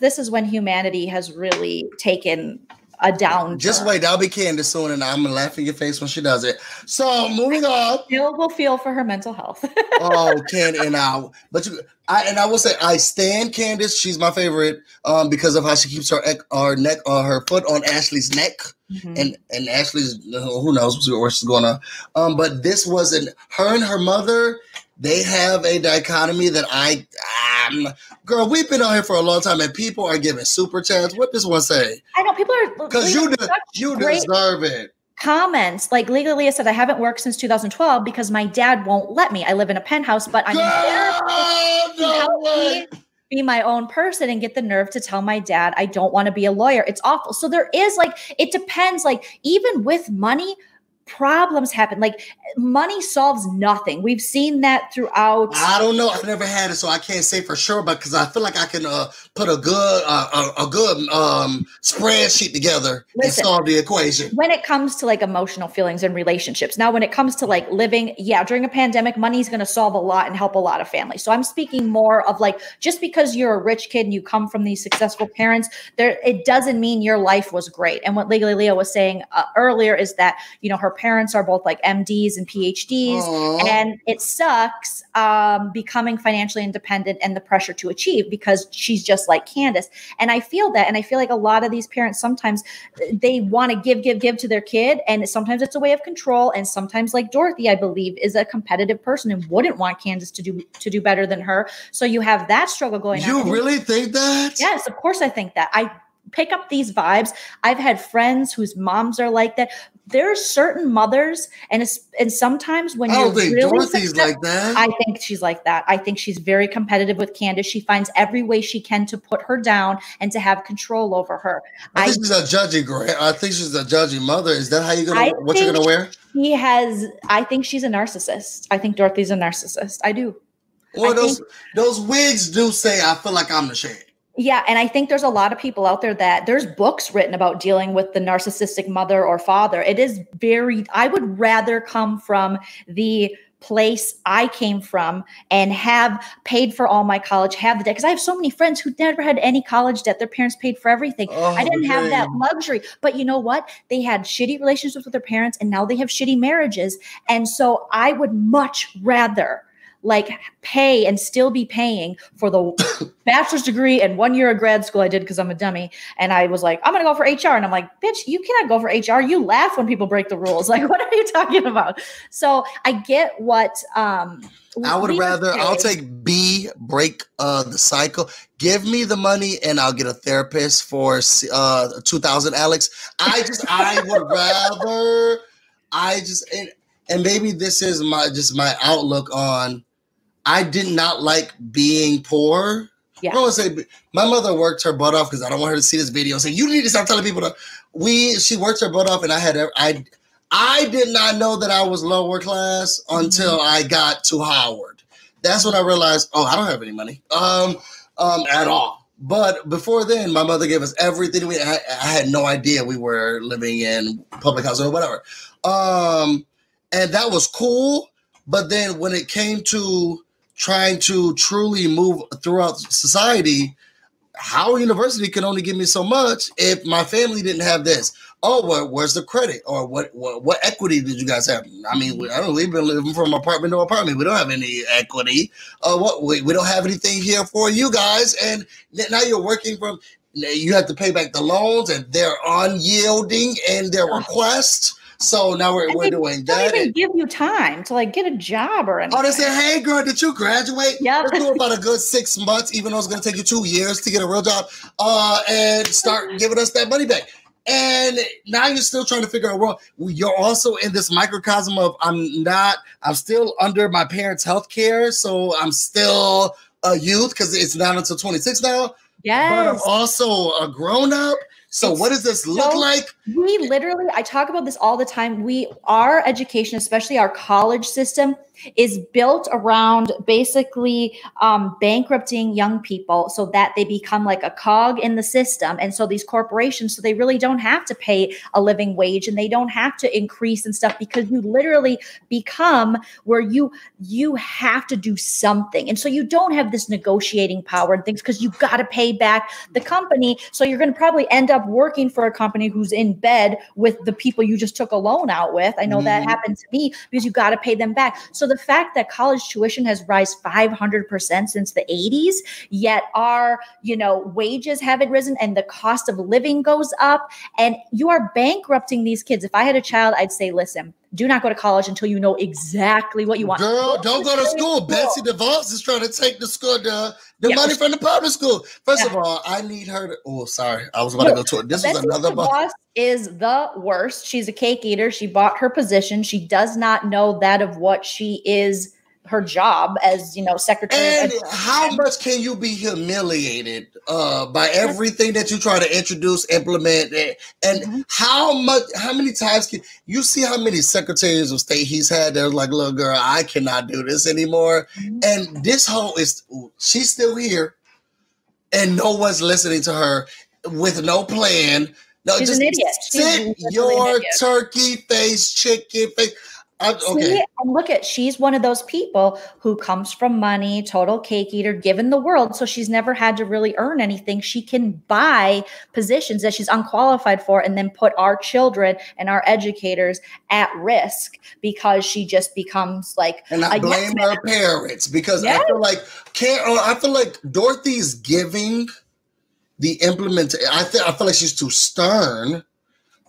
this is when humanity has really taken a down. Just wait, I'll be Candiace soon, and I'm gonna laugh in your face when she does it. So moving on. Jill will feel for her mental health. oh, Can and I, but you, I and I will say I stand Candiace. She's my favorite um, because of how she keeps her her neck uh, her foot on Ashley's neck. Mm-hmm. And and Ashley's who knows where she's going on. Um, but this wasn't her and her mother they have a dichotomy that I, um, girl, we've been on here for a long time, and people are giving super chats. What does one say? I know people are because you de- you deserve it. Comments like legally said, I haven't worked since 2012 because my dad won't let me. I live in a penthouse, but I'm girl, no help me be my own person and get the nerve to tell my dad I don't want to be a lawyer. It's awful. So there is like it depends. Like even with money, problems happen. Like money solves nothing. We've seen that throughout. I don't know. I've never had it, so I can't say for sure. But because I feel like I can uh, put a good uh, a, a, good um, spreadsheet together Listen, and solve the equation. When it comes to like emotional feelings and relationships, now when it comes to like living, yeah, during a pandemic, money is going to solve a lot and help a lot of families. So I'm speaking more of like just because you're a rich kid and you come from these successful parents, there it doesn't mean your life was great. And what Legally Leah was saying uh, earlier is that you know her parents are both like MDs and PhDs, Aww. and it sucks um, becoming financially independent and the pressure to achieve because she's just like Candiace. And I feel that, and I feel like a lot of these parents sometimes they want to give, give, give to their kid, and sometimes it's a way of control, and sometimes like Dorothy, I believe, is a competitive person and wouldn't want Candiace to do to do better than her. So you have that struggle going you on. You really think that? Yes, of course I think that. I pick up these vibes. I've had friends whose moms are like that there are certain mothers, and and sometimes when you're really Dorothy's like that. I think she's like that. I think she's very competitive with Candiace. She finds every way she can to put her down and to have control over her. I, I think she's a judgy grand. I think she's a judgy mother. Is that how you gonna? I what you're gonna wear? He has. I think she's a narcissist. I think Dorothy's a narcissist. I do. Or those think, those wigs do say, "I feel like I'm the shade." Yeah, and I think there's a lot of people out there that there's books written about dealing with the narcissistic mother or father. It is very. I would rather come from the place I came from and have paid for all my college, have the debt. Because I have so many friends who never had any college debt. Their parents paid for everything. Oh, I didn't have that luxury. But you know what? They had shitty relationships with their parents and now they have shitty marriages. And so I would much rather like pay and still be paying for the bachelor's degree and one year of grad school I did because I'm a dummy. And I was like, I'm gonna go for HR. And I'm like, bitch, you cannot go for HR. You laugh when people break the rules. Like, what are you talking about? So I get what um I would rather I'll take B break uh the cycle. Give me the money and I'll get a therapist for uh 2000 Alex. I just I would rather I just and, and maybe this is my just my outlook on I did not like being poor. Yeah. I don't want to say my mother worked her butt off because I don't want her to see this video say you need to stop telling people to. We she worked her butt off and I had I I did not know that I was lower class mm-hmm. until I got to Howard. That's when I realized oh I don't have any money um um at all. But before then, my mother gave us everything. We I, I had no idea we were living in public housing or whatever. Um, and that was cool. But then when it came to trying to truly move throughout society, Howard University can only give me so much if my family didn't have this. Oh, well, where's the credit or what, what what equity did you guys have? I mean, we, I don't. We've been living from apartment to apartment. We don't have any equity. Uh, what we, we don't have anything here for you guys. And now you're working from. You have to pay back the loans, and they're unyielding in their requests. So now we're, we're doing that. Don't even give you time to like get a job or anything. Oh, they say, "Hey, girl, did you graduate?" Yeah, let's do about a good six months, even though it's going to take you two years to get a real job, uh, and start giving us that money back. And now you're still trying to figure out. Well, you're also in this microcosm of I'm not. I'm still under my parents' health care, so I'm still a youth because it's not until 26 now. Yes. But I'm also a grown up. So, it's what does this look so, like? We literally, I talk about this all the time. We, our education, especially our college system, is built around basically um, bankrupting young people so that they become like a cog in the system. And so these corporations, so they really don't have to pay a living wage and they don't have to increase and stuff because you literally become where you you have to do something. And so you don't have this negotiating power and things because you've got to pay back the company. So you're going to probably end up working for a company who's in bed with the people you just took a loan out with. I know mm. that mm-hmm. happened to me because you got to pay them back. So the fact that college tuition has rise 500% since the 80s, yet our, you know, wages haven't risen and the cost of living goes up and you are bankrupting these kids. If I had a child, I'd say, listen, do not go to college until you know exactly what you want. Girl, don't go to school. Betsy DeVos is trying to take the school the, the yeah. money from the public school. First yeah. of all, I need her to. Oh, sorry, I was about to go to it. This Betsy was another. DeVos is the worst. She's a cake eater. She bought her position. She does not know that of what she is her job as you know secretary. And how much can you be humiliated uh, by everything that you try to introduce, implement, and, and mm-hmm. how much, how many times can you see how many secretaries of state he's had? They're like, "Look, girl, I cannot do this anymore." Mm-hmm. And this whole is she's still here, and no one's listening to her with no plan. No, She's just an idiot. sit your turkey face, chicken face okay. See, and look at she's one of those people who comes from money, total cake eater, given the world. So she's never had to really earn anything. She can buy positions that she's unqualified for and then put our children and our educators at risk because she just becomes like And I blame her parents because yes. I feel like can't uh, I feel like Dorothy's giving the implement I, th- I feel like she's too stern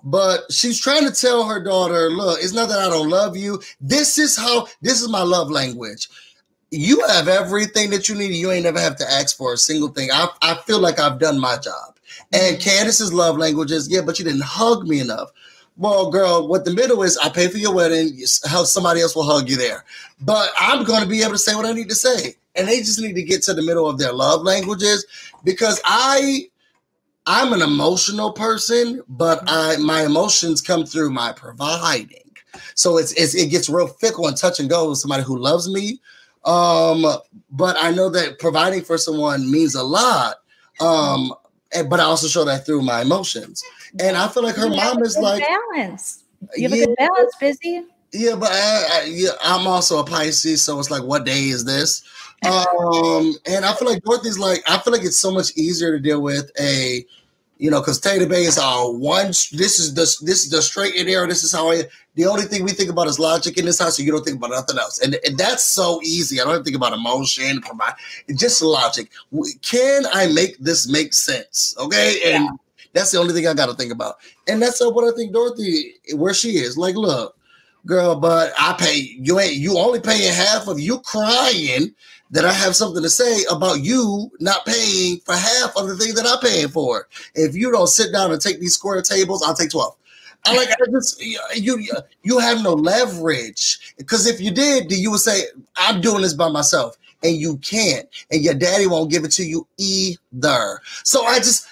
but she's trying to tell her daughter, look, it's not that I don't love you. This is how, this is my love language. You have everything that you need. You ain't never have to ask for a single thing. I, I feel like I've done my job. And mm-hmm. Candiace's love language is, yeah, but you didn't hug me enough. Well, girl, what the middle is, I pay for your wedding. How somebody else will hug you there. But I'm going to be able to say what I need to say. And they just need to get to the middle of their love languages because I I'm an emotional person, but mm-hmm. I my emotions come through my providing. So it's, it's it gets real fickle and touch and go with somebody who loves me Um, but I know that providing for someone means a lot. Um, but I also show that through my emotions. And I feel like her mom is like balance. You have yeah, a good balance, busy. Yeah, but I, I, yeah, I'm also a Pisces, so it's like, what day is this? Um, and I feel like Dorothy's like, I feel like it's so much easier to deal with a you know, because Taylor Bay is our one. This is the this is the straight and narrow. This is how I. The only thing we think about is logic in this house, so you don't think about nothing else, and, and that's so easy. I don't think about emotion, just logic. Can I make this make sense? Okay, and yeah. that's the only thing I got to think about, and that's what I think Dorothy where she is. Like, look, girl, but I pay you ain't you only paying half of you crying that I have something to say about you not paying for half of the thing that I'm paying for. If you don't sit down and take these square tables, I'll take 12. I like I just you you have no leverage because if you did, then you would say I'm doing this by myself, and you can't, and your daddy won't give it to you either. So I just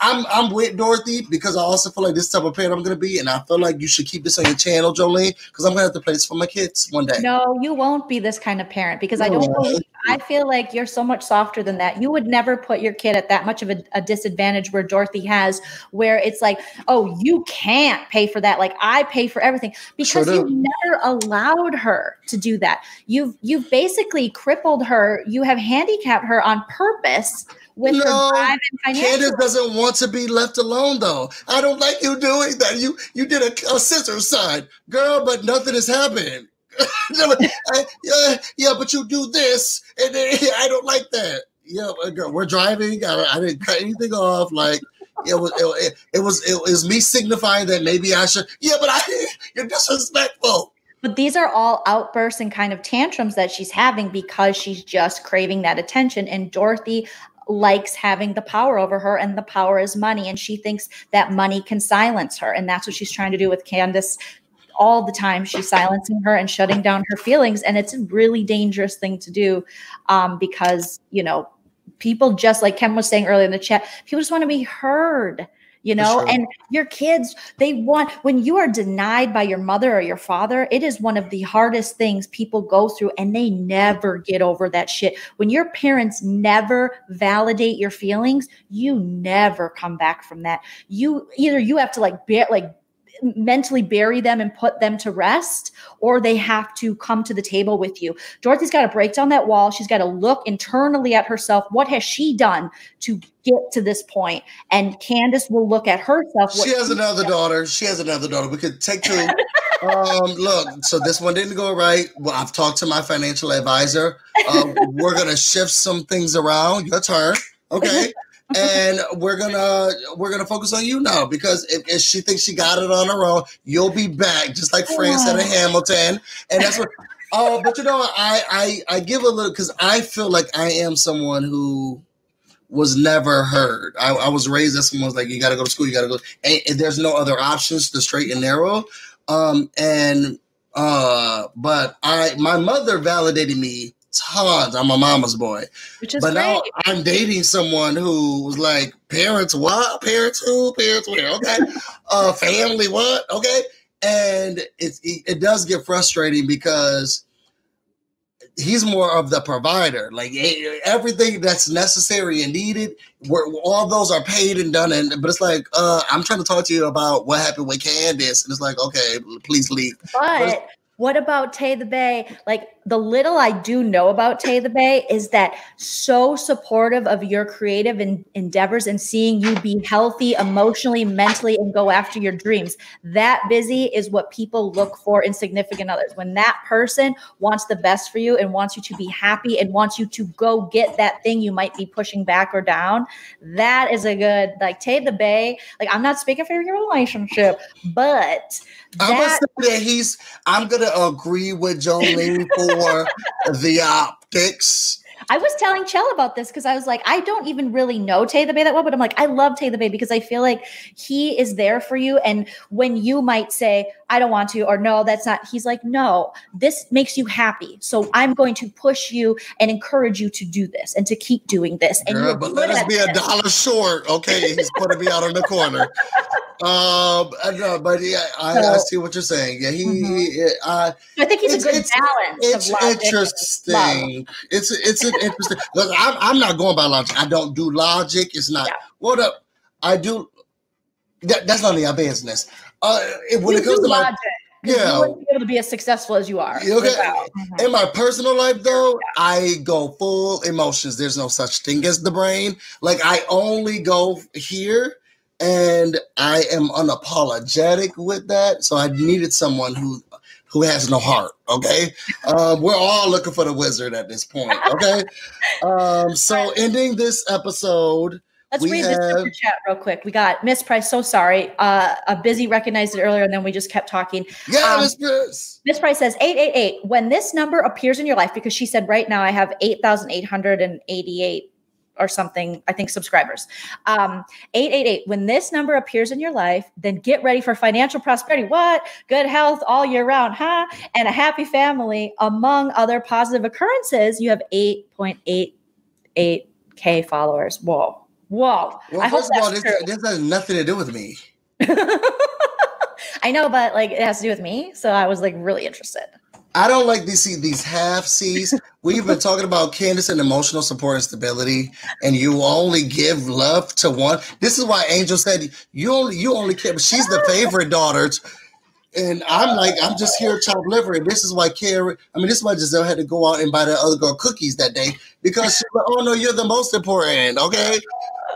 I'm, I'm with Dorothy because I also feel like this type of parent I'm gonna be, and I feel like you should keep this on your channel, Jolene, because I'm gonna have to play this for my kids one day. No, you won't be this kind of parent because no. I don't believe. I feel like you're so much softer than that. You would never put your kid at that much of a, a disadvantage where Dorothy has, where it's like, oh, you can't pay for that. Like I pay for everything because sure you never allowed her to do that. You've you've basically crippled her. You have handicapped her on purpose with no, her drive and Candiace doesn't want to be left alone though. I don't like you doing that. You you did a, a scissor sign, girl, but nothing is happening. I, yeah, yeah, but you do this, and then, I don't like that. Yeah, girl, we're driving. I, I didn't cut anything off. Like it was, it, it, was, it was me signifying that maybe I should. Yeah, but I, you're disrespectful. But these are all outbursts and kind of tantrums that she's having because she's just craving that attention. And Dorothy, likes having the power over her, and the power is money. And she thinks that money can silence her. And that's what she's trying to do with Candiace all the time. She's silencing her and shutting down her feelings. And it's a really dangerous thing to do um, because, you know, people just like Ken was saying earlier in the chat, people just want to be heard you know sure. and your kids they want when you are denied by your mother or your father it is one of the hardest things people go through and they never get over that shit when your parents never validate your feelings you never come back from that you either you have to like bear like mentally bury them and put them to rest, or they have to come to the table with you. Dorothy's got to break down that wall. She's got to look internally at herself. What has she done to get to this point? And Candiace will look at herself. She has another done. daughter. She has another daughter. We could take two. um, look, so this one didn't go right. Well, I've talked to my financial advisor. Uh, we're gonna shift some things around. Your turn. Okay and we're gonna we're gonna focus on you now because if, if, she thinks she got it on her own, you'll be back, just like France said in Hamilton. And that's what. Oh, but you know, I I I give a little because I feel like I am someone who was never heard. I, I was raised as someone was like, you got to go to school, you got to go, and, and, there's no other options to straight and narrow. Um, and uh, but I my mother validated me tons. I'm a mama's boy. Which is but great. now I'm dating someone who was like, parents what? Parents who? Parents where? Okay. uh family what? Okay. And it, it, does get frustrating because he's more of the provider. Like everything that's necessary and needed, where all those are paid and done. And but it's like, uh, I'm trying to talk to you about what happened with Candiace, and it's like, okay, please leave. But, but what about Tay the Bay? Like the little I do know about Tay the Bay is that so supportive of your creative endeavors and seeing you be healthy emotionally, mentally, and go after your dreams. That busy is what people look for in significant others. When that person wants the best for you and wants you to be happy and wants you to go get that thing you might be pushing back or down, that is a good like Tay the Bay. Like I'm not speaking for your relationship, but I'm gonna say that he's. I'm gonna agree with Jolene for the optics. I was telling Chell about this because I was like, I don't even really know Tay the Bay that well, but I'm like, I love Tay the Bay because I feel like he is there for you. And when you might say, I don't want to, or no, that's not, he's like, no, this makes you happy. So I'm going to push you and encourage you to do this and to keep doing this. And Girl, but let us be a dollar short. Okay. He's going to be out in the corner. Um, I know, but yeah, I, So- I see what you're saying. Yeah, he. Mhm. he uh, I think he's a good it's- balance. it's of logic and love. interesting. It's it's an interesting. Look, I'm I'm not going by logic. I don't do logic. It's not Yeah. what up. I do. That, that's none of your business. Uh, it- when You it comes to logic. Yeah. you wouldn't be able to be as successful as you are. Okay. Mhm. in my personal life though, I go full emotions. There's no such thing as the brain. Like I only go here and I am unapologetic with that. So I needed someone who who has no heart. Okay. Um, we're all looking for the wizard at this point. Okay. Um, so ending this episode. Let's We read this super chat real quick. We got Miss Price. So sorry. Uh, a busy recognized it earlier, and then we just kept talking. Yeah, Um, Miss Pierce. Miss Price says 888. When this number appears in your life, because she said right now I have 8,888 or something, I think subscribers. Um, 888. When this number appears in your life, then get ready for financial prosperity. What? Good health all year round, huh? And a happy family. Among other positive occurrences, you have 8.88K followers. Whoa. Whoa. Well, I hope first of all, that's this, this has nothing to do with me. I know, but like it has to do with me. So I was like really interested. I don't like these these half C's. We've been talking about Candiace and emotional support and stability, and you only give love to one. This is why Angel said you only you only care. She's the favorite daughter, and I'm like I'm just here chopped liver. And this is why Carrie. I mean, this is why Gizelle had to go out and buy the other girl cookies that day because like, oh no, you're the most important. Okay,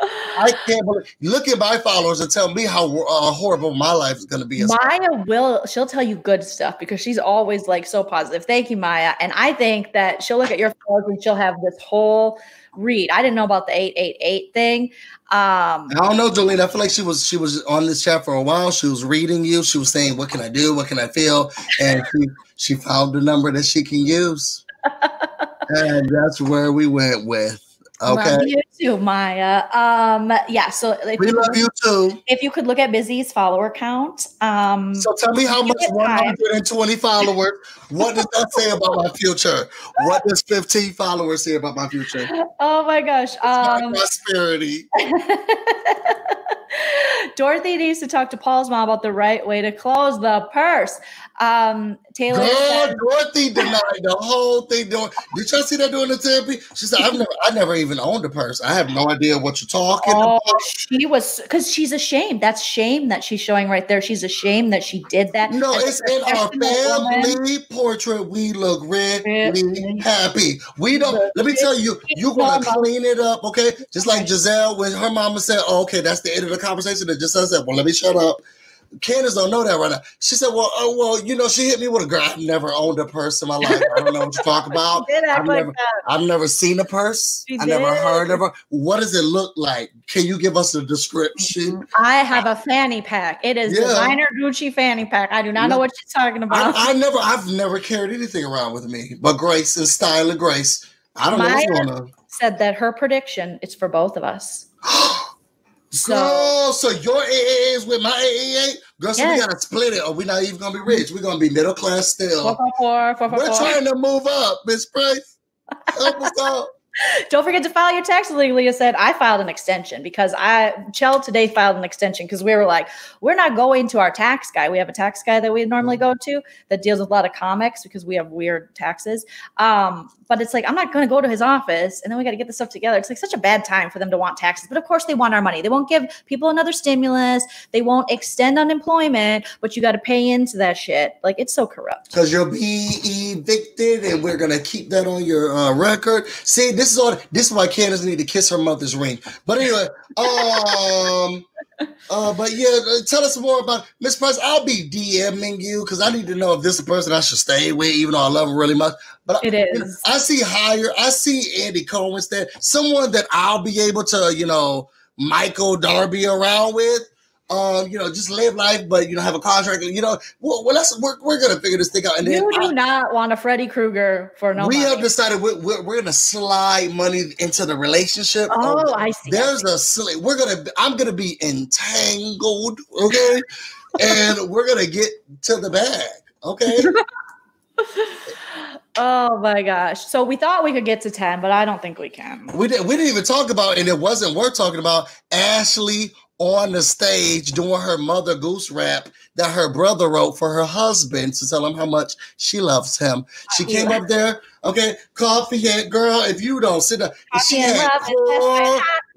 I can't believe. Look at my followers and tell me how uh, horrible my life is going to be. Maya will she'll tell you good stuff because she's always like so positive. Thank you, Maya. And I think that she'll look at your photos and she'll have this whole read. I didn't know about the 888 thing. Um I don't know, Jolene. I feel like she was she was on this chat for a while. She was reading you. She was saying, "What can I do? What can I feel?" And she she found the number that she can use, and that's where we went with. Okay, love you too, Maya. Um yeah, so if we you, love you too. if you could look at Busy's follower count. Um So tell me how much it one time. hundred and twenty followers. What does that say about my future? What does fifteen followers say about my future? oh my gosh. My Um prosperity. Dorothy needs to talk to Paul's mom about the right way to close the purse. Um, Taylor, Girl, said- Dorothy denied the whole thing. Doing, did y'all see that doing the therapy? She said, "I've never, I never even owned a purse. I have no idea what you're talking oh, about." she was because she's ashamed. That's shame that she's showing right there. She's ashamed that she did that. No, As it's in our professional woman, family portrait. We look really happy. We don't. Let me tell you, you're gonna clean it up, okay? Just like Gizelle, when her mama said, oh, "Okay, that's the end of the conversation," and Gizelle said, "Well, let me shut up." Candiace don't know that right now. She said, "Well, oh, well, you know, she hit me with a girl. I've never owned a purse in my life. I don't know what you talk about. Did I've like never-. I've never seen a purse. She I never heard of her. What does it look like? Can you give us a description? Mm-hmm. I have a fanny pack. It is Yeah. designer Gucci fanny pack. I do not know what you're talking about. I, I never, I've never carried anything around with me but grace and style of grace. I don't know what's going on. Said that her prediction is for both of us. So- Girl, so your AA is with my AA? Girl, so we gotta split it or we're not even gonna be rich. We're gonna be middle class still. four, four, four, four, We're four. trying to move up, Miss Price. Help us out. Don't forget to file your taxes. Leah said, I filed an extension because I Chell today filed an extension because we were like, we're not going to our tax guy. We have a tax guy that we normally go to that deals with a lot of comics because we have weird taxes. Um, but it's like I'm not going to go to his office, and then we got to get this stuff together. It's like such a bad time for them to want taxes, but of course they want our money. They won't give people another stimulus. They won't extend unemployment, but you got to pay into that shit. Like it's so corrupt. Because you'll be evicted, and we're gonna keep that on your uh, record. See, this is all. This is why Candiace need to kiss her mother's ring. But anyway, um, uh, but yeah, uh, tell us more about Miss Price. I'll be DMing you because I need to know if this is a person I should stay with, even though I love her really much. But It I, you know. I see higher. I see Andy Cohen instead, someone that I'll be able to, you know, Michael Darby around with. Um, you know, just live life, but you know, have a contract. You know, well, well let's we're, we're gonna figure this thing out. And You I- do not want a Freddy Krueger for no we money. have decided we're, we're, we're gonna slide money into the relationship. oh, I see. I There's see. a. We're gonna. I'm gonna be entangled. Okay, and we're gonna get to the bag. Okay. Oh my gosh. So we thought we could get to 10, but I don't think we can. we didn't. We didn't even talk about, and it wasn't worth talking about. Ashley on the stage doing her mother goose rap that her brother wrote for her husband to tell him how much she loves him. She came up there, okay, coffee head girl. If you don't sit down, she had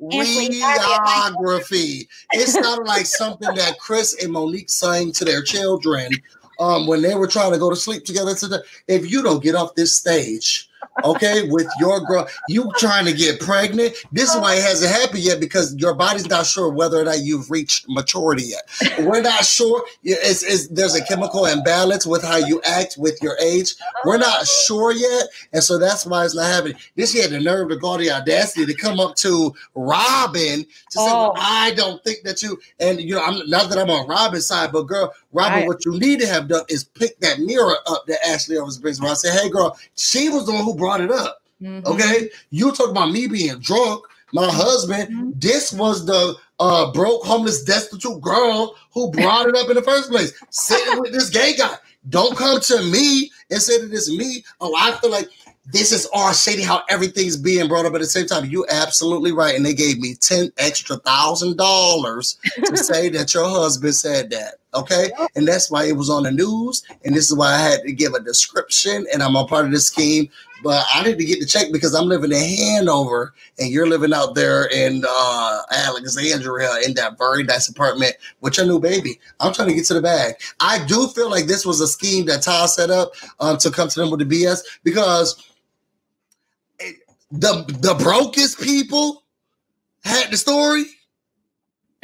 choreography. It sounded like something that Chris and Monique sang to their children um, when they were trying to go to sleep together. Today, if you don't get off this stage okay, with your girl. You trying to get pregnant. This is why it hasn't happened yet because your body's not sure whether or not you've reached maturity yet. We're not sure. It's, it's, there's a chemical imbalance with how you act with your age. We're not sure yet. And so that's why it's not happening. This he had the nerve to go the audacity to come up to Robyn to say, oh. well, I don't think that you, and you know, I'm not that I'm on Robyn's side, but girl, Robyn, right. what you need to have done is pick that mirror up that Ashley always brings around. Say, hey, girl, she was the one who brought it up. Mm-hmm. Okay, you talk about me being drunk. My husband, mm-hmm. this was the uh, broke, homeless, destitute girl who brought it up in the first place. Sitting with this gay guy. Don't come to me and say that it's me. Oh, I feel like this is all shady how everything's being brought up at the same time. You absolutely right. And they gave me 10 extra thousand dollars to say that your husband said that. Okay. And that's why it was on the news. And this is why I had to give a description and I'm a part of the scheme. But I need to get the check because I'm living in Hanover and you're living out there in uh, Alexandria in that very nice apartment with your new baby. I'm trying to get to the bag. I do feel like this was a scheme that Ty set up um, to come to them with the BS because the the brokest people had the story.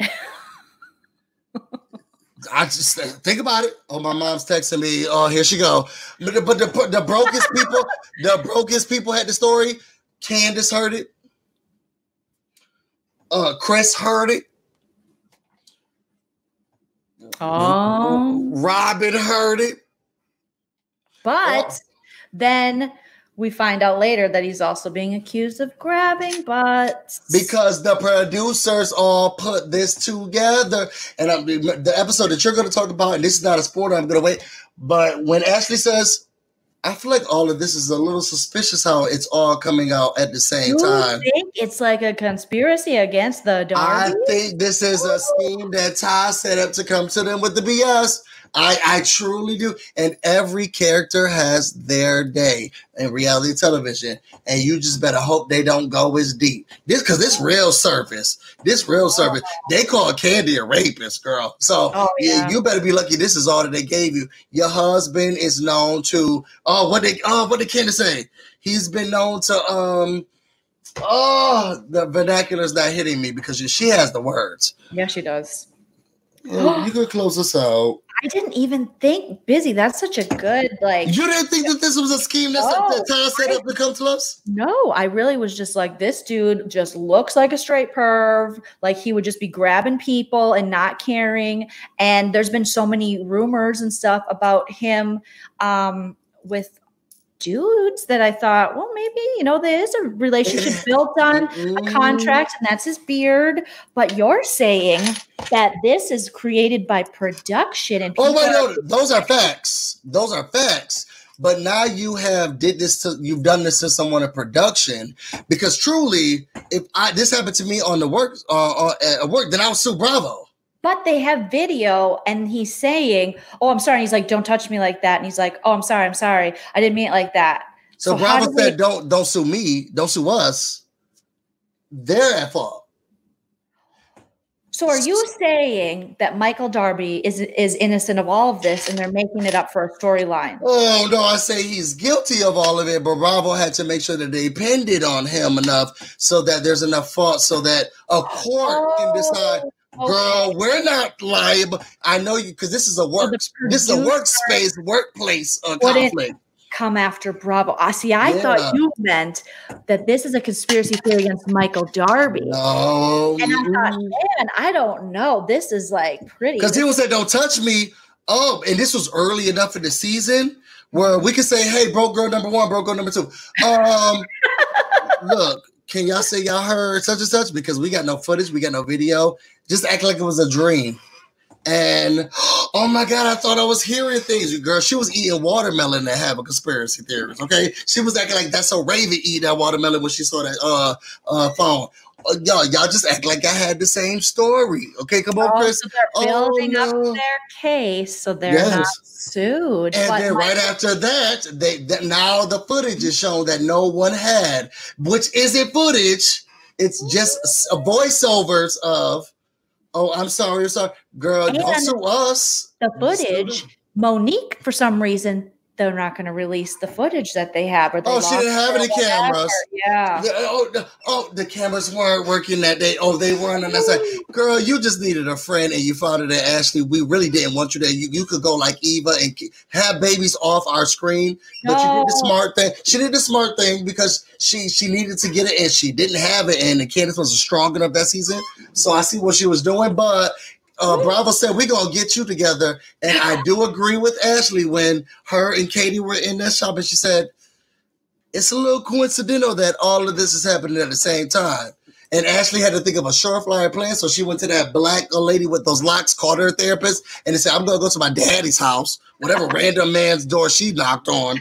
I just think about it. Oh, my mom's texting me. Oh, here she go. But the, but the, the brokest people, the brokest people had the story. Candiace heard it. Uh, Chris heard it. Oh, Robyn heard it. But oh. then we find out later that he's also being accused of grabbing butts because the producers all put this together. And I'm, the episode that you're going to talk about, and this is not a spoiler, I'm going to wait. But when Ashley says, I feel like all of this is a little suspicious how it's all coming out at the same you time. Think it's like a conspiracy against the Darby? I think this is a oh. scheme that Ty set up to come to them with the BS. I, I truly do. And every character has their day in reality television. And you just better hope they don't go as deep. This because this real surface. This real surface. They call Kandi a rapist, girl. So oh, yeah. you better be lucky this is all that they gave you. Your husband is known to oh what they oh what did Candiace say? He's been known to um oh the vernacular is not hitting me because she has the words. Yeah, she does. you could close us out. I didn't even think busy. That's such a good like. You didn't think that this was a scheme that, no, that Ty set up to come to us? No, I really was just like, this dude just looks like a straight perv. Like he would just be grabbing people and not caring. And there's been so many rumors and stuff about him um, with dudes that I thought, well, maybe, you know, there is a relationship built on a mm-hmm. contract and that's his beard. But you're saying that this is created by production and Oh, wait, no, those are facts. Those are facts. But now you have did this to you've done this to someone in production because truly, if I this happened to me on the work uh, uh at work, then I was sue Bravo but they have video and he's saying, Oh, I'm sorry. And he's like, Don't touch me like that. And he's like, Oh, I'm sorry, I'm sorry. I didn't mean it like that. So, so Bravo do said, Don't don't sue me, don't sue us. They're at fault. So are you saying that Michael Darby is is innocent of all of this and they're making it up for a storyline? Oh no, I say he's guilty of all of it, but Bravo had to make sure that they pinned it on him enough so that there's enough fault so that a court oh. can decide oh. Okay. Girl, we're not liable. I know you because this is a work. So this is a workspace, workplace uh, conflict. Come after Bravo. I see. I yeah. thought you meant that this is a conspiracy theory against Michael Darby. No, and I thought, man, I don't know. This is like pretty. Because people said, "Don't touch me." Oh, and this was early enough in the season where we could say, "Hey, bro, girl number one, bro, girl number two. Um, look, can y'all say y'all heard such and such? Because we got no footage, we got no video. Just act like it was a dream. And oh my god, I thought I was hearing things. Girl, she was eating watermelon and a conspiracy theories. Okay, she was acting like that's so Raven eat that watermelon when she saw that uh uh phone. Uh, y'all, y'all just act like I had the same story. Okay, come on, Oh, Chris. so they're building Oh, up their case, so they're Yes. not sued. And But then right after that, they that now the footage is shown that no one had, which isn't footage. It's just s- voiceovers of, oh, I'm sorry, I'm sorry, girl, don't And sue us. the footage. Monique, for some reason, they're not going to release the footage that they have. Or they Oh, she didn't have any cameras. Yeah. The- oh, the, oh, the cameras weren't working that day. Oh, they weren't. And I said, girl, you just needed a friend and you found it at Ashley. We really didn't want you there. You, you could go like Eva and have babies off our screen. But you did the smart thing. She did the smart thing because she she needed to get it and she didn't have it. And the Candiace wasn't strong enough that season. So I see what she was doing. But uh, Bravo said, we're going to get you together. And I do agree with Ashley when her and Katie were in that shop and she said, it's a little coincidental that all of this is happening at the same time. And Ashley had to think of a surefire plan, so she went to that black lady with those locks, called her therapist, and said, "I'm gonna go to my daddy's house, whatever random man's door she knocked on."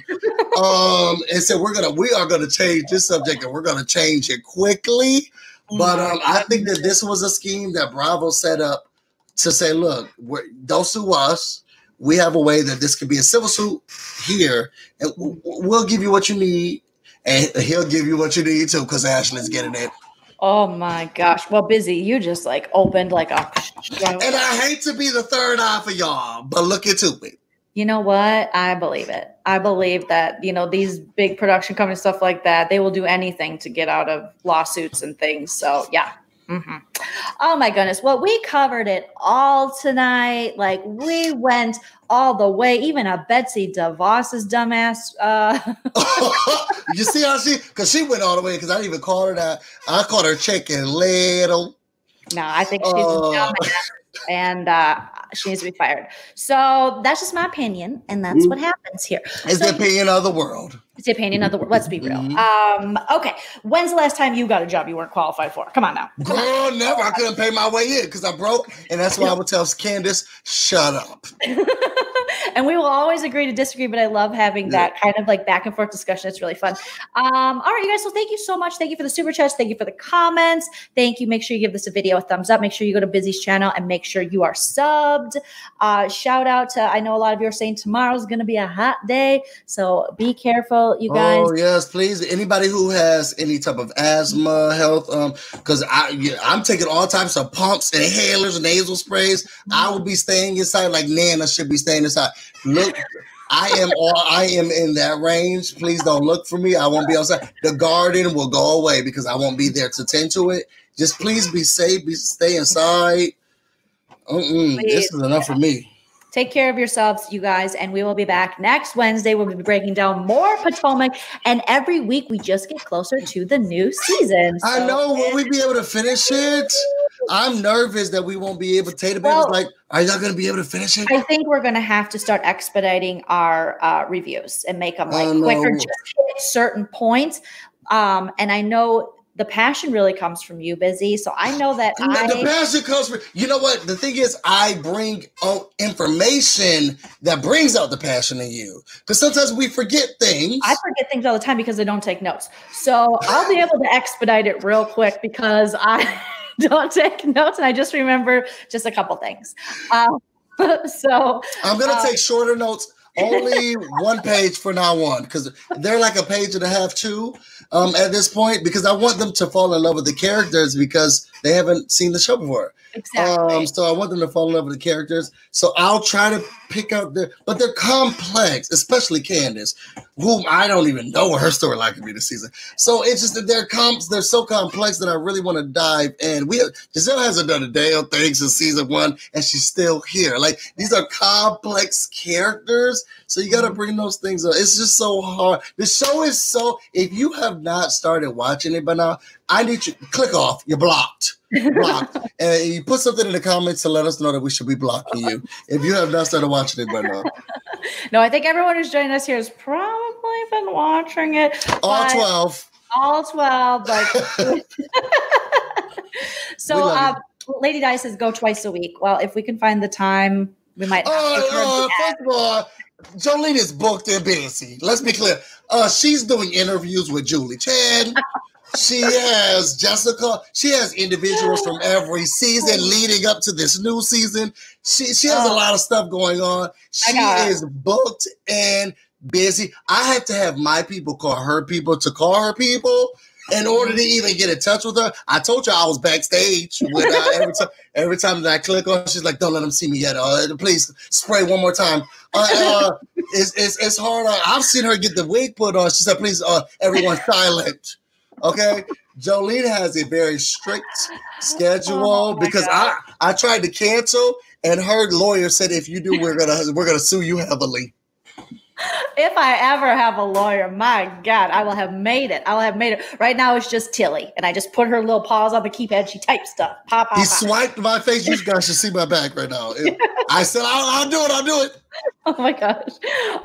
Um, and said, "We're gonna, we are gonna change this subject, and we're gonna change it quickly." But um, I think that this was a scheme that Bravo set up to say, "Look, we're, don't sue us. We have a way that this could be a civil suit here, and we'll give you what you need, and he'll give you what you need too, because Ashley's getting it." Oh my gosh. Well, busy. You just like opened like a. And I hate to be the third eye for y'all, but look into it. You know what? I believe it. I believe that, you know, these big production companies, stuff like that, they will do anything to get out of lawsuits and things. So, yeah. Hmm Oh my goodness. Well, we covered it all tonight. Like, we went all the way, even a Betsy DeVos's dumbass. Uh, you see how she, because she went all the way, because I didn't even call her that. I called her chicken little. no, I think she's Oh. And uh, she needs to be fired. So, that's just my opinion. And that's what happens here. It's So- the opinion of the world. It's the opinion of the world. Let's be real. Mhm. Um, okay. When's the last time you got a job you weren't qualified for? Come on now. Girl, never. I couldn't pay my way in because I broke. And that's why I would tell Candiace, shut up. and we will always agree to disagree, but I love having that kind of like back and forth discussion. It's really fun. Um, all right, you guys. So thank you so much. Thank you for the super chats. Thank you for the comments. Thank you. Make sure you give this a video a thumbs up. Make sure you go to Busy's channel and make sure you are subbed. Uh, shout out to I know a lot of you are saying tomorrow's going to be a hot day, so be careful, you guys. Oh yes, please. Anybody who has any type of asthma, health, um, because I yeah, I'm taking all types of pumps, inhalers, nasal sprays. I will be staying inside like Nana should be staying inside. Look, I am all I am in that range. Please don't look for me. I won't be outside. The garden will go away because I won't be there to tend to it. Just please be safe. Be stay inside. Mm-mm, this is enough for me. Take care of yourselves, you guys, and we will be back next Wednesday. We'll be breaking down more Potomac, and every week we just get closer to the new season. I So- know. Will we be able to finish it? I'm nervous that we won't be able. Tater Baby's Well- like, are y'all gonna be able to finish it? I think we're going to have to start expediting our uh, reviews and make them like quicker, just hit certain points. Um, and I know the passion really comes from you, Busy. So I know that the, the passion comes from you know what the thing is i bring out information that brings out the passion in you because sometimes we forget things I forget things all the time because I don't take notes. So I'll be able to expedite it real quick because I don't take notes and I just remember just a couple things. Um, so i'm gonna uh, take shorter notes only one page for now on because they're like a page and a half too um, at this point because i want them to fall in love with the characters because they haven't seen the show before exactly. Um, so I want them to fall in love with the characters. So I'll try to pick out the, but they're complex, especially Candiace, whom I don't even know what her storyline could be this season. So it's just that they're comps, they're so complex that I really want to dive in. We Gizelle hasn't done a damn thing since season one, and she's still here. Like these are complex characters, so you got to bring those things up. It's just so hard. The show is so. If you have not started watching it by now, I need you click off. You're blocked blocked. and you put something in the comments to let us know that we should be blocking you if you have not started watching it by now. no, I think everyone who's joining us here has probably been watching it. All 12. all 12 but so uh, lady Dice says go twice a week well if we can find the time We might. Uh, uh, first of all, Jolene is booked and busy. Let's be clear. Uh, she's doing interviews with Julie Chen. She has Jessica. She has individuals from every season leading up to this new season. She she has oh, a lot of stuff going on. She is booked and busy. I have to have my people call her people to call her people in order to even get in touch with her. I told you I was backstage with uh, every time. Every time that I click on, she's like, "Don't let them see me yet. Uh, please spray one more time." Uh, uh, it's, it's it's hard. I've seen her get the wig put on. She said, "Please, uh, everyone silent." Okay, Jolene has a very strict schedule oh because God. I I tried to cancel, and her lawyer said, "If you do, we're gonna we're gonna sue you heavily." if I ever have a lawyer, my God, I will have made it. I will have made it. Right now, it's just Tilly, and I just put her little paws on the keypad. She types stuff. Pop, pop. He pop. swiped my face. You guys should see my back right now. It, I said, I'll, I'll do it. I'll do it. oh my gosh.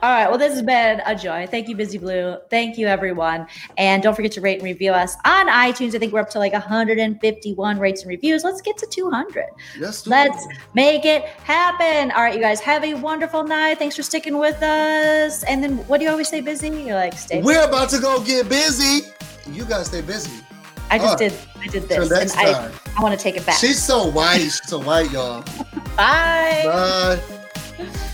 All right. Well, this has been a joy. Thank you, Busy Blue. Thank you, everyone. And don't forget to rate and review us on iTunes. I think we're up to like 151 rates and reviews. Let's get to 200. Yes. Let's make it happen. All right, you guys have a wonderful night. Thanks for sticking with us. And then what do you always say, busy? You're like, stay We're busy. about to go get busy. You guys stay busy. I just did. I did this. So and I, I want to take it back. She's so white. She's so white, y'all. Bye. Bye.